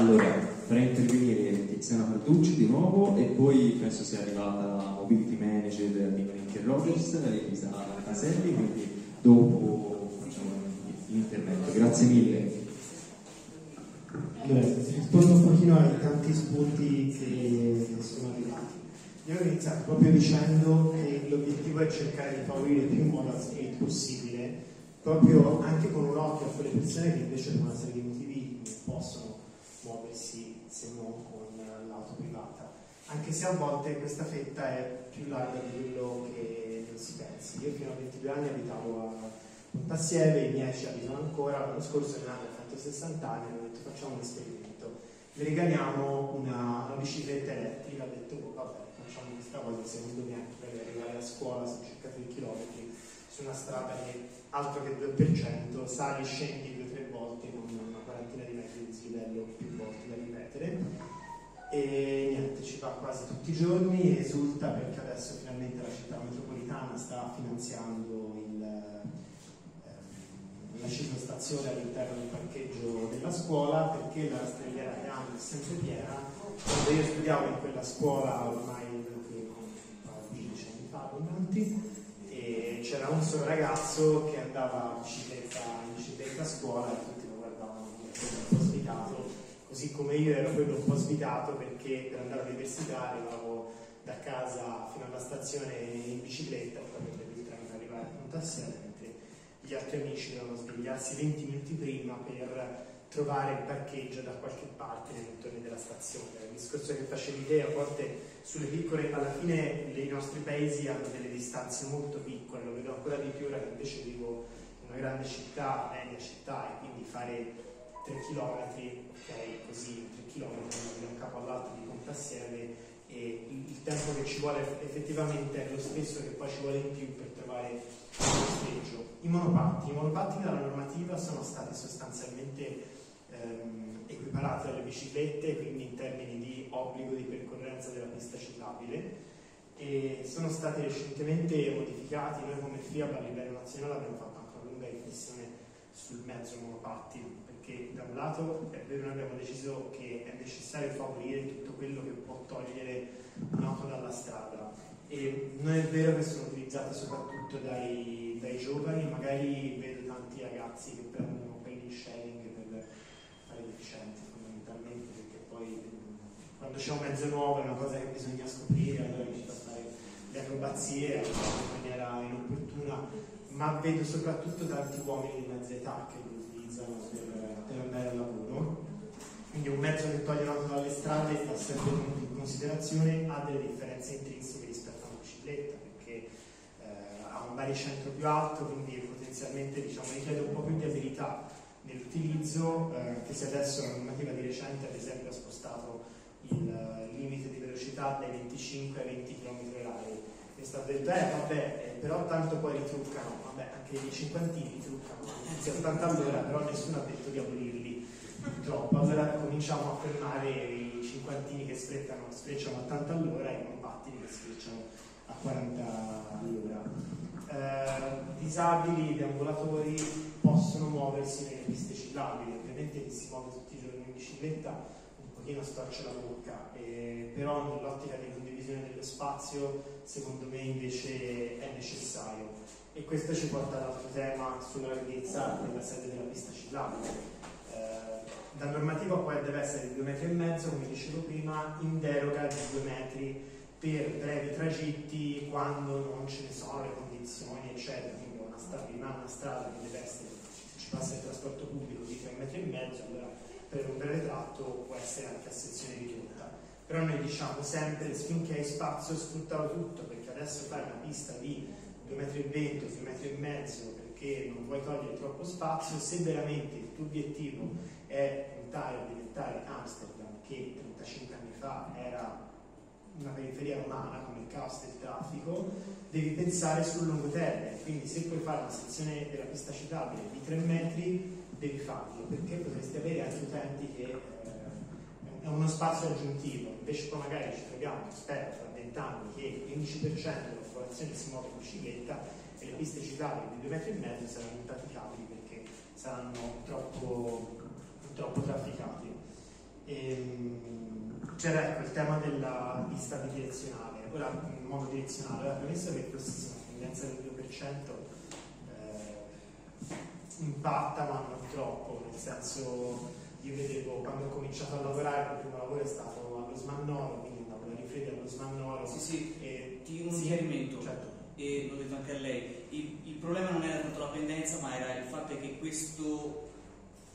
S5: Allora, farei intervenire Tiziana Carducci di nuovo e poi penso sia arrivata la mobility manager di Valenti Rovers, Elisa Caselli, quindi dopo facciamo l'intervento. Grazie mille.
S4: Allora, rispondo un pochino ai tanti spunti che sono arrivati. Io ho iniziato proprio dicendo che l'obiettivo è cercare di favorire più modo split possibile, proprio anche con un occhio a quelle persone che invece per una serie di motivi non possono muoversi se non con l'auto privata. Anche se a volte questa fetta è più larga di quello che non si pensi. Io fino a 22 anni abitavo a Pontassieve, i miei ci abitano ancora, l'anno scorso in anno ho fatto 60 anni e ho detto facciamo un esperimento, vi regaliamo una, una bicicletta elettrica, ho detto oh, vabbè facciamo questa cosa, secondo me anche per arrivare a scuola sono circa 3 km su una strada che altro che 2%, sali, scendi due o tre volte con una quarantina di di dislivello più volte da ripetere e niente, ci va quasi tutti i giorni e esulta perché adesso finalmente la città metropolitana sta finanziando il, ehm, la ciclostazione all'interno del parcheggio della scuola perché la stelliera che hanno è sempre piena. Quando io studiavo in quella scuola ormai dieci anni fa, abbondanti, e c'era un solo ragazzo che andava in bicicletta, in bicicletta a scuola e tutti lo guardavano sfigato, così come io ero quello un po' sfigato perché per andare all'università arrivavo da casa fino alla stazione in bicicletta, proprio per il treno per arrivare a Pontassiele, mentre gli altri amici dovevano svegliarsi 20 minuti prima per trovare il parcheggio da qualche parte nei dintorni della stazione. Il discorso che facevi te, a volte sulle piccole, alla fine i nostri paesi hanno delle distanze molto piccole, lo vedo ancora di più ora che invece vivo in una grande città, media città, e quindi fare 3 km, ok, così 3 km da un capo all'altro di Pontassieve e il tempo che ci vuole effettivamente è lo stesso che poi ci vuole in più per trovare il posteggio. I monopattini, i monopattini dalla normativa sono stati sostanzialmente ehm, equiparati alle biciclette, quindi in termini di obbligo di percorrenza della pista ciclabile. E sono stati recentemente modificati, noi come FIAB a livello nazionale abbiamo fatto anche una lunga riflessione sul mezzo monopattino, perché da un lato è vero noi abbiamo deciso che è necessario favorire tutto quello che può togliere un'auto dalla strada. E non è vero che sono utilizzate soprattutto dai, dai giovani, magari vedo tanti ragazzi che prendono quelli sharing per fare deficienti fondamentalmente, perché poi quando c'è un mezzo nuovo è una cosa che bisogna scoprire, allora inizia a fare le acrobazie in maniera inopportuna, ma vedo soprattutto tanti uomini di mezza età che utilizzano per, per andare al lavoro. Quindi un mezzo che toglie l'auto dalle strade fa sempre tenuto in considerazione, ha delle differenze intrinseche rispetto a una bicicletta, perché eh, ha un baricentro più alto, quindi potenzialmente diciamo, richiede un po' più di abilità nell'utilizzo, eh, che se adesso la normativa di recente ad esempio ha spostato il limite di velocità dai 25 ai 20 km h è stato detto, eh vabbè, però tanto poi ritruccano, vabbè, anche i cinquantini ritruccano, anzi a 80 all'ora, però nessuno ha detto di abolirli, purtroppo. Allora cominciamo a fermare i cinquantini che sprecciano a 80 all'ora e i monopattini che sprecciano a 40 all'ora. Eh, disabili, deambulatori possono muoversi nelle piste ciclabili, ovviamente chi si muove tutti i giorni in bicicletta pochino storce la bocca, eh, però nell'ottica di condivisione dello spazio secondo me invece è necessario. E questo ci porta all'altro tema sulla larghezza della sede della pista ciclabile. Eh, la normativa poi deve essere di 2 metri e mezzo, come dicevo prima, in deroga di 2 metri per brevi tragitti quando non ce ne sono le condizioni, eccetera. Quindi una strada, una strada che deve essere, ci passa il trasporto pubblico di 3 metri e mezzo, allora per un breve tratto può essere anche a sezione ridotta. Però noi diciamo sempre finché hai spazio sfruttalo tutto, perché adesso fare una pista di 2 metri e 20, 2 metri perché non vuoi togliere troppo spazio, se veramente il tuo obiettivo è puntare a diventare Amsterdam, che 35 anni fa era una periferia umana come il caos del traffico, devi pensare sul lungo termine. Quindi se puoi fare una sezione della pista ciclabile di 3 metri, devi farlo, perché potresti avere anche utenti che eh, è uno spazio aggiuntivo. Invece poi magari ci troviamo, spero, tra 20 anni che il 15% della popolazione si muove in bicicletta e le piste ciclabili di 2 metri e mezzo saranno impraticabili perché saranno troppo, troppo trafficati. Ehm, c'era ecco, il tema della pista bidirezionale, ora monodirezionale, ora premesso che questa tendenza del 2% eh, impatta ma non troppo, nel senso io vedevo quando ho cominciato a lavorare, il primo lavoro è stato allo Smannoro, quindi andavo da Rifredi allo Smannoro.
S10: Sì, sì,
S4: e,
S10: ti un
S4: sì,
S10: chiarimento,
S4: certo.
S10: e l'ho detto anche a lei, il, il problema non era tanto la pendenza ma era il fatto che questo,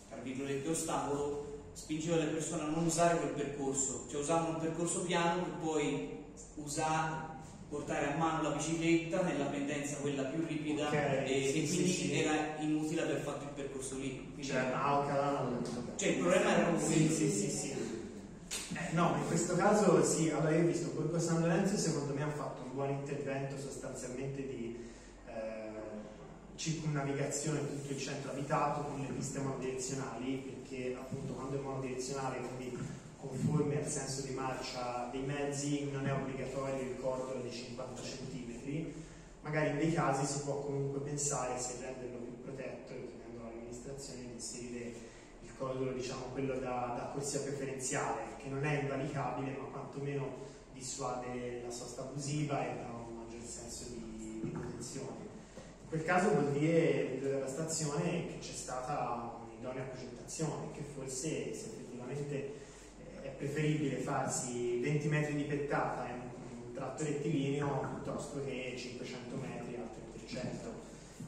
S10: tra virgolette, ostacolo spingeva le persone a non usare quel percorso, cioè usavano un percorso piano per poi usare, portare a mano la bicicletta nella pendenza quella più ripida
S4: Ok,
S10: e,
S4: sì,
S10: e quindi
S4: sì.
S10: era inutile aver fatto il percorso lì.
S4: Cioè, Alcala,
S10: Cioè, il problema era proprio
S4: Sì, sì, sì, sì. Eh, no, in questo caso sì, allora io ho visto Borgo San Lorenzo secondo me hanno fatto un buon intervento sostanzialmente di eh, circumnavigazione di tutto il centro abitato con le piste monodirezionali, perché appunto quando è monodirezionale, quindi conforme al senso di marcia dei mezzi, non è obbligatorio il cordolo di 50 cm, magari in dei casi si può comunque pensare se renderlo più protetto, chiedendo all'amministrazione di inserire il cordolo, diciamo quello da, da corsia preferenziale, che non è invalicabile ma quantomeno dissuade la sosta abusiva e dà un maggior senso di, di protezione. In quel caso vuol dire, vedo dalla stazione, che c'è stata un'idonea progettazione, che forse se effettivamente è preferibile farsi 20 metri di pettata in un tratto rettilineo piuttosto che 500 metri al 3%.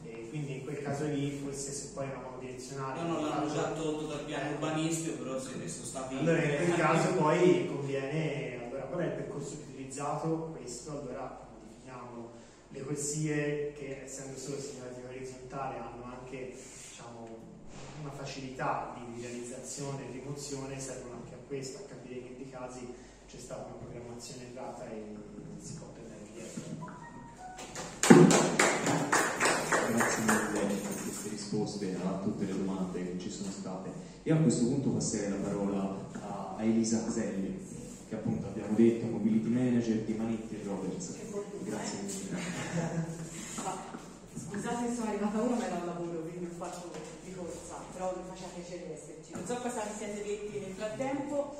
S4: E quindi in quel caso lì forse se poi è una monodirezionale
S10: No, no, l'hanno già tolto dal
S4: Eh.
S10: piano urbanistico, però se adesso sta via.
S4: allora in quel caso poi conviene allora qual è il percorso più utilizzato questo allora definiamo le corsie che essendo solo segnalati in orizzontale hanno anche diciamo, una facilità di realizzazione e rimozione servono anche a questo a casi c'è stata una programmazione errata e si può prendere indietro
S5: Grazie mille per queste risposte a tutte le domande che ci sono state. E a questo punto passerei la parola a, a Elisa Caselli, che appunto abbiamo detto mobility manager di Manetti e Roberts. Grazie mille.
S14: Scusate se sono arrivata uno, ma era un lavoro, quindi ho fatto di corsa, però mi faceva piacere esserci. Non so cosa vi siete detti nel frattempo,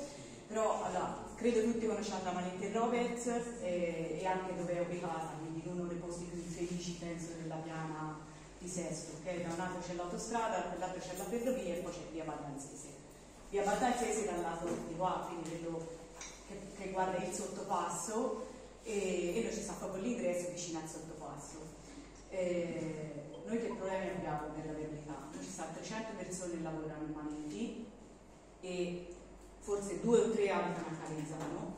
S14: però allora, credo tutti conosciate la Manetti e Roberts e, e anche dove è ubicata, quindi in uno dei posti più infelici penso della piana di Sesto, ok? Da un lato c'è l'autostrada, dall'altro c'è la ferrovia e poi c'è via Baldanzese. Via Baldanzese dal lato di qua, quindi vedo che, che guarda il sottopasso e, e noi ci sta proprio l'ingresso vicino al sottopasso. Eh, noi che problemi abbiamo per la verità? Noi ci stanno 300 persone che lavorano in Manetti e forse due o tre abitano a Calenzano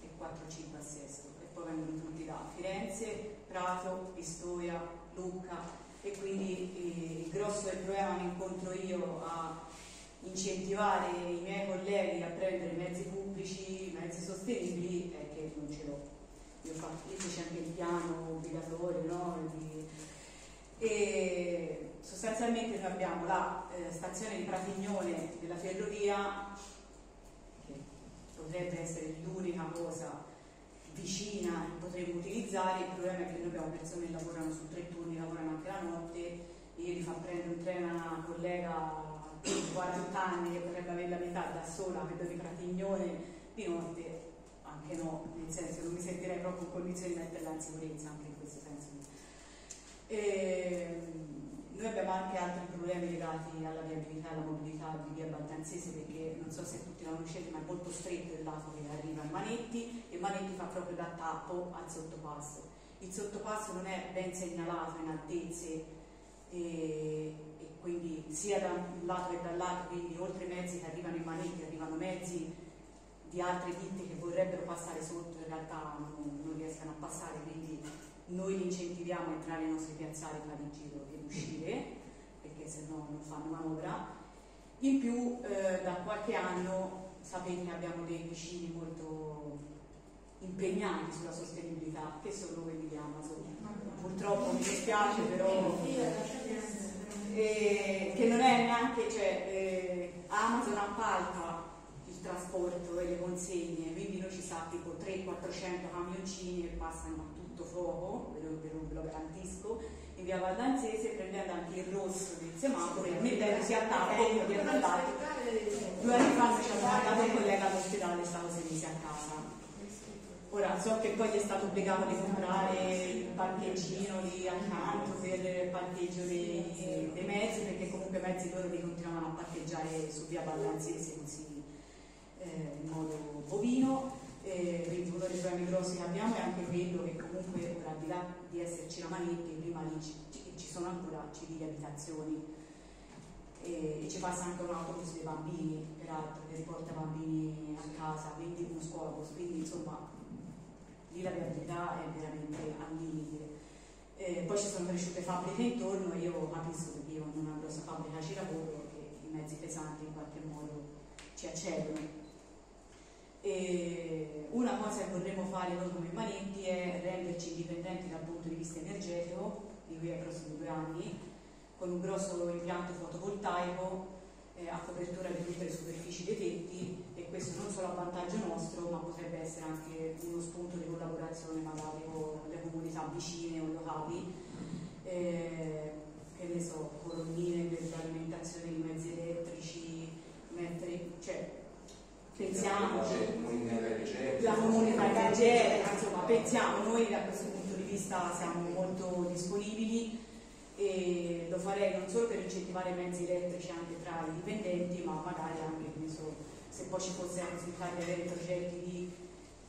S14: e 4-5 a Sesto e poi vengono tutti da Firenze, Prato, Pistoia, Lucca e quindi eh, il grosso del problema che incontro io a incentivare i miei colleghi a prendere mezzi pubblici, mezzi sostenibili è che non ce l'ho. Io, ho fatto, io feci anche il piano obbligatorio, no? Di- e sostanzialmente noi abbiamo la eh, stazione di Pratignone della ferrovia, potrebbe essere l'unica cosa vicina potremmo utilizzare, il problema è che noi abbiamo persone che lavorano su tre turni, lavorano anche la notte, io gli fa prendere un treno a una collega di 40 anni che potrebbe avere la metà da sola, vedo di Fratignone di notte, anche no, nel senso non mi sentirei proprio in condizione di metterla in sicurezza anche in questo senso. E, noi abbiamo anche altri problemi legati alla viabilità e alla mobilità di via Baldanzese perché non so se tutti lo conoscete ma è molto stretto il lato che arriva a Manetti e Manetti fa proprio da tappo al sottopasso. Il sottopasso non è ben segnalato in altezze e, e quindi sia da un lato che dall'altro, quindi oltre i mezzi che arrivano in Manetti arrivano mezzi di altre ditte che vorrebbero passare sotto in realtà non, non riescono a passare quindi noi li incentiviamo a entrare nei nostri piazzali, fare il giro uscire, perché se no non fanno manovra. In più eh, da qualche anno sapete che abbiamo dei vicini molto impegnati sulla sostenibilità, che sono quelli di Amazon. Purtroppo mi dispiace però eh, che non è neanche, cioè eh, Amazon appalta il trasporto e le consegne, quindi noi ci sa tipo 300-400 camioncini che passano a tutto fuoco, ve lo, ve lo, ve lo garantisco, in via Valdanzese prendendo anche il rosso del semaforo e mettendosi a tavolo dietro all'altro. Due anni fa ci hanno mandato un collega all'ospedale, stavo sedisi a casa. Ora so che poi è stato obbligato a comprare il parcheggino lì accanto per il parcheggio dei, dei mezzi, perché comunque i mezzi loro li continuavano a parcheggiare su via Ballanzese così eh, in modo bovino. Eh, uno dei problemi grossi che abbiamo è anche quello che comunque ora al di là di esserci la manetti, prima lì ci, ci sono ancora civili abitazioni e, e ci passa anche un autobus dei bambini, peraltro, che riporta bambini a casa, quindi uno scuolabus, quindi insomma lì la viabilità è veramente al limite. Eh, poi ci sono cresciute fabbriche intorno, io capisco perché io in una grossa fabbrica ci lavoro che i mezzi pesanti in qualche modo ci accedono. E una cosa che vorremmo fare noi come Manetti è renderci indipendenti dal punto di vista energetico, di qui ai prossimi due anni, con un grosso impianto fotovoltaico eh, a copertura di tutte le superfici dei tetti e questo non solo a vantaggio nostro ma potrebbe essere anche uno spunto di collaborazione magari con le comunità vicine o locali. Eh, che ne so, colonnine per l'alimentazione di mezzi elettrici mettere, cioè pensiamo la comunità energetica insomma pensiamo noi da questo punto di vista siamo molto disponibili e lo farei non solo per incentivare i mezzi elettrici anche tra i dipendenti, ma magari anche so, se poi ci fosse la possibilità di avere progetti di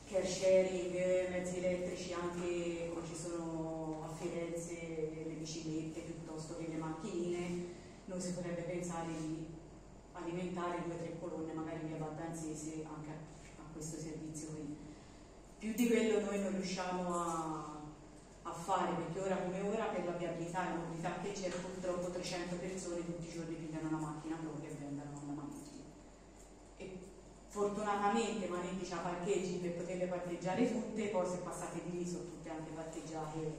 S14: care sharing, mezzi elettrici anche come ci sono a Firenze le biciclette piuttosto che le macchinine, noi si potrebbe pensare di alimentare due o tre colonne magari via Baldanzese anche a, a questo servizio qui. Più di quello noi non riusciamo a a fare perché ora come ora per la viabilità e la mobilità che c'è purtroppo 300 persone tutti i giorni pigliano una macchina propria e vendono una macchina e fortunatamente Manetti ha parcheggi per poterle parcheggiare tutte poi se passate di lì sono tutte anche parcheggiate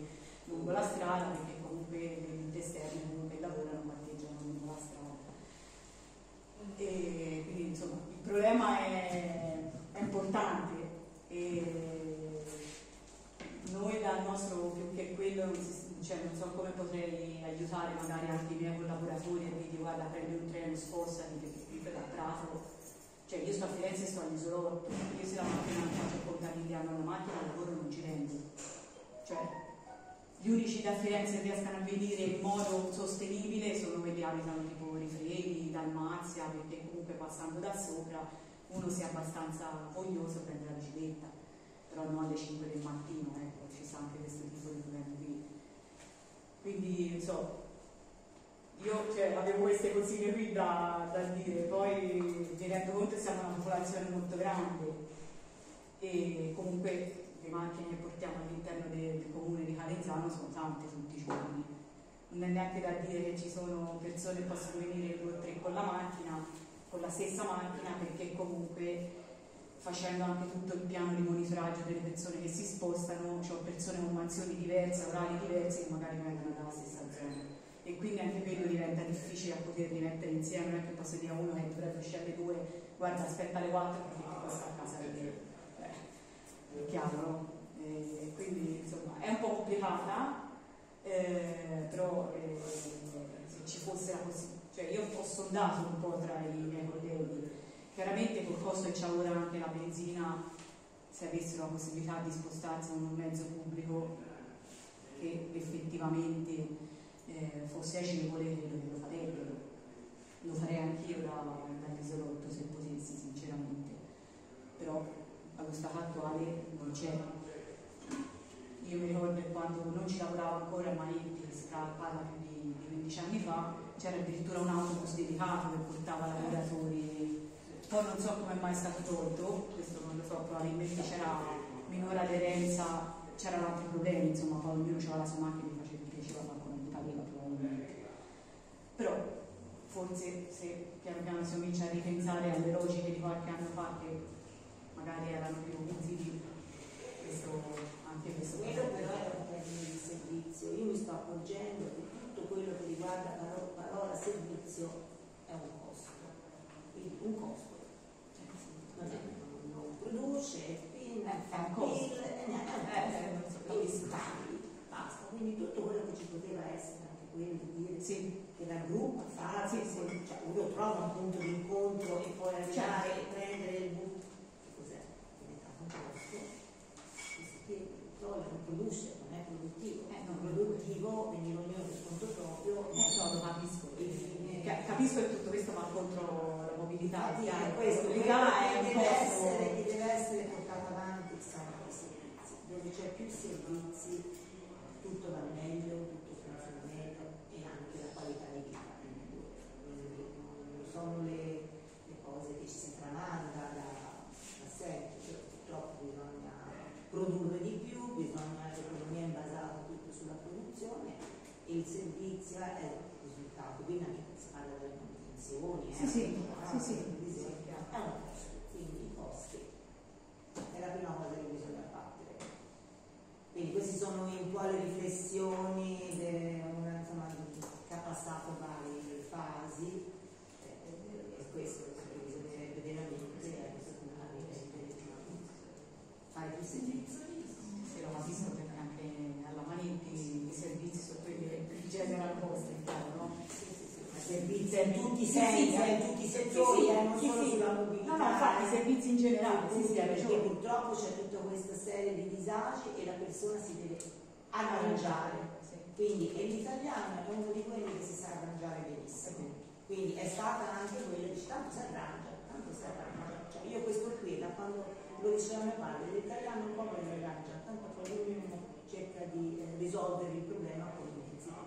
S14: lungo la strada perché comunque le ditte esterne comunque lavorano parcheggiano lungo la strada e quindi insomma il problema è, è importante. E noi dal nostro più che quello cioè, non so come potrei aiutare magari anche i miei collaboratori a dire guarda prendi un treno spostati perché qui per la Prato. Cioè io sto a Firenze sto all'isolotto. Io se la mattina non faccio contabilizzare una macchina al lavoro non ci rendo cioè gli unici da Firenze che riescano a venire in modo sostenibile sono quelli che abitano tipo Rifredi, Dalmazia perché comunque passando da sopra uno sia abbastanza voglioso prende la bicicletta però non alle 5 del mattino, ecco, ci sta anche questo tipo di problemi qui. Quindi, so, io cioè, avevo queste consiglie qui da, da, dire, poi mi rendo conto che siamo una popolazione molto grande e comunque le macchine che portiamo all'interno del, del comune di Calenzano sono tante tutti i giorni. Non è neanche da dire che ci sono persone che possono venire due o tre con la macchina, con la stessa macchina, perché comunque facendo anche tutto il piano di monitoraggio delle persone che si spostano, cioè persone con mansioni diverse, orari diversi che magari vengono dalla stessa zona. E quindi anche quello diventa difficile a poterli mettere insieme, non è che posso dire a uno che dovrebbe uscire alle due, guarda aspetta alle quattro perché ti costa a casa vedere. Eh, è chiaro, no? Eh, quindi insomma è un po' complicata, eh, però eh, se ci fosse la possibilità, cioè io ho sondato un po' tra i miei colleghi, chiaramente col costo che c'è ora anche la benzina, se avessero la possibilità di spostarsi con un mezzo pubblico che effettivamente eh, fosse agevole, credo che lo farebbero. Lo farei anch'io da, dall'isolotto se potessi, sinceramente. Però allo stato attuale non c'è. Io mi ricordo quando non ci lavoravo ancora a Manetti, che si parla più di, di 15 anni fa, c'era addirittura un autobus dedicato che portava lavoratori. Poi non so come mai è stato tolto, questo non lo so, probabilmente c'era minore aderenza, c'erano altri problemi, insomma, poi ognuno aveva la sua macchina e faceva piaceva qualcuno di pareva probabilmente. Però forse se piano piano si comincia a ripensare alle logiche di qualche anno fa che magari erano più utili, questo, anche questo
S1: Quello però è un termine di servizio, io mi sto accorgendo che tutto quello che riguarda la ro- parola servizio è un costo, quindi un costo. Non, è, non produce, fa PIL, e niente, quindi stagli, basta. Quindi tutto quello che ci poteva essere, anche quello di dire che la gruppa fa, cioè uno trova un punto di incontro e poi arrivare e prendere il bus, che cos'è? Diventato un costo, che il petrolio non produce, non è produttivo, è non produttivo, venire ognuno per conto proprio,
S14: Eh, no, capisco.
S1: e fine.
S14: Ca- Capisco che tutto questo va contro la mobilità,
S1: Infatti
S14: chiaro,
S1: questo, che deve essere, che deve essere portato avanti sono i servizi, dove c'è più servizi, tutto va meglio, tutto funziona meglio e anche la qualità di vita è migliore. Quindi non sono le, le cose che ci si tramanda da, da sempre, cioè, purtroppo bisogna produrre di più, bisogna l'economia è basata tutto sulla produzione e il servizio è il risultato, quindi anche si parla delle manutenzioni,
S14: Sì,
S1: eh,
S14: sì, sì, sì.
S1: è un costo, quindi i costi è la prima cosa che bisogna battere. Quindi queste sono un po' le riflessioni de- una, che ha passato varie fasi eh, e questo bisognerebbe veramente fare più servizi.
S14: Se lo capisco perché anche alla Manetti i servizi sono quelli che generano costi, è chiaro, no?
S1: Servizi in tutti i sensi,
S14: sì,
S1: in tutti i settori,
S14: sì,
S1: eh, non
S14: sì,
S1: solo
S14: sì.
S1: sulla mobilità.
S14: No, no, infatti i servizi in generale, sì,
S1: perché purtroppo c'è tutta questa serie di disagi e la persona si deve arrangiare. Quindi e l'italiano è uno di quelli che si sa arrangiare benissimo. Quindi è stata anche quella di tanto si arrangia, tanto si arrangia. Cioè io questo qui, da quando lo diceva mio padre, l'italiano un po' si arrangia, tanto poi ognuno cerca di eh, risolvere il problema con i mezzi. Ciao.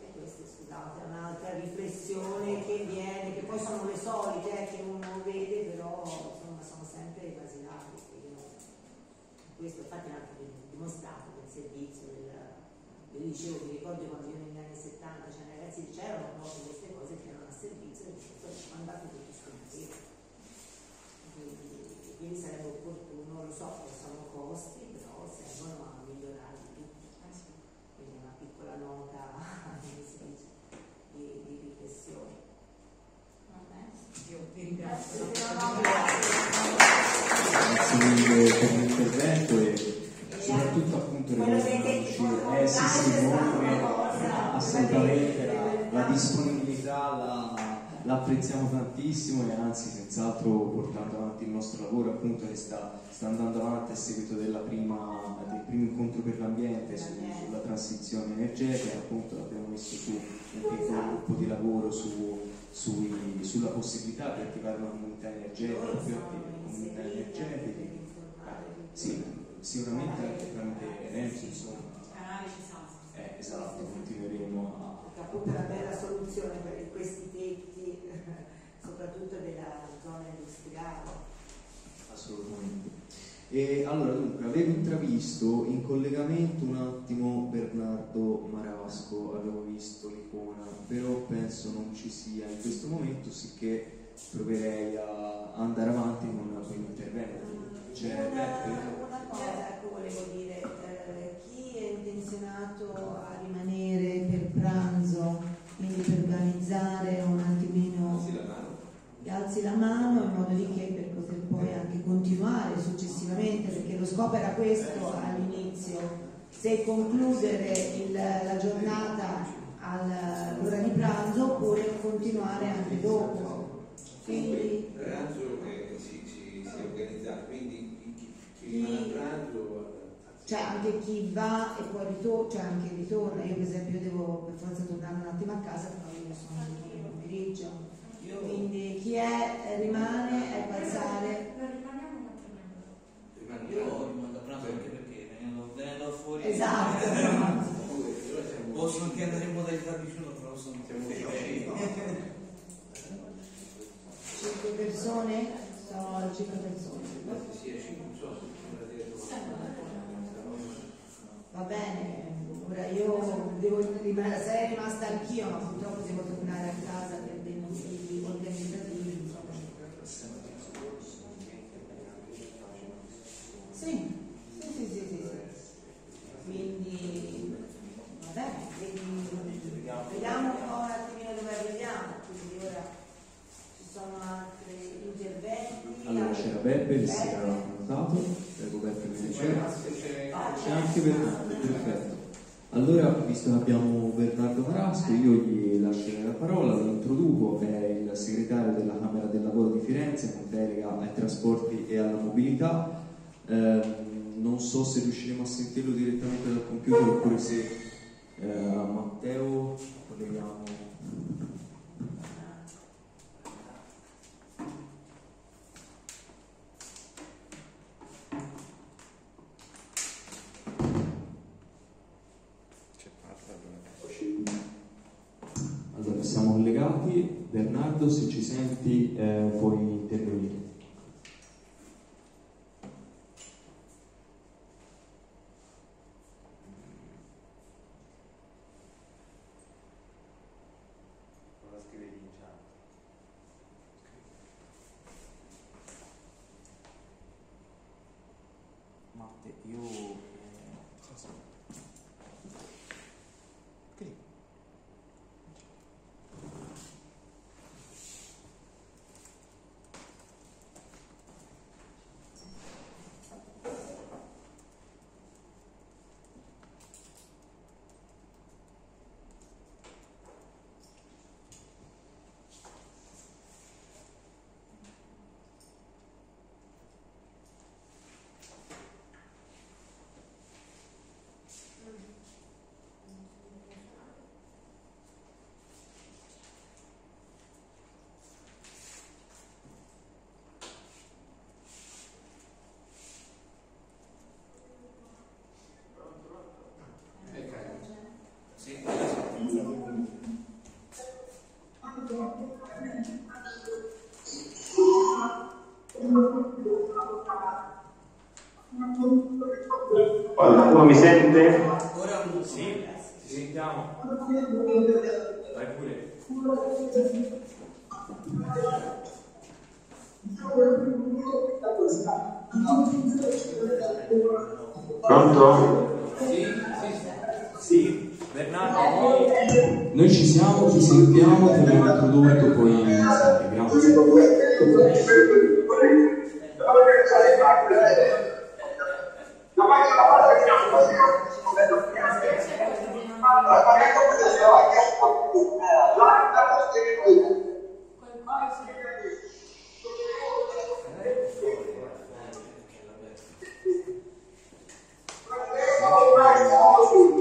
S1: E è un'altra riflessione che viene, che poi sono le solite, eh, che uno vede, però insomma sono sempre basilari. Questo infatti è anche dimostrato nel servizio del, del liceo, mi ricordo quando io negli anni 70 c'erano ragazzi, c'erano proprio queste cose che erano a servizio e sono andati tutti sconosciuti. Quindi, quindi sarebbe opportuno, lo so, sono costi, però servono a migliorare tutti. Quindi una piccola nota come si dice, di, di riflessione.
S14: Io vi ringrazio.
S5: Grazie. mille per l'intervento e soprattutto appunto ricordiamoci, eh sì sì, assolutamente la, la disponibilità la, la apprezziamo tantissimo e anzi senz'altro portando avanti il nostro lavoro appunto che sta, sta andando avanti a seguito prima, del primo incontro per l'ambiente su- sulla transizione energetica appunto abbiamo messo su un piccolo gruppo di lavoro su, sui- sulla possibilità di attivare una comunità energetica più comunità energetiche sì, sicuramente anche tramite Renzo insomma eh, esatto continueremo a
S1: Perché appunto è una bella soluzione per questi tetti, <laughs> soprattutto della zona industriale.
S5: Assolutamente. E allora, dunque, avevo intravisto in collegamento un attimo Bernardo Marasco, avevo visto l'icona, però penso non ci sia in questo momento, sicché proverei a andare avanti con, con l'intervento. C'è
S1: Una, una cosa, ecco, volevo dire, eh, chi è intenzionato a rimanere per pranzo, quindi per organizzare un attimino alzi la mano in modo di che per poter poi anche continuare successivamente, perché lo scopo era questo all'inizio, se concludere il, la giornata all'ora di pranzo oppure continuare anche dopo. Quindi,
S15: il pranzo eh, si, si, si organizza, quindi chi, chi a pranzo
S1: cioè anche chi va e poi ritorna, cioè anche ritorna, io per esempio devo per forza tornare un attimo a casa, però io sono anche il pomeriggio, quindi chi è, eh, rimane è passare.
S10: Rimaniamo, rimando a pranzo anche perché venendo, venendo fuori.
S1: Esatto.
S10: Posso anche andare in modalità digiuno, però sono
S1: Cinque persone? Sono cinque persone.
S15: Sì, cinque, non so se
S1: Va bene, ora io devo rimanere, sarei rimasta anch'io, ma purtroppo devo tornare a casa Sì, sì, sì, sì, sì, sì. Quindi, va bene, quindi, vediamo un po' un attimino dove arriviamo, quindi ora ci sono altri interventi.
S5: Allora c'era Beppe che si era notato, prego Beppe che c'era. C'è anche Bernardo, perfetto. Allora, visto che abbiamo Bernardo Marasco, io ai trasporti e alla mobilità. Eh, non so se riusciremo a sentirlo direttamente dal computer oppure se eh, Matteo colleghiamo. Allora, siamo collegati. Bernardo, se ci senti, eh, puoi intervenire.
S12: Prova a scrivergli in chat.
S5: Matte, io...
S16: Qualcuno mi sente?
S5: Ora sì, ci sentiamo. Vai pure.
S16: Pronto?
S5: Sì, sì, sì. Bernardo, noi, noi ci siamo, ti sentiamo, ti abbiamo introdotto, poi iniziare. Grazie.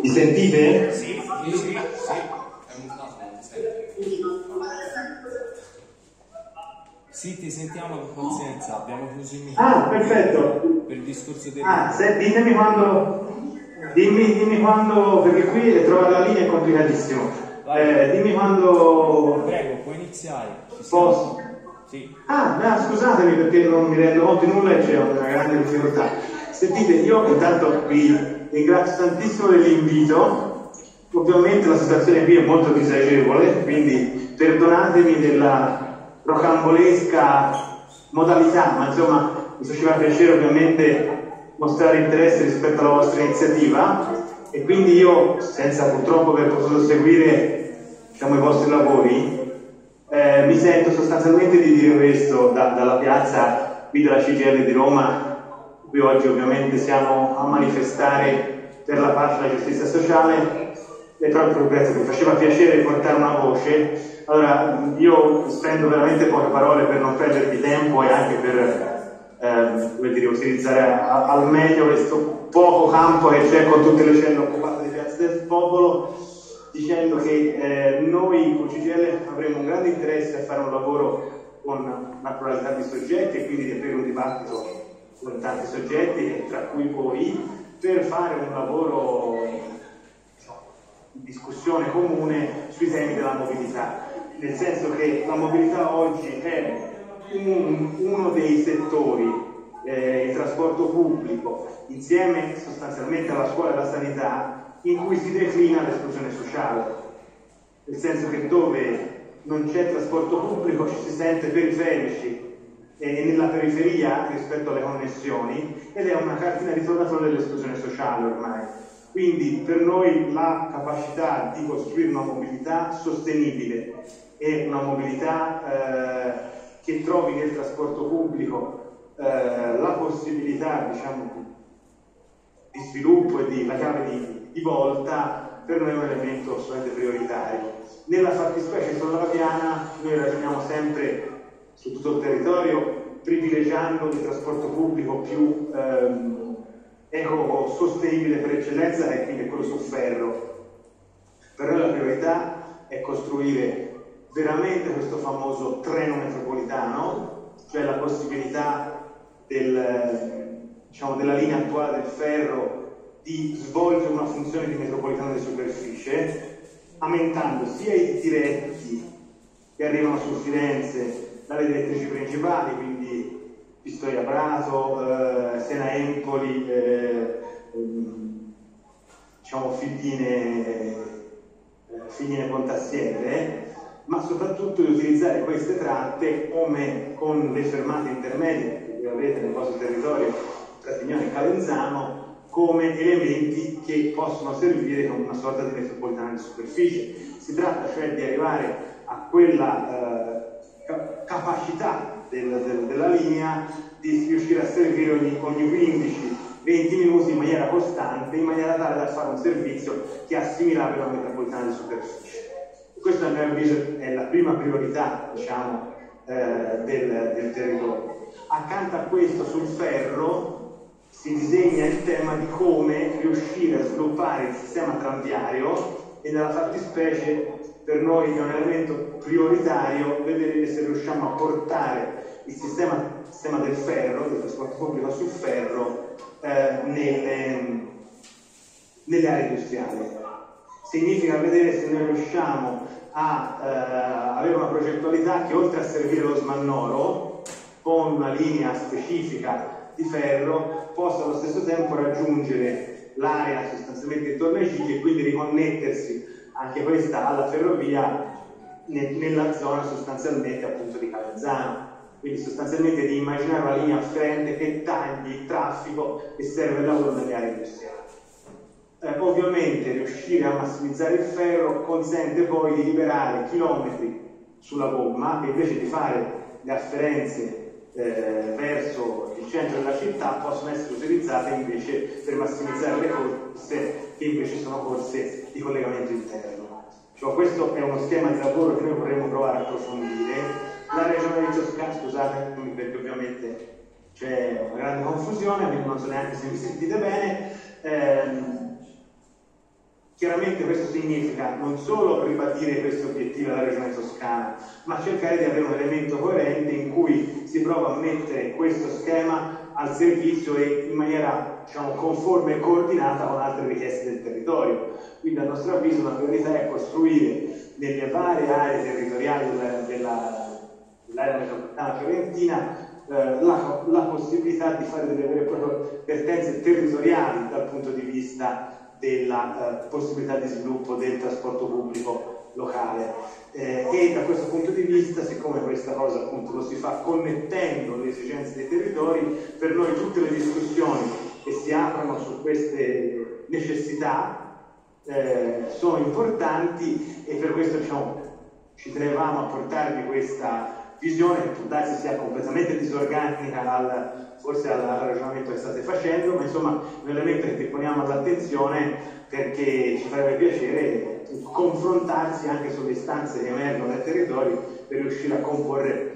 S16: Mi sentite?
S5: Sì, sì, sì, sì. È un caso, non ti senti. Sì, ti sentiamo con consenza, abbiamo chiuso il microfono.
S16: Ah, perfetto.
S5: Per il discorso del...
S16: Ah, se, ditemi quando. Dimmi, dimmi quando, perché qui trovare la linea è complicatissimo. Eh, dimmi quando.
S5: Prego, puoi iniziare. Ci siamo.
S16: Posso?
S5: Sì.
S16: Ah, no, scusatemi perché non mi rendo conto di nulla e c'è una grande difficoltà. Sentite, io intanto vi ringrazio tantissimo dell'invito. Ovviamente la situazione qui è molto disagevole, quindi perdonatemi della rocambolesca modalità, ma insomma mi faceva piacere ovviamente mostrare interesse rispetto alla vostra iniziativa. E quindi io, senza purtroppo aver potuto seguire diciamo, i vostri lavori, eh, mi sento sostanzialmente di dire questo da, dalla piazza qui della CGL di Roma, qui oggi ovviamente siamo a manifestare per la pace e la giustizia sociale, e proprio questo mi faceva piacere portare una voce. Allora, io spendo veramente poche parole per non perdervi tempo e anche per eh, dire, utilizzare a, al meglio questo poco campo che c'è con tutte le celle occupate di Piazza del Popolo dicendo che eh, noi con CGL avremo un grande interesse a fare un lavoro con una pluralità di soggetti e quindi di aprire un dibattito con tanti soggetti, tra cui voi, per fare un lavoro discussione comune sui temi della mobilità, nel senso che la mobilità oggi è un, uno dei settori, eh, il trasporto pubblico, insieme sostanzialmente alla scuola e alla sanità, in cui si declina l'esclusione sociale, nel senso che dove non c'è trasporto pubblico <laughs> ci si sente periferici e nella periferia rispetto alle connessioni ed è una cartina di tornasole dell'esclusione sociale ormai. Quindi per noi la capacità di costruire una mobilità sostenibile e una mobilità eh, che trovi nel trasporto pubblico eh, la possibilità diciamo, di sviluppo e di, la chiave di, di volta per noi è un elemento assolutamente prioritario. Nella fattispecie sulla Piana noi ragioniamo sempre su tutto il territorio privilegiando il trasporto pubblico più ehm, eco-sostenibile per eccellenza e quindi quello su ferro. Per noi la priorità è costruire veramente questo famoso treno metropolitano, cioè la possibilità del, diciamo, della linea attuale del ferro di svolgere una funzione di metropolitana di superficie, aumentando sia i diretti che arrivano su Firenze dalle direttrici principali, Pistoia Prato, eh, Sena Empoli, eh, ehm, diciamo Figline, eh, Figline Pontassiere, ma soprattutto di utilizzare queste tratte come con le fermate intermedie che avete nel vostro territorio tra Tignone e Calenzano come elementi che possono servire come una sorta di metropolitana di superficie. Si tratta cioè di arrivare a quella eh, capacità del, del, della linea di riuscire a servire ogni, ogni 15-20 minuti in maniera costante, in maniera tale da fare un servizio che è assimilabile a una metropolitana di superficie. Questa a mio avviso è la prima priorità diciamo, eh, del, del territorio. Accanto a questo sul ferro si disegna il tema di come riuscire a sviluppare il sistema tranviario e nella fattispecie per noi è un elemento prioritario vedere se riusciamo a portare il sistema, sistema del ferro, del trasporto pubblico sul ferro, eh, nelle, nelle, aree industriali. Significa vedere se noi riusciamo a eh, avere una progettualità che oltre a servire lo smannoro, con una linea specifica di ferro possa allo stesso tempo raggiungere l'area sostanzialmente intorno ai Cigli e quindi riconnettersi anche questa alla ferrovia nella zona sostanzialmente appunto di Calenzano. Quindi sostanzialmente di immaginare una linea afferente che tagli il traffico e serve al lavoro nelle aree industriali. Eh, ovviamente riuscire a massimizzare il ferro consente poi di liberare chilometri sulla gomma che invece di fare le afferenze eh, verso il centro della città possono essere utilizzate invece per massimizzare le corse che invece sono corse di collegamento interno. Cioè, questo è uno schema di lavoro che noi vorremmo provare a approfondire. La regione di Toscana, scusatemi perché ovviamente c'è una grande confusione, quindi non so neanche se mi sentite bene. Ehm, Chiaramente questo significa non solo ribadire questi obiettivi alla Regione Toscana, ma cercare di avere un elemento coerente in cui si prova a mettere questo schema al servizio e in maniera diciamo, conforme e coordinata con altre richieste del territorio. Quindi a nostro avviso la priorità è costruire nelle varie aree territoriali della, della, dell'area metropolitana fiorentina eh, la, la, possibilità di fare delle vere e proprie vertenze territoriali dal punto di vista della eh, possibilità di sviluppo del trasporto pubblico locale. Eh, e da questo punto di vista siccome questa cosa appunto lo si fa connettendo le esigenze dei territori per noi tutte le discussioni che si aprono su queste necessità eh, sono importanti e per questo diciamo ci tenevamo a portarvi questa visione che può darsi sia completamente disorganica al, forse al, al ragionamento che state facendo, ma insomma un elemento che poniamo all'attenzione perché ci farebbe piacere confrontarsi anche sulle istanze che emergono dai territori per riuscire a comporre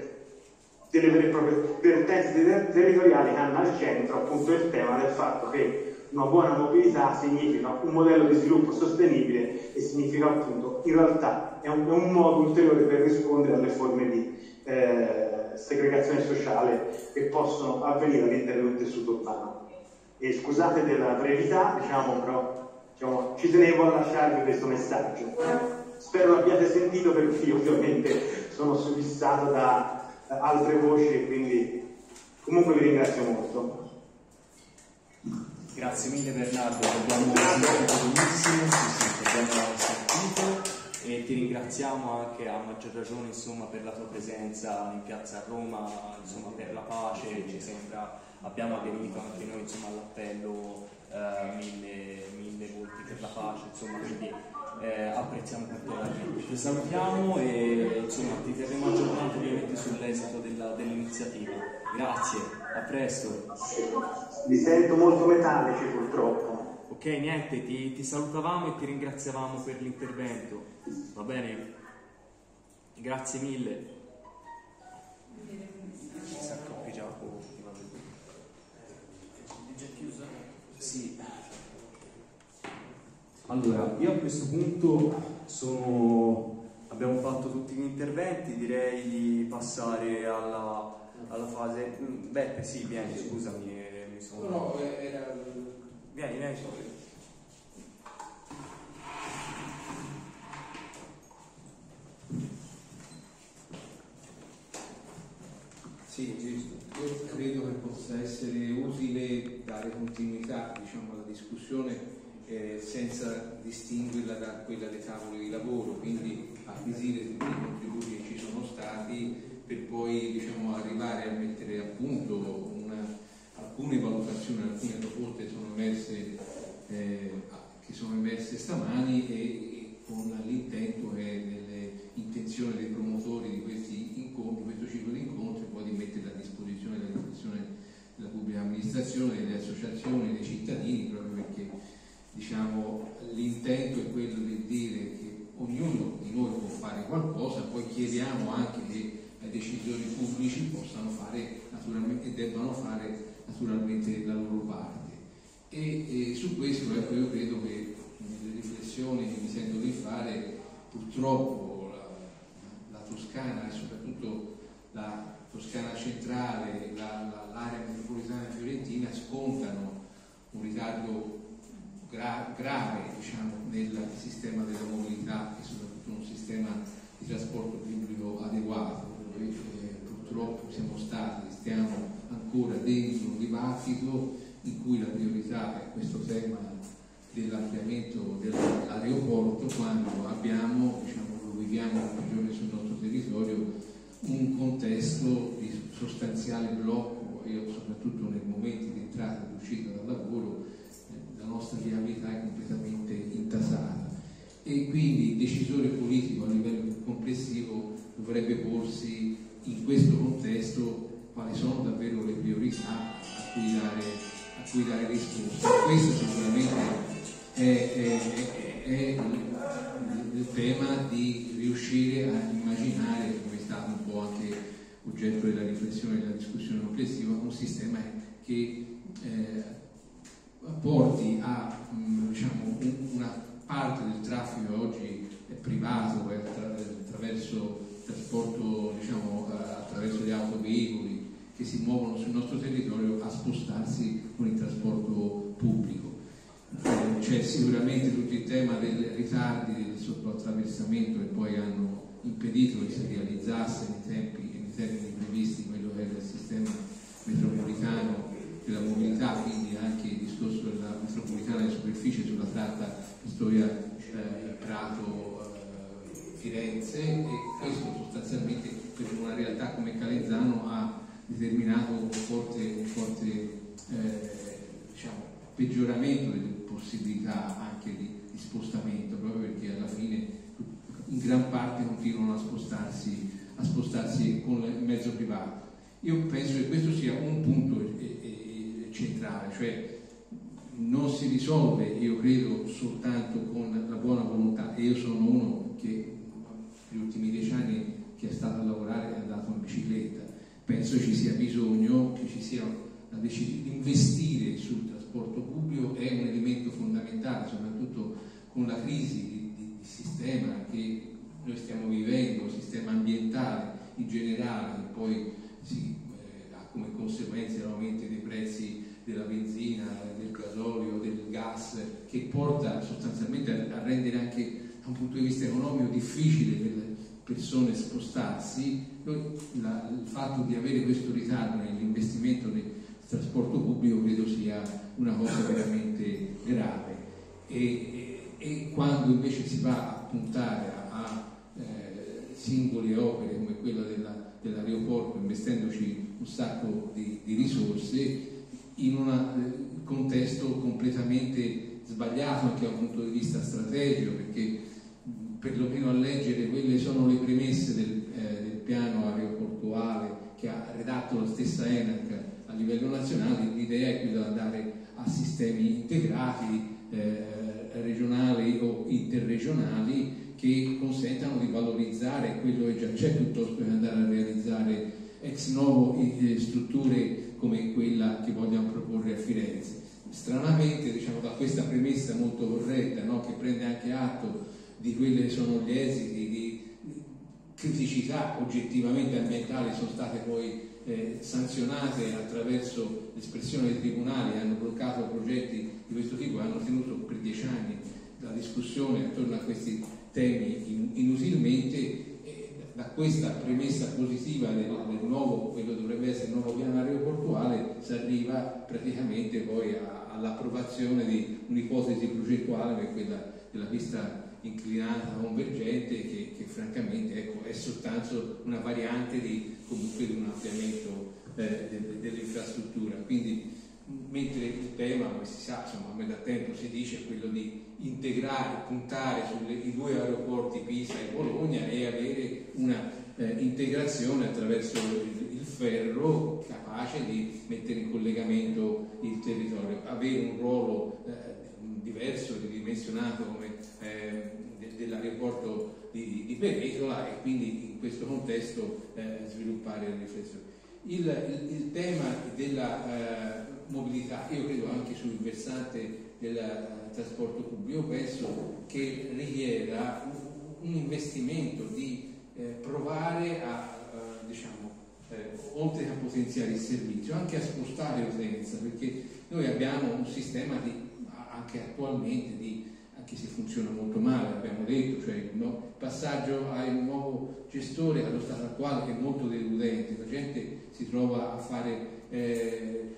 S16: delle vere e proprie vertenze territoriali che hanno al centro appunto il tema del fatto che una buona mobilità significa un modello di sviluppo sostenibile e significa appunto in realtà è un, è un modo ulteriore per rispondere alle forme di eh, segregazione sociale che possono avvenire all'interno del tessuto urbano. E scusate della brevità, diciamo, però diciamo, ci tenevo a lasciarvi questo messaggio. Spero l'abbiate sentito perché io ovviamente sono soddisfatto da altre voci e quindi comunque vi ringrazio molto.
S5: Grazie mille Bernardo, abbiamo sentito benissimo, abbiamo sentito e ti ringraziamo anche a maggior ragione insomma, per la tua presenza in piazza Roma, insomma, per la pace, ci sembra, abbiamo aderito anche noi all'appello eh, mille, mille volti per la pace, insomma, quindi eh, apprezziamo particolarmente. Ti salutiamo e insomma, ti terremo aggiornato ovviamente sull'esito dell'iniziativa. Grazie, a presto.
S16: Vi sento molto metallici purtroppo.
S5: Ok, niente, ti, ti salutavamo e ti ringraziavamo per l'intervento. Va bene? Grazie mille. Sì. Allora, io a questo punto sono, abbiamo fatto tutti gli interventi, direi di passare alla, alla fase... Mm, Beppe, sì, vieni, scusami, eh, mi sono...
S15: No, era...
S5: Vieni, vieni.
S15: Sì, io credo che possa essere utile dare continuità diciamo, alla discussione eh, senza distinguerla da quella dei tavoli di lavoro, quindi acquisire tutti i contributi che ci sono stati per poi diciamo, arrivare a mettere a punto una, alcune valutazioni, alcune proposte sono emerse, eh, che sono emerse stamani e, e con l'intento e nelle intenzioni dei sbagliato anche dal punto di vista strategico perché perlomeno a leggere quelle sono le premesse del, eh, del piano aeroportuale che ha redatto la stessa ENAC a livello nazionale, l'idea è quella di andare a sistemi integrati, eh, regionali o interregionali che consentano di valorizzare quello che già c'è piuttosto che andare a realizzare ex novo eh, strutture come quella che vogliamo proporre a Firenze. Stranamente, diciamo, da questa premessa molto corretta, no, che prende anche atto di quelli che sono gli esiti di criticità oggettivamente ambientali sono state poi eh, sanzionate attraverso l'espressione dei tribunali, hanno bloccato progetti di questo tipo, hanno tenuto per dieci anni la discussione attorno a questi temi inutilmente da questa premessa positiva del, del, nuovo, quello dovrebbe essere il nuovo piano aeroportuale, si arriva praticamente poi a, all'approvazione di un'ipotesi progettuale che è quella della pista inclinata convergente che, che francamente ecco, è soltanto una variante di, comunque di un ampliamento eh, dell'infrastruttura. Quindi mentre il tema, come si sa, insomma, a me da tempo si dice, è quello di integrare, puntare sui due aeroporti Pisa e Bologna e avere una eh, integrazione attraverso il, il, ferro capace di mettere in collegamento il territorio, avere un ruolo eh, diverso, ridimensionato come eh, de, dell'aeroporto di, di, Peretola e quindi in questo contesto eh, sviluppare la riflessione. Il, il, il tema della eh, mobilità, io credo anche sul versante del trasporto pubblico, penso che richieda un, investimento di eh, provare a, uh, diciamo, eh, oltre a potenziare il servizio, anche a spostare l'utenza, perché noi abbiamo un sistema di, anche attualmente di anche se funziona molto male, abbiamo detto, cioè il no, passaggio al nuovo gestore allo stato attuale che è molto deludente, la gente si trova a fare eh,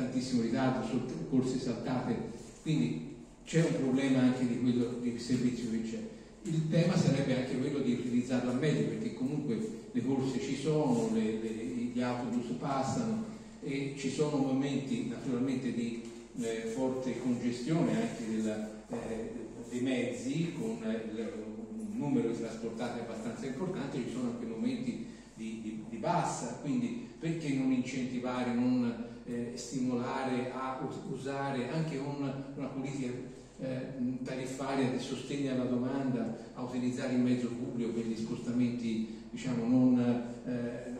S15: tantissimo ritardo, corse saltate, quindi c'è un problema anche di quello di servizio che c'è. Il tema sarebbe anche quello di utilizzarlo al meglio perché comunque le corse ci sono, le, le, gli autobus passano e ci sono momenti naturalmente di eh, forte congestione anche della, eh, dei mezzi con il, un numero di trasportati abbastanza importante, ci sono anche momenti di, di, di bassa, quindi perché non incentivare, non eh, stimolare a usare anche una, una politica eh, tariffaria di sostegno alla domanda, a utilizzare il mezzo pubblico per gli spostamenti diciamo, non, eh,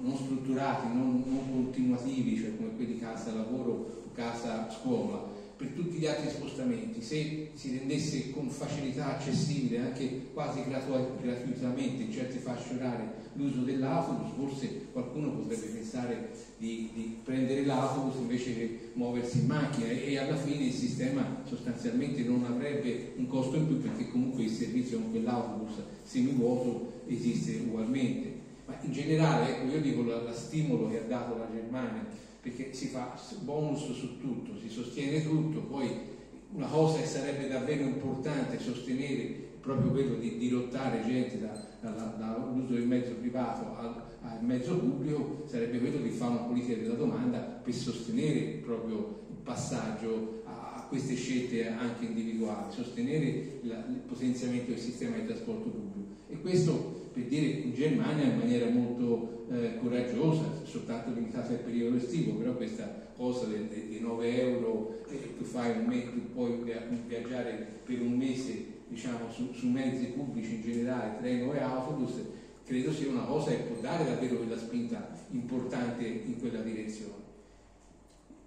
S15: non strutturati, non, non, continuativi, cioè come quelli casa-lavoro casa-scuola, per tutti gli altri spostamenti, se si rendesse con facilità accessibile, anche quasi gratuitamente in certe fasce orarie, l'uso dell'autobus, forse qualcuno potrebbe pensare di, di prendere l'autobus invece che muoversi in macchina e, alla fine il sistema sostanzialmente non avrebbe un costo in più perché comunque il servizio con quell'autobus semivuoto esiste ugualmente. Ma in generale, ecco, io dico la, la stimolo che ha dato la Germania, perché si fa bonus su tutto, si sostiene tutto, poi una cosa che sarebbe davvero importante sostenere proprio quello di dirottare gente da, dall'uso del mezzo privato al, al, mezzo pubblico sarebbe quello di fare una politica della domanda per sostenere proprio il passaggio a, queste scelte anche individuali, sostenere la, il potenziamento del sistema di trasporto pubblico. E questo per dire in Germania in maniera molto eh, coraggiosa, soltanto limitata al periodo estivo, però questa cosa dei 9 euro eh, tu, fai un mese, tu puoi viaggiare per un mese diciamo, su, su, mezzi pubblici in generale, treno e autobus, credo sia una cosa che può dare davvero quella spinta importante in quella direzione.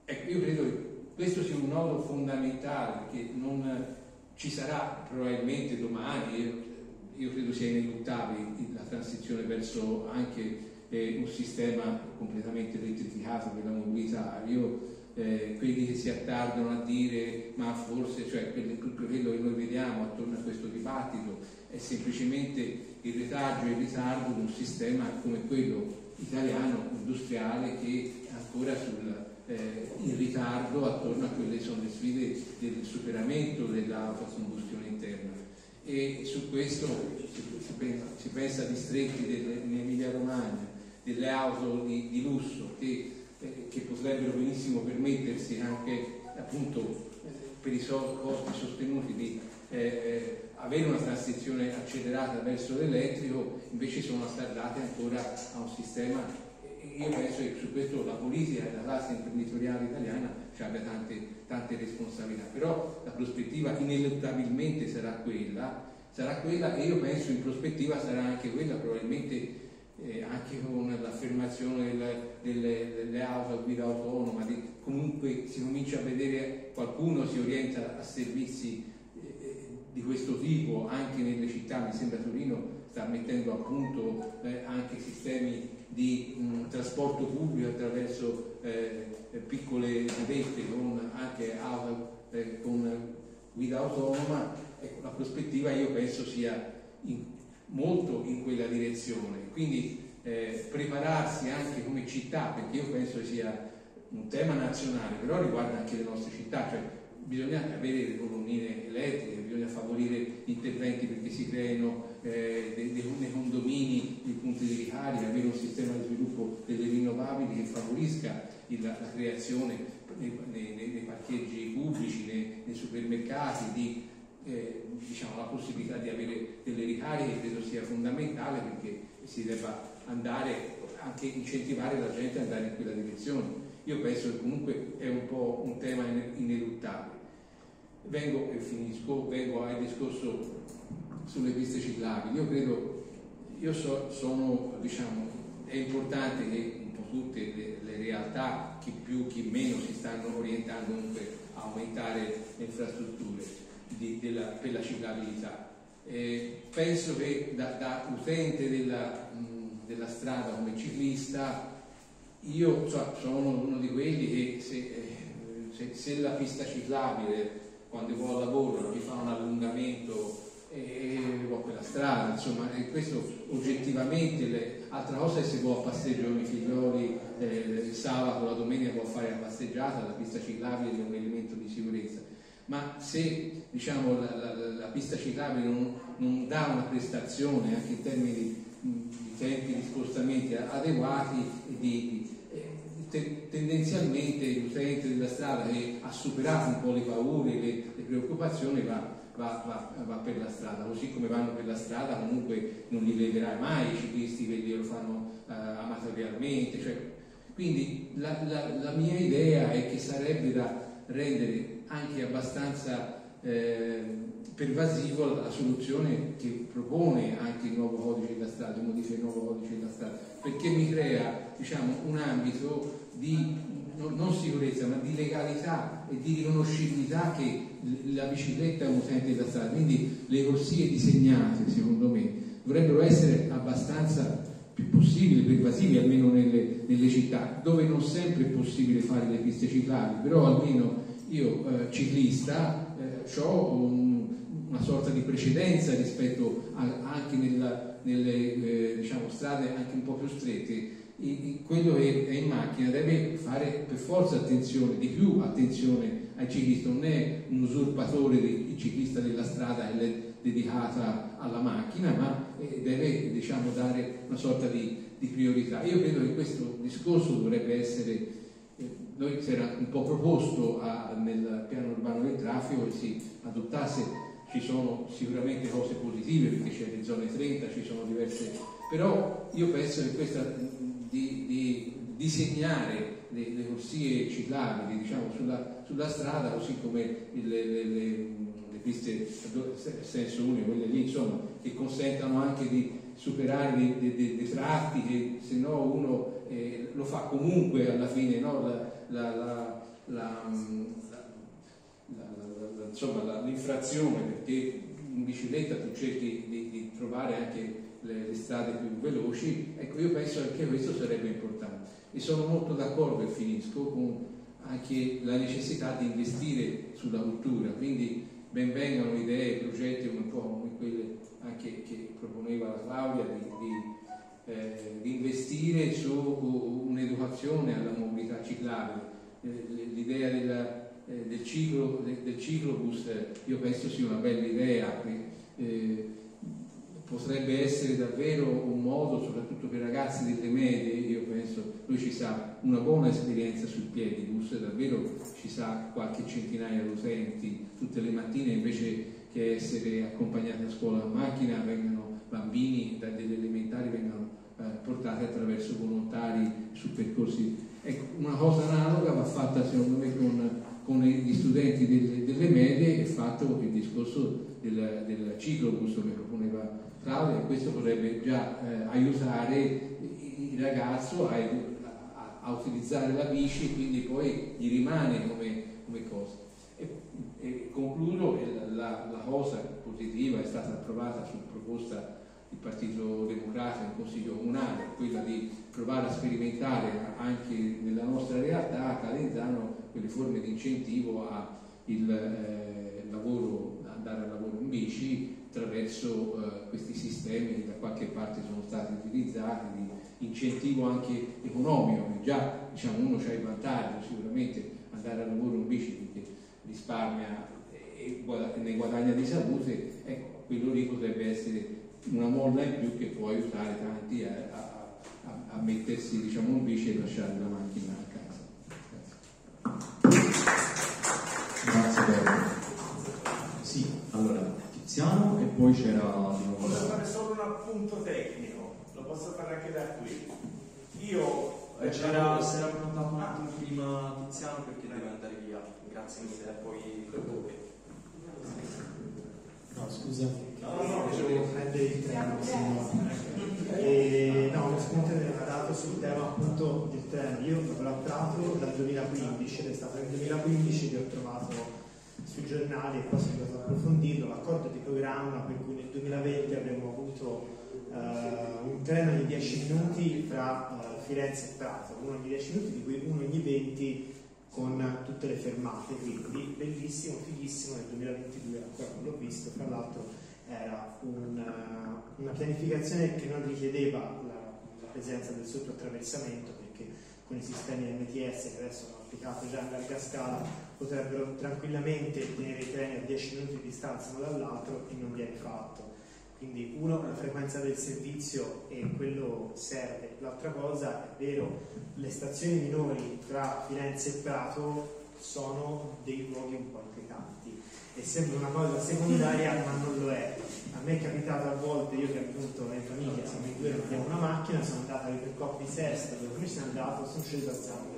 S15: Ecco, io credo che questo sia un nodo fondamentale perché non ci sarà probabilmente domani, io, credo sia ineluttabile la transizione verso anche eh, un sistema completamente elettrificato per la mobilità. Io eh, quelli che si attardano a dire ma forse cioè, quello che noi vediamo attorno a questo dibattito è semplicemente il retaggio e il ritardo di un sistema come quello italiano industriale che è ancora sul, eh, in ritardo attorno a quelle sono le sfide del superamento dell'autocombustione interna. E su questo si pensa, si pensa a distretti in Emilia Romagna delle auto di, di lusso che, eh, che, potrebbero benissimo permettersi anche appunto per i so, costi sostenuti di eh, eh, avere una transizione accelerata verso l'elettrico, invece sono attardate ancora a un sistema io penso che su questo la politica e la classe imprenditoriale italiana ci abbia tante, tante responsabilità, però la prospettiva ineluttabilmente sarà quella, sarà quella e io penso in prospettiva sarà anche quella probabilmente eh, anche con l'affermazione delle, delle, delle, auto a guida autonoma, di, comunque si comincia a vedere qualcuno si orienta a servizi di questo tipo anche nelle città, mi sembra Torino sta mettendo a punto eh, anche sistemi di mh, trasporto pubblico attraverso eh, piccole navette con anche auto eh, con guida autonoma, ecco, la prospettiva io penso sia in, molto in quella direzione. Quindi eh, prepararsi anche come città, perché io penso sia un tema nazionale, però riguarda anche le nostre città, cioè bisogna avere le colonnine elettriche, bisogna favorire interventi perché si creino eh, dei, condomini, dei punti di ricarica, avere un sistema di sviluppo delle rinnovabili che favorisca il, la, la, creazione nei, nei, nei, parcheggi pubblici, nei, nei supermercati, di eh, diciamo, la possibilità di avere delle ricariche credo sia fondamentale perché si debba andare anche incentivare la gente ad andare in quella direzione. Io penso che comunque è un po' un tema ineluttabile. Vengo e finisco, vengo al discorso sulle piste ciclabili. Io credo, io so, sono, diciamo, è importante che un po' tutte le, le realtà, chi più, chi meno, si stanno orientando comunque a aumentare le infrastrutture di, della, per la ciclabilità eh, penso che da, da utente della, mh, della, strada come ciclista io cioè, sono uno di quelli che se, eh, se, se la pista ciclabile quando vado al lavoro mi fa un allungamento e ho quella strada, insomma, e questo oggettivamente, le, altra cosa è se può a passeggio con i figlioli eh, il sabato, la domenica può fare la passeggiata, la pista ciclabile è un elemento di sicurezza. Ma se diciamo, la, la, la, pista ciclabile non, non, dà una prestazione anche in termini di, di tempi di spostamenti adeguati, di, di, te, tendenzialmente l'utente della strada che ha superato un po' le paure, le, le preoccupazioni va, va, va, va, per la strada, così come vanno per la strada comunque non li vedrai mai i ciclisti che lo fanno uh, amatorialmente. Cioè, quindi la, la mia idea è che sarebbe da rendere anche abbastanza eh, pervasivo la soluzione che propone anche il nuovo codice della strada, modifica il nuovo codice della strada, perché mi crea diciamo, un ambito di non, sicurezza ma di legalità e di riconoscibilità che la bicicletta è un utente della strada, quindi le corsie disegnate secondo me dovrebbero essere abbastanza più possibili, pervasivi almeno nelle, nelle città, dove non sempre è possibile fare le piste ciclabili, però almeno io eh, ciclista eh, ho un, una sorta di precedenza rispetto a, anche nella, nelle eh, diciamo, strade anche un po' più strette. Quello che è in macchina deve fare per forza attenzione, di più attenzione ai ciclisti, non è un usurpatore del ciclista della strada dedicata alla macchina, ma eh, deve diciamo, dare una sorta di, di priorità. Io credo che questo discorso dovrebbe essere eh, noi si era un po' proposto a, nel piano urbano del traffico che si adottasse, ci sono sicuramente cose positive perché c'è le zone 30, ci sono diverse, però io penso che questa di, di disegnare le, le corsie ciclabili diciamo, sulla, sulla, strada, così come le, le, le piste a senso unico, quelle lì insomma, che consentano anche di superare dei, tratti che se no uno eh, lo fa comunque alla fine, no? l'infrazione, perché in bicicletta tu cerchi di, di trovare anche le, le, strade più veloci, ecco io penso che anche questo sarebbe importante e sono molto d'accordo e finisco con anche la necessità di investire sulla cultura, quindi benvengano idee, progetti un po' come quelle anche che proponeva la Claudia di, di, eh, di investire su un'educazione alla mobilità ciclabile. Eh, l'idea della, eh, del, ciclo, del, del ciclobus io penso sia una bella idea. Eh, potrebbe essere davvero un modo, soprattutto per i ragazzi delle medie, io penso, lui ci sa una buona esperienza sul piedibus, davvero ci sa qualche centinaia di utenti tutte le mattine invece che essere accompagnati a scuola a macchina, vengano bambini delle elementari vengano eh, portati attraverso volontari su percorsi. Ecco, una cosa analoga va fatta secondo me con, con gli studenti delle, delle medie e fatto il discorso del, del ciclobus che proponeva Claudia e questo potrebbe già eh, aiutare il ragazzo a, a, utilizzare la bici e quindi poi gli rimane come, come cosa. E, e concludo, la, la, cosa positiva è stata approvata su proposta del Partito Democratico in Consiglio Comunale, quella di provare a sperimentare anche nella nostra realtà a Calenzano quelle forme di incentivo al eh, lavoro, andare al lavoro in bici attraverso eh, questi sistemi che da qualche parte sono stati utilizzati di incentivo anche economico, che già diciamo, uno ha il vantaggio sicuramente andare al lavoro in bici perché risparmia e ne guadagna di salute, ecco, quello lì potrebbe essere una molla in più che può aiutare tanti a, a, a, mettersi diciamo, in bici e lasciare la macchina a
S17: casa. Grazie. Grazie allora Tiziano e poi c'era di
S12: nuovo. Volevo fare solo un appunto tecnico, lo posso fare anche da qui. Io
S17: eh, c'era, si era prenotato un attimo prima Tiziano perché deve andare via. Grazie mille, poi
S4: No, scusa, no, no, devo prendere il treno, e, no, lo spunto mi ha dato sul tema appunto del treno. Io ho lavorato dal 2015 ed è stato nel 2015 che ho trovato sui giornali e poi sono andato a approfondirlo, l'accordo di programma per cui nel 2020 avremmo avuto uh, un treno di 10 minuti tra uh, Firenze e Prato, uno ogni 10 minuti, di cui uno ogni 20 con tutte le fermate, quindi bellissimo, fighissimo, nel 2022 ancora non l'ho visto, tra l'altro era una, una pianificazione che non richiedeva la, la presenza del sottoattraversamento perché con i sistemi MTS che adesso hanno applicato già in larga scala potrebbero tranquillamente tenere i treni a 10 minuti di distanza uno dall'altro e non viene fatto. Quindi uno, la frequenza del servizio e quello serve. L'altra cosa, è vero, le stazioni minori tra Firenze e Prato sono dei luoghi un po' inquietanti e sembra una cosa secondaria ma non lo è. A me è capitato a volte, io che appunto in famiglia siamo in due, abbiamo una macchina, sono andata per Coppi Sesta, dove mi sono andato, sono sceso a Zambia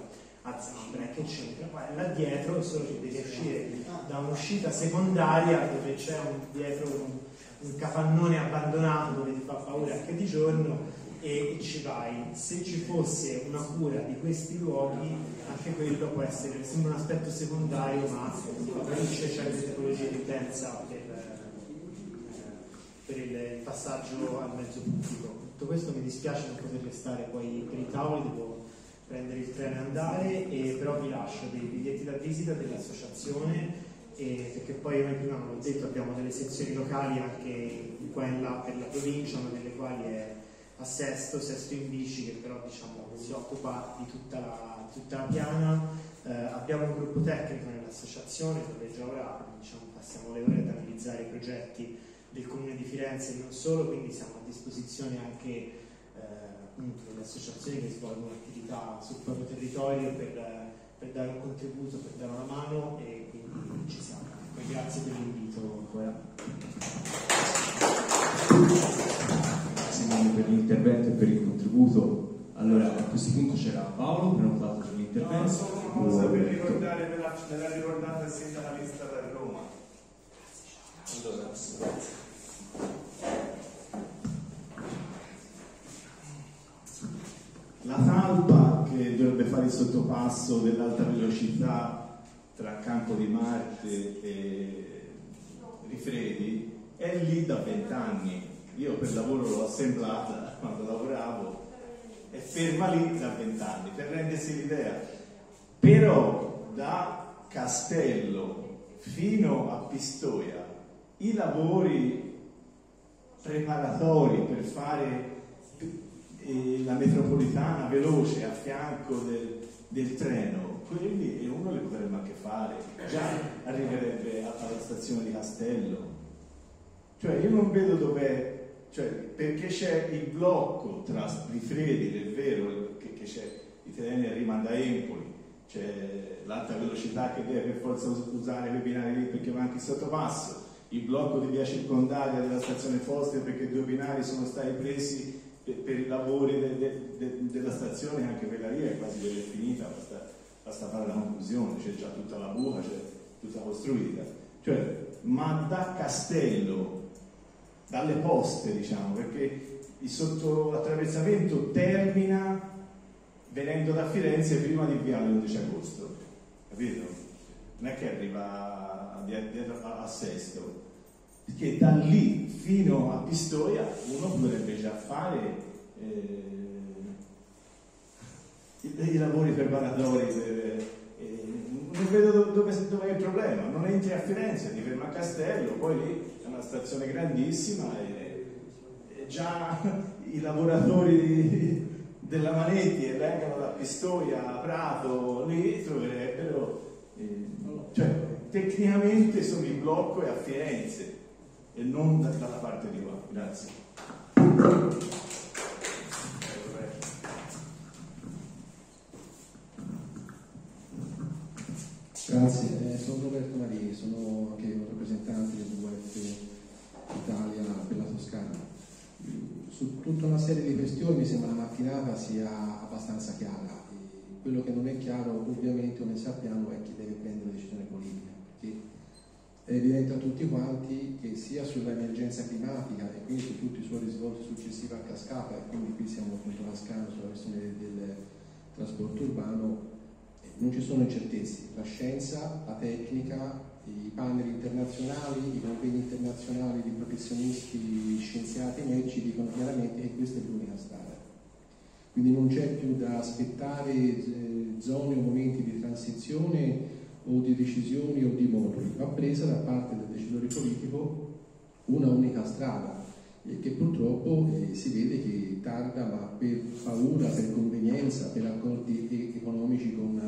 S4: a Zambra, che c'entra? Ma là dietro solo che devi uscire da un'uscita secondaria dove c'è un, dietro un, un, capannone abbandonato dove ti fa paura anche di giorno e, ci vai. Se ci fosse una cura di questi luoghi, anche quello può essere, sembra un aspetto secondario, ma favorisce certe tipologie di utenza per, per il, passaggio al mezzo pubblico. Tutto questo mi dispiace non poter restare poi per i tavoli, devo prendere il treno e andare, e però vi lascio dei biglietti da visita dell'associazione e, perché poi noi prima l'ho detto abbiamo delle sezioni locali anche qua e là per la provincia, una delle quali è a Sesto, Sesto in bici che però diciamo, si occupa di tutta la, tutta la piana. Eh, abbiamo un gruppo tecnico nell'associazione dove già ora diciamo, passiamo le ore ad analizzare i progetti del Comune di Firenze e non solo, quindi siamo a disposizione anche appunto delle associazioni che svolgono attività sul proprio territorio per, per dare un contributo, per dare una mano e quindi ci siamo. Grazie per l'invito
S17: mille per l'intervento e per il contributo. Allora, a questo punto c'era Paolo prenotato per l'intervento.
S12: No, solo una cosa per ricordare, me l'ha, me l'ha ricordato il sindacalista da Roma. Allora, La talpa che dovrebbe fare il sottopasso dell'alta velocità tra Campo di Marte e Rifredi è lì da vent'anni. Io per lavoro l'ho assemblata quando lavoravo, è ferma lì da vent'anni, per rendersi l'idea. Però da Castello fino a Pistoia i lavori preparatori per fare la metropolitana veloce a fianco del, del treno, quelli uno li potremmo anche fare, già arriverebbe alla stazione di Castello. Cioè io non vedo dov'è, cioè, perché c'è il blocco tra Rifredi, è vero che, c'è i treni arrivano da Empoli, c'è l'alta velocità che deve per forza usare quei binari lì perché manca il sottopasso, il blocco di via circondaria della stazione Foster perché due binari sono stati presi per, per i lavori de, de, de, della stazione, anche quella lì è quasi finita, basta, basta fare la conclusione, c'è già tutta la buca, c'è tutta costruita. Cioè, ma da Castello, dalle poste diciamo, perché il l'attraversamento termina venendo da Firenze prima di Viale 11 agosto, capito? Non è che arriva dietro a, a Sesto, perché da lì fino a Pistoia uno potrebbe già fare eh, i, lavori preparatori. Per, eh, non vedo dove, dove, è il problema, non entri a Firenze, ti fermi a Castello, poi lì una stazione grandissima e, e già <laughs> i lavoratori della Manetti e vengono da Pistoia a Prato lì troverebbero eh, cioè tecnicamente sono in blocco e a Firenze e non dalla parte di qua. Grazie.
S18: Grazie, eh, sono Roberto Marini, sono anche un rappresentante del Italia per la Toscana. Su tutta una serie di questioni mi sembra la mattinata sia abbastanza chiara. E quello che non è chiaro ovviamente, come sappiamo, è chi deve prendere decisioni politiche, perché è evidente a tutti quanti che sia sull'emergenza climatica e quindi su tutti i suoi risvolti successivi a cascata, e quindi qui siamo appunto cascando sulla questione del, del trasporto urbano, non ci sono incertezze. La scienza, la tecnica, i panel internazionali, i convegni internazionali di professionisti, scienziati e medici dicono chiaramente che questa è l'unica strada. Quindi non c'è più da aspettare eh, zone o momenti di transizione o di decisioni o di moduli, va presa da parte del decisore politico una unica strada e che purtroppo eh, si vede che tarda ma per paura, per convenienza, per accordi economici con,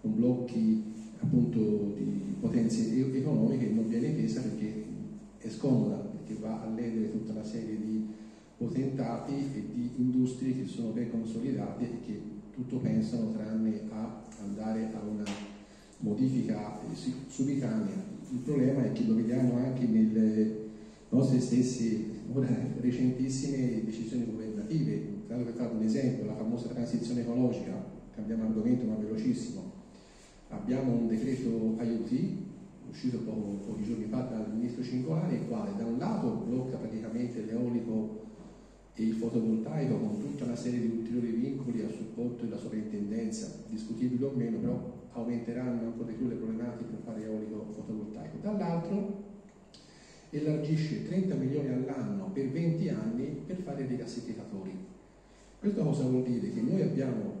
S18: con blocchi appunto di potenze economiche non viene presa perché è scomoda, perché va a ledere tutta una serie di potentati e di industrie che sono ben consolidate e che tutto pensano tranne a andare a una modifica subitanea. Il problema è che lo vediamo anche nelle nostre stesse ora, recentissime decisioni governative. Tanto per fare un esempio, la famosa transizione ecologica, cambiamo argomento ma velocissimo. Abbiamo un decreto aiuti uscito poco, pochi giorni fa dal ministro Cingolani, il quale da un lato blocca praticamente l'eolico e il fotovoltaico con tutta una serie di ulteriori vincoli a supporto della sovrintendenza, discutibili o meno, però aumenteranno ancora di più le problematiche per fare eolico fotovoltaico. Dall'altro elargisce 30 milioni all'anno per 20 anni per fare dei gassificatori. Questo cosa vuol dire? Che noi abbiamo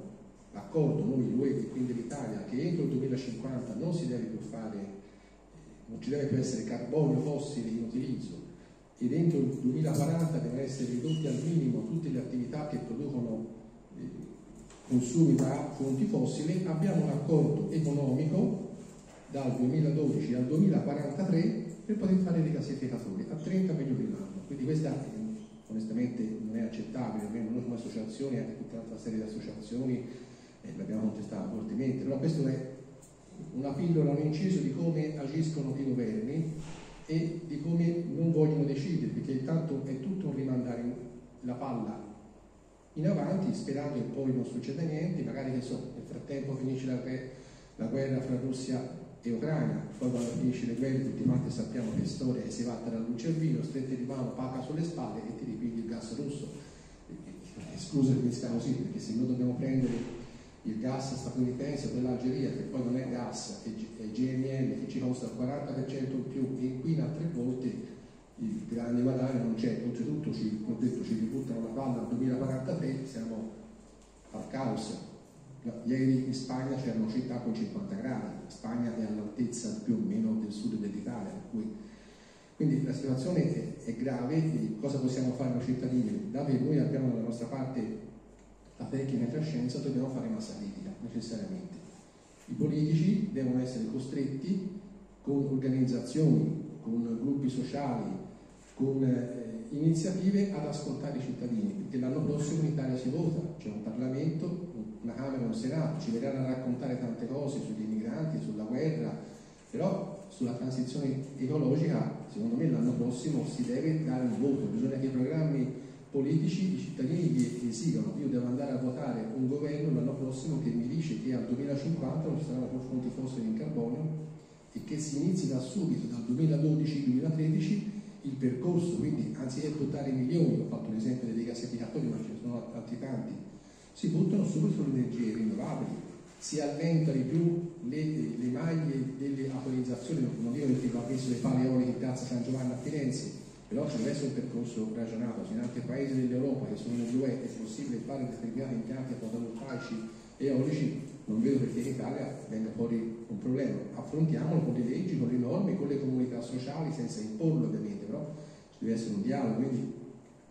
S18: l'accordo, noi l'UE e quindi l'Italia, che entro il 2050 non si deve più fare, non ci deve più essere carbonio fossile in utilizzo ed entro il 2040 devono essere ridotte al minimo tutte le attività che producono eh, consumi da fonti fossili, abbiamo un accordo economico dal 2012 al 2043 per poter fare dei gassificatori a 30 milioni l'anno. Quindi questa onestamente non è accettabile, almeno noi come associazioni, anche tutta un'altra serie di associazioni eh, l'abbiamo contestata fortemente, però questo è una pillola, un inciso di come agiscono i governi e di come non vogliono decidere, perché intanto è tutto un rimandare la palla in avanti sperando che poi non succeda niente, magari che so, nel frattempo finisce la, la guerra fra Russia e Ucraina, poi quando finisce le guerre tutti quanti sappiamo che storia si va tra luce e vino, strette di mano, paga sulle spalle e ti ripigli il gas russo. Scusa che mi sta così, perché se noi dobbiamo prendere il gas statunitense dell'Algeria, che poi non è gas, è GNL, che ci costa il 40% in più e inquina tre volte, il grande guadagno non c'è, oltretutto ci, detto, ci ributtano la palla al 2043, siamo al caos. Ieri in Spagna c'erano città con 50 gradi, Spagna è all'altezza più o meno del sud dell'Italia, quindi la situazione è, è grave, cosa possiamo fare noi cittadini? Dato che noi abbiamo dalla nostra parte la tecnica e la scienza, dobbiamo fare massa critica, necessariamente. I politici devono essere costretti con organizzazioni, con gruppi sociali, con eh, iniziative ad ascoltare i cittadini, perché l'anno prossimo in Italia si vota, c'è un Parlamento, una Camera e un Senato, ci verranno a raccontare tante cose sugli immigranti, sulla guerra, però sulla transizione ecologica, secondo me l'anno prossimo si deve dare un voto, bisogna che i programmi politici, i cittadini li esigano. Io devo andare a votare un governo l'anno prossimo che mi dice che al 2050 non ci saranno più fonti fossili in carbonio e che si inizi da subito, dal 2012-2013, il percorso, quindi anziché buttare milioni, ho fatto l'esempio dei gassificatori, ma ce ne sono altri tanti, si buttano subito sulle energie rinnovabili, si allentano di più le, le maglie delle autorizzazioni, non dico perché va messo le pale eoliche in piazza San Giovanni a Firenze, però essere un percorso ragionato, in altri paesi dell'Europa che sono nell'UE è possibile fare determinati impianti fotovoltaici eolici, non vedo perché in Italia venga fuori un problema. Affrontiamolo con le leggi, con le norme, con le comunità sociali, senza imporlo ovviamente, però ci deve essere un dialogo. Quindi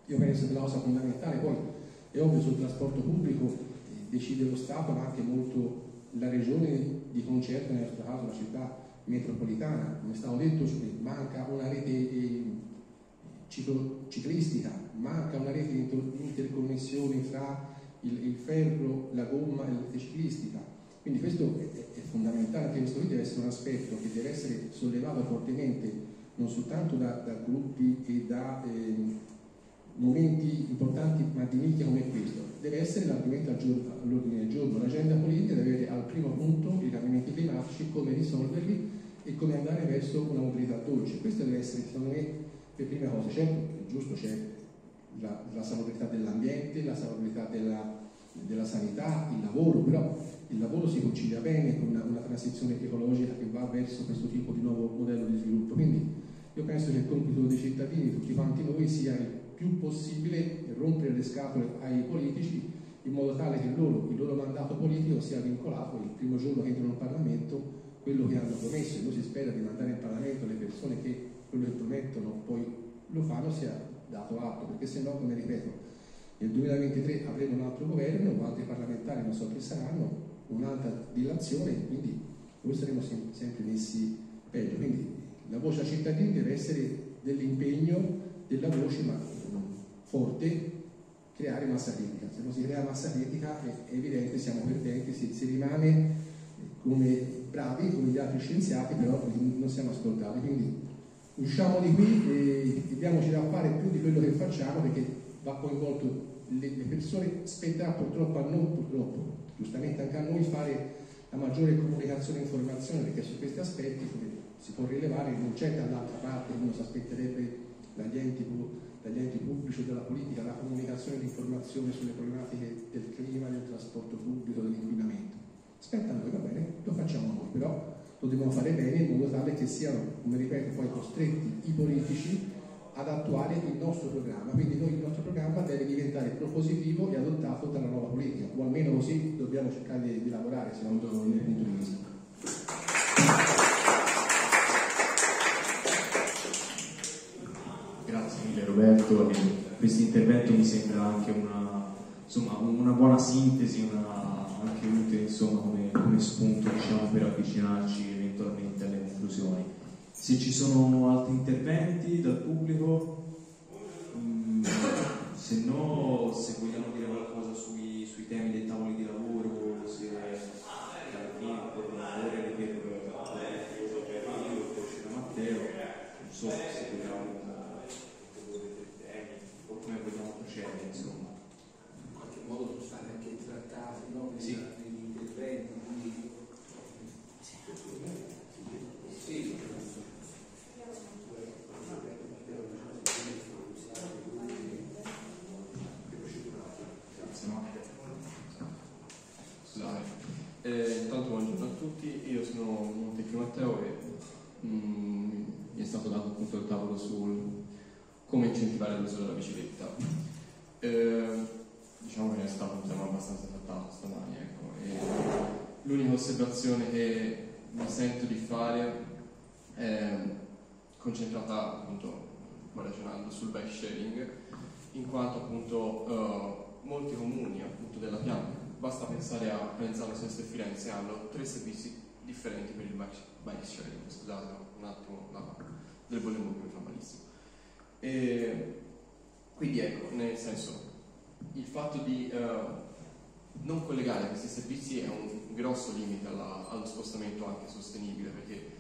S18: io penso che la cosa fondamentale poi è ovvio sul trasporto pubblico eh, decide lo Stato, ma anche molto la regione di concerto, nel nostro caso la città metropolitana. Come è stato detto, manca una rete ciclistica, manca una rete di interconnessione fra il, il ferro, la gomma e la rete ciclistica. Quindi questo è, è fondamentale, anche questo qui deve essere un aspetto che deve essere sollevato fortemente non soltanto da, da gruppi e da eh, momenti importanti ma di nicchia come questo, deve essere l'argomento all'ordine del giorno. L'agenda politica deve avere al primo punto i cambiamenti climatici, come risolverli e come andare verso una mobilità dolce. Queste deve essere, secondo me, le prime cose. Certo, è giusto, c'è la, la salubrità dell'ambiente, la salubrità della, della, sanità, il lavoro, però il lavoro si concilia bene con una, una, transizione ecologica che va verso questo tipo di nuovo modello di sviluppo. Quindi io penso che il compito dei cittadini, tutti quanti noi, sia il più possibile rompere le scatole ai politici in modo tale che loro, il loro mandato politico sia vincolato il primo giorno che entrano in Parlamento quello che hanno promesso e noi si spera di mandare in Parlamento le persone che quello che promettono poi lo fanno sia dato atto, perché se no, come ripeto, nel 2023 avremo un altro governo, altri parlamentari non so chi saranno, un'altra dilazione, quindi noi saremo sempre messi peggio. Quindi la voce a cittadini deve essere dell'impegno della voce, ma forte, creare massa critica. Se non si crea massa critica è evidente, siamo perdenti, si, si rimane come bravi, come gli altri scienziati, però non siamo ascoltati. Quindi usciamo di qui e diamoci da fare più di quello che facciamo perché va coinvolto le, le persone, spetterà purtroppo a noi, purtroppo, giustamente anche a noi fare la maggiore comunicazione e informazione perché su questi aspetti, come si può rilevare, non c'è dall'altra parte, uno si aspetterebbe dagli enti, dagli enti pubblici o dalla politica la comunicazione di informazione sulle problematiche del clima, del trasporto pubblico, dell'inquinamento. Spetta a noi, va bene, lo facciamo noi, però lo dobbiamo fare bene in modo tale che siano, come ripeto, poi costretti i politici ad attuare il nostro programma. Quindi noi il nostro programma deve diventare propositivo e adottato dalla nuova politica, o almeno così dobbiamo cercare di, di lavorare secondo vista.
S5: Grazie mille Roberto, questo intervento mi sembra anche una, insomma, una buona sintesi, una, anche utile insomma, come, come spunto diciamo, per avvicinarci eventualmente alle conclusioni. Se ci sono altri interventi dal pubblico, mm, se no, se vogliamo dire qualcosa sui, sui temi dei tavoli di lavoro, se alla fine coordinatore le chiedo per Mario, per Matteo, non so se vogliamo come vogliamo procedere,
S17: insomma.
S15: In qualche modo trattati no?
S17: Sì.
S15: negli interventi, quindi sì.
S19: Scusate. Eh, intanto buongiorno a tutti, io sono Montecchio Matteo e mm, mi è stato dato appunto il tavolo sul come incentivare l'uso della bicicletta. Eh, diciamo che è stato un tema abbastanza trattato stamani, ecco. L'unica osservazione che mi sento di fare è concentrata appunto, ragionando sul bike sharing, in quanto appunto eh, molti comuni appunto della piana basta pensare a Penzano, Sesto e Firenze hanno tre servizi differenti per il bike, bike sharing scusate un attimo la, del volume che mi fa malissimo e quindi ecco nel senso il fatto di eh, non collegare questi servizi è un grosso limite alla- allo spostamento anche sostenibile perché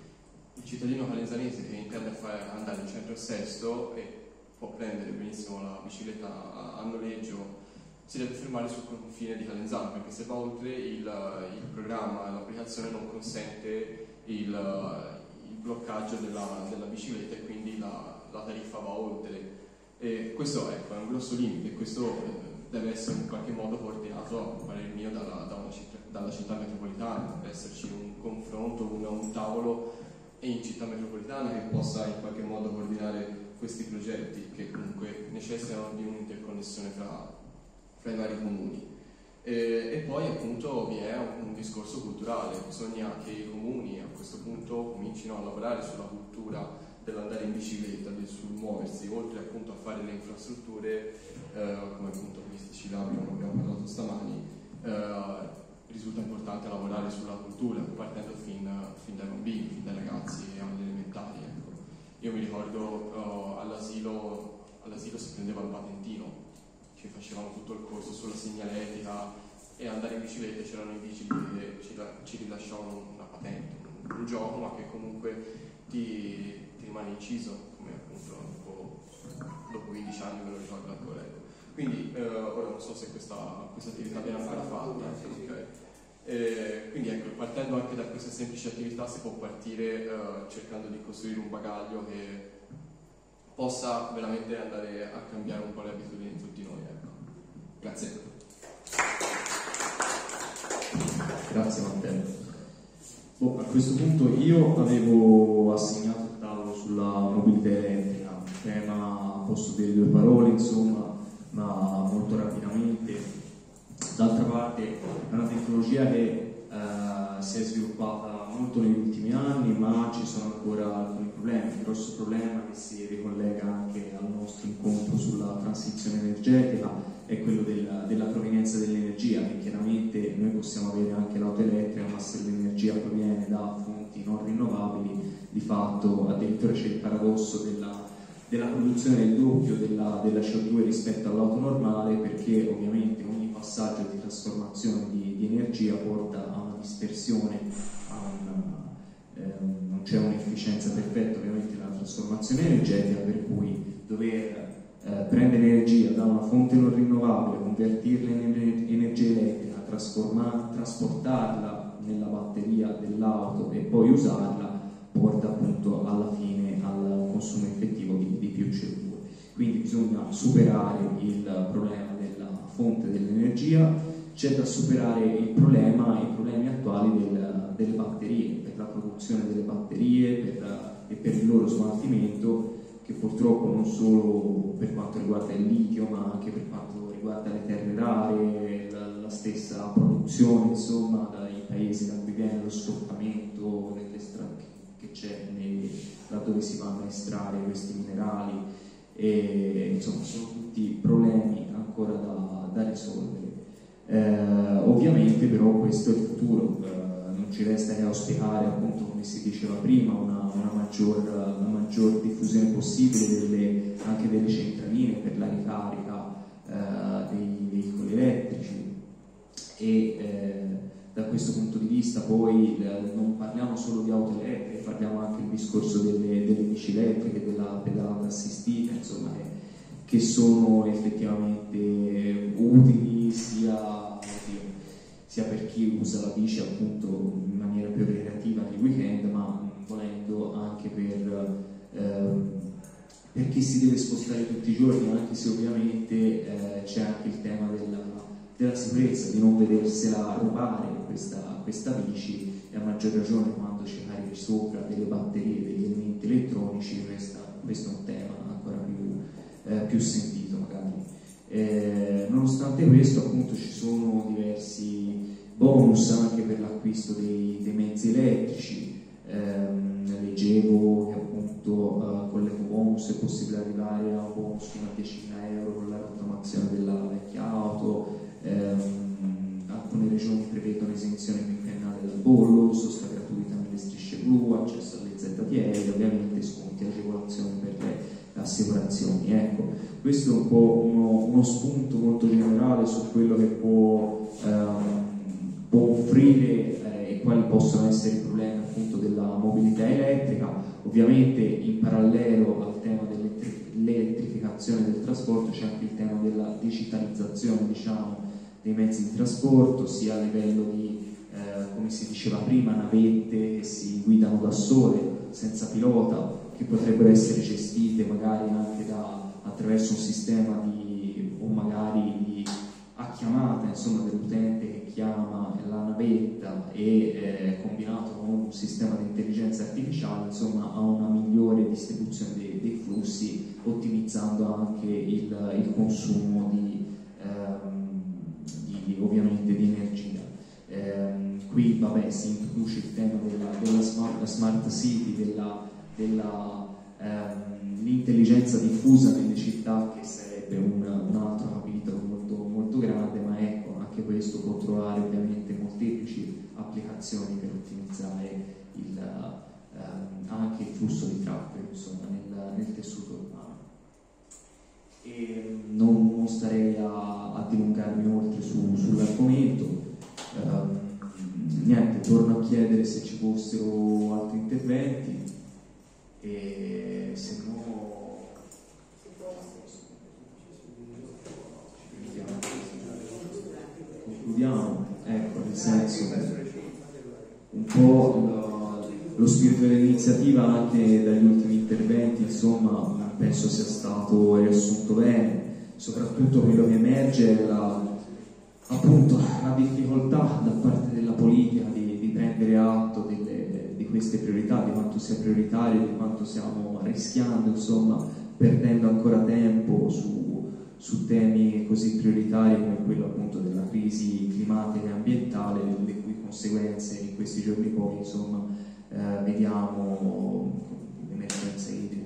S19: il cittadino calenzanese che intende fare- andare in centro a Sesto e può prendere benissimo la bicicletta a, a noleggio si deve fermare sul confine di Calenzano perché se va oltre il, il programma, l'applicazione non consente il, il bloccaggio della, della bicicletta e quindi la, la tariffa va oltre. E questo ecco, è un grosso limite, questo eh, deve essere in qualche modo coordinato, a parer mio, dalla, da città, dalla città metropolitana, deve esserci un confronto, un, un tavolo in città metropolitana che possa in qualche modo coordinare questi progetti che comunque necessitano di un'interconnessione fra, fra i vari comuni. E, e poi appunto vi è un, un discorso culturale, bisogna che i comuni a questo punto comincino a lavorare sulla cultura dell'andare in bicicletta, del sul muoversi, oltre appunto a fare le infrastrutture, eh, come appunto labili come abbiamo parlato stamani, eh, risulta importante lavorare sulla cultura, partendo fin, fin dai bambini, fin dai ragazzi alle elementari. Ecco. Io mi ricordo eh, all'asilo, all'asilo si prendeva il patentino, ci facevano tutto il corso sulla segnaletica e andare in bicicletta c'erano i vigili che ci, ci rilasciavano una patente, un, un gioco ma che comunque ti, ti rimane inciso, come appunto dopo, dopo 15 anni me lo ricordo ancora. Quindi eh, ora non so se questa, questa attività viene ancora fatta. ok. Eh, quindi ecco, partendo anche da queste semplici attività si può partire eh, cercando di costruire un bagaglio che possa veramente andare a cambiare un po' le abitudini di tutti noi. Ecco. Grazie.
S5: Grazie Matteo. Boh, a questo punto io avevo assegnato il tavolo sulla mobilità elettrica, un tema, posso dire due parole insomma, ma molto rapidamente. D'altra parte è una tecnologia che eh, si è sviluppata molto negli ultimi anni, ma ci sono ancora alcuni problemi. Il grosso problema che si ricollega anche al nostro incontro sulla transizione energetica è quello della, della provenienza dell'energia, che chiaramente noi possiamo avere anche l'auto elettrica, ma se l'energia proviene da fonti non rinnovabili, di fatto addirittura c'è il paradosso della, della produzione del doppio della, della CO2 rispetto all'auto normale, perché ovviamente ogni passaggio di trasformazione di, di energia porta a una dispersione, a un, ehm, non c'è un'efficienza perfetta ovviamente nella trasformazione energetica, per cui dover eh, prendere energia da una fonte non rinnovabile, convertirla in ener- energia elettrica, trasportarla nella batteria dell'auto e poi usarla, porta appunto alla fine al consumo effettivo di, di più CO2. Quindi bisogna superare il problema della fonte dell'energia, c'è da superare il problema, i problemi attuali del- delle batterie, per la produzione delle batterie per- e per il loro smaltimento che purtroppo non solo per quanto riguarda il litio, ma anche per quanto riguarda le terre rare, la, la stessa produzione, insomma, dai paesi da cui viene lo sfruttamento dell'estra- che c'è laddove si vanno a estrarre questi minerali, e insomma sono tutti problemi ancora da, da risolvere. Eh, ovviamente però questo è il futuro, eh, non ci resta che auspicare appunto come si diceva prima una, una maggior, una maggior diffusione possibile delle, anche delle centraline per la ricarica eh, dei veicoli elettrici e eh, da questo punto di vista poi eh, non parliamo solo di auto elettriche, parliamo anche del discorso delle, delle bici elettriche, della pedalata assistita, insomma, che, che sono effettivamente utili sia, sia, per chi usa la bici appunto in maniera più ricreativa nel weekend, ma volendo anche per, ehm, per chi si deve spostare tutti i giorni, anche se ovviamente eh, c'è anche il tema della, della, sicurezza, di non vedersela rubare questa, questa bici e a maggior ragione quando ci carichi sopra delle batterie, degli elementi elettronici, questa, questo è un tema ancora più, eh, più sentito magari. Eh, nonostante questo appunto ci sono diversi bonus anche per l'acquisto dei, dei mezzi elettrici, eh, leggevo che appunto uh, con l'eco bonus è possibile arrivare a un bonus fino a 10.000 euro con la rottamazione della vecchia auto, ehm, alcune regioni prevedono esenzione quinquennale dal bollo, sosta gratuita nelle strisce blu, accesso alle ZTL, ovviamente sconti agevolazioni per le assicurazioni. Ecco, questo è un po' uno, uno spunto molto generale su quello che può, ehm, può offrire eh, e quali possono essere i problemi appunto della mobilità elettrica, ovviamente in parallelo al tema dell'elettrificazione del trasporto c'è anche il tema della digitalizzazione diciamo, dei mezzi di trasporto, sia a livello di, eh, come si diceva prima, navette che si guidano da sole, senza pilota, che potrebbero essere gestite magari anche da, attraverso un sistema di, o magari di, a chiamata dell'utente che chiama la navetta e eh, combinato con un sistema di intelligenza artificiale insomma, a una migliore distribuzione dei, dei flussi ottimizzando anche il, il consumo di, ehm, ovviamente di energia. Eh, qui vabbè, si introduce il tema della, della smart, smart, city, dell'intelligenza ehm, diffusa nelle città che sarebbe un, un altro capitolo molto, molto grande, ma ecco, anche questo può trovare ovviamente molteplici applicazioni per ottimizzare il, ehm, anche il flusso di traffico insomma, nel, nel tessuto urbano. E non, non starei a, a, dilungarmi oltre su, sull'argomento. Um, niente, torno a chiedere se ci fossero altri interventi e se no concludiamo, ecco, nel senso un po' lo, lo spirito dell'iniziativa anche dagli ultimi interventi, insomma, penso sia stato riassunto bene, soprattutto quello che emerge è la, appunto, la difficoltà da parte della politica di, di prendere atto delle, di queste priorità, di quanto sia prioritario, di quanto stiamo rischiando, insomma, perdendo ancora tempo su, su temi così prioritari come quello appunto della crisi climatica e ambientale, le cui conseguenze in questi giorni poi, insomma, eh, vediamo l'emergenza idrica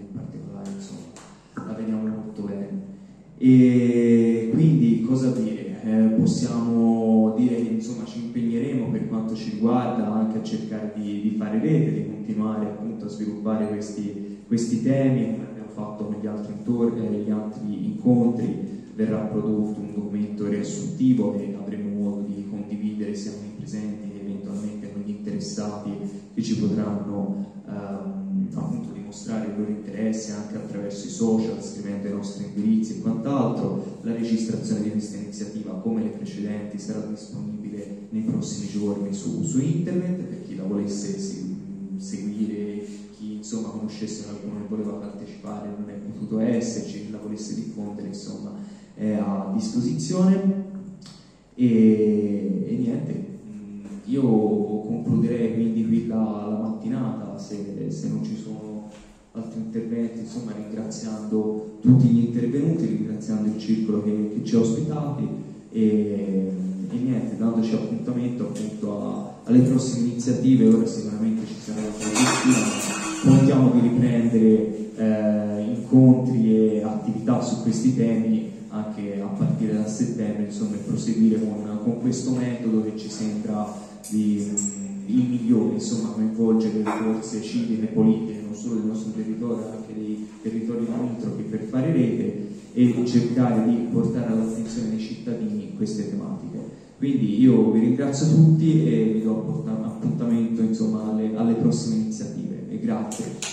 S5: la vediamo molto bene. E quindi cosa dire? Eh, possiamo dire che insomma, ci impegneremo per quanto ci riguarda anche a cercare di, di fare rete, di continuare appunto a sviluppare questi, questi temi, come abbiamo fatto negli altri, intorni, eh, negli altri incontri, verrà prodotto un documento riassuntivo che avremo modo di condividere sia con i presenti che eventualmente con gli interessati che ci potranno ehm, appunto dimostrare il loro interesse anche attraverso i social, scrivendo i nostri indirizzi e quant'altro. La registrazione di questa iniziativa, come le precedenti, sarà disponibile nei prossimi giorni su, su internet per chi la volesse seguire, chi insomma conoscesse qualcuno che voleva partecipare non è potuto esserci, chi la volesse diffondere, insomma, è a disposizione. E, e niente, io concluderei quindi qui la, la mattinata se, se non ci sono altri interventi, insomma ringraziando tutti gli intervenuti, ringraziando il circolo che, che ci ha ospitati e, e, niente, dandoci appuntamento appunto a, alle prossime iniziative, ora sicuramente ci sarà la tradizione, contiamo di riprendere eh, incontri e attività su questi temi anche a partire da settembre, insomma, e proseguire con, con questo metodo che ci sembra di, il migliore, insomma, coinvolgere le forze civiche e politiche non solo del nostro territorio, ma anche dei territori limitrofi per fare rete e cercare di portare all'attenzione dei cittadini queste tematiche. Quindi io vi ringrazio tutti e vi do appuntamento insomma, alle, alle prossime iniziative e grazie.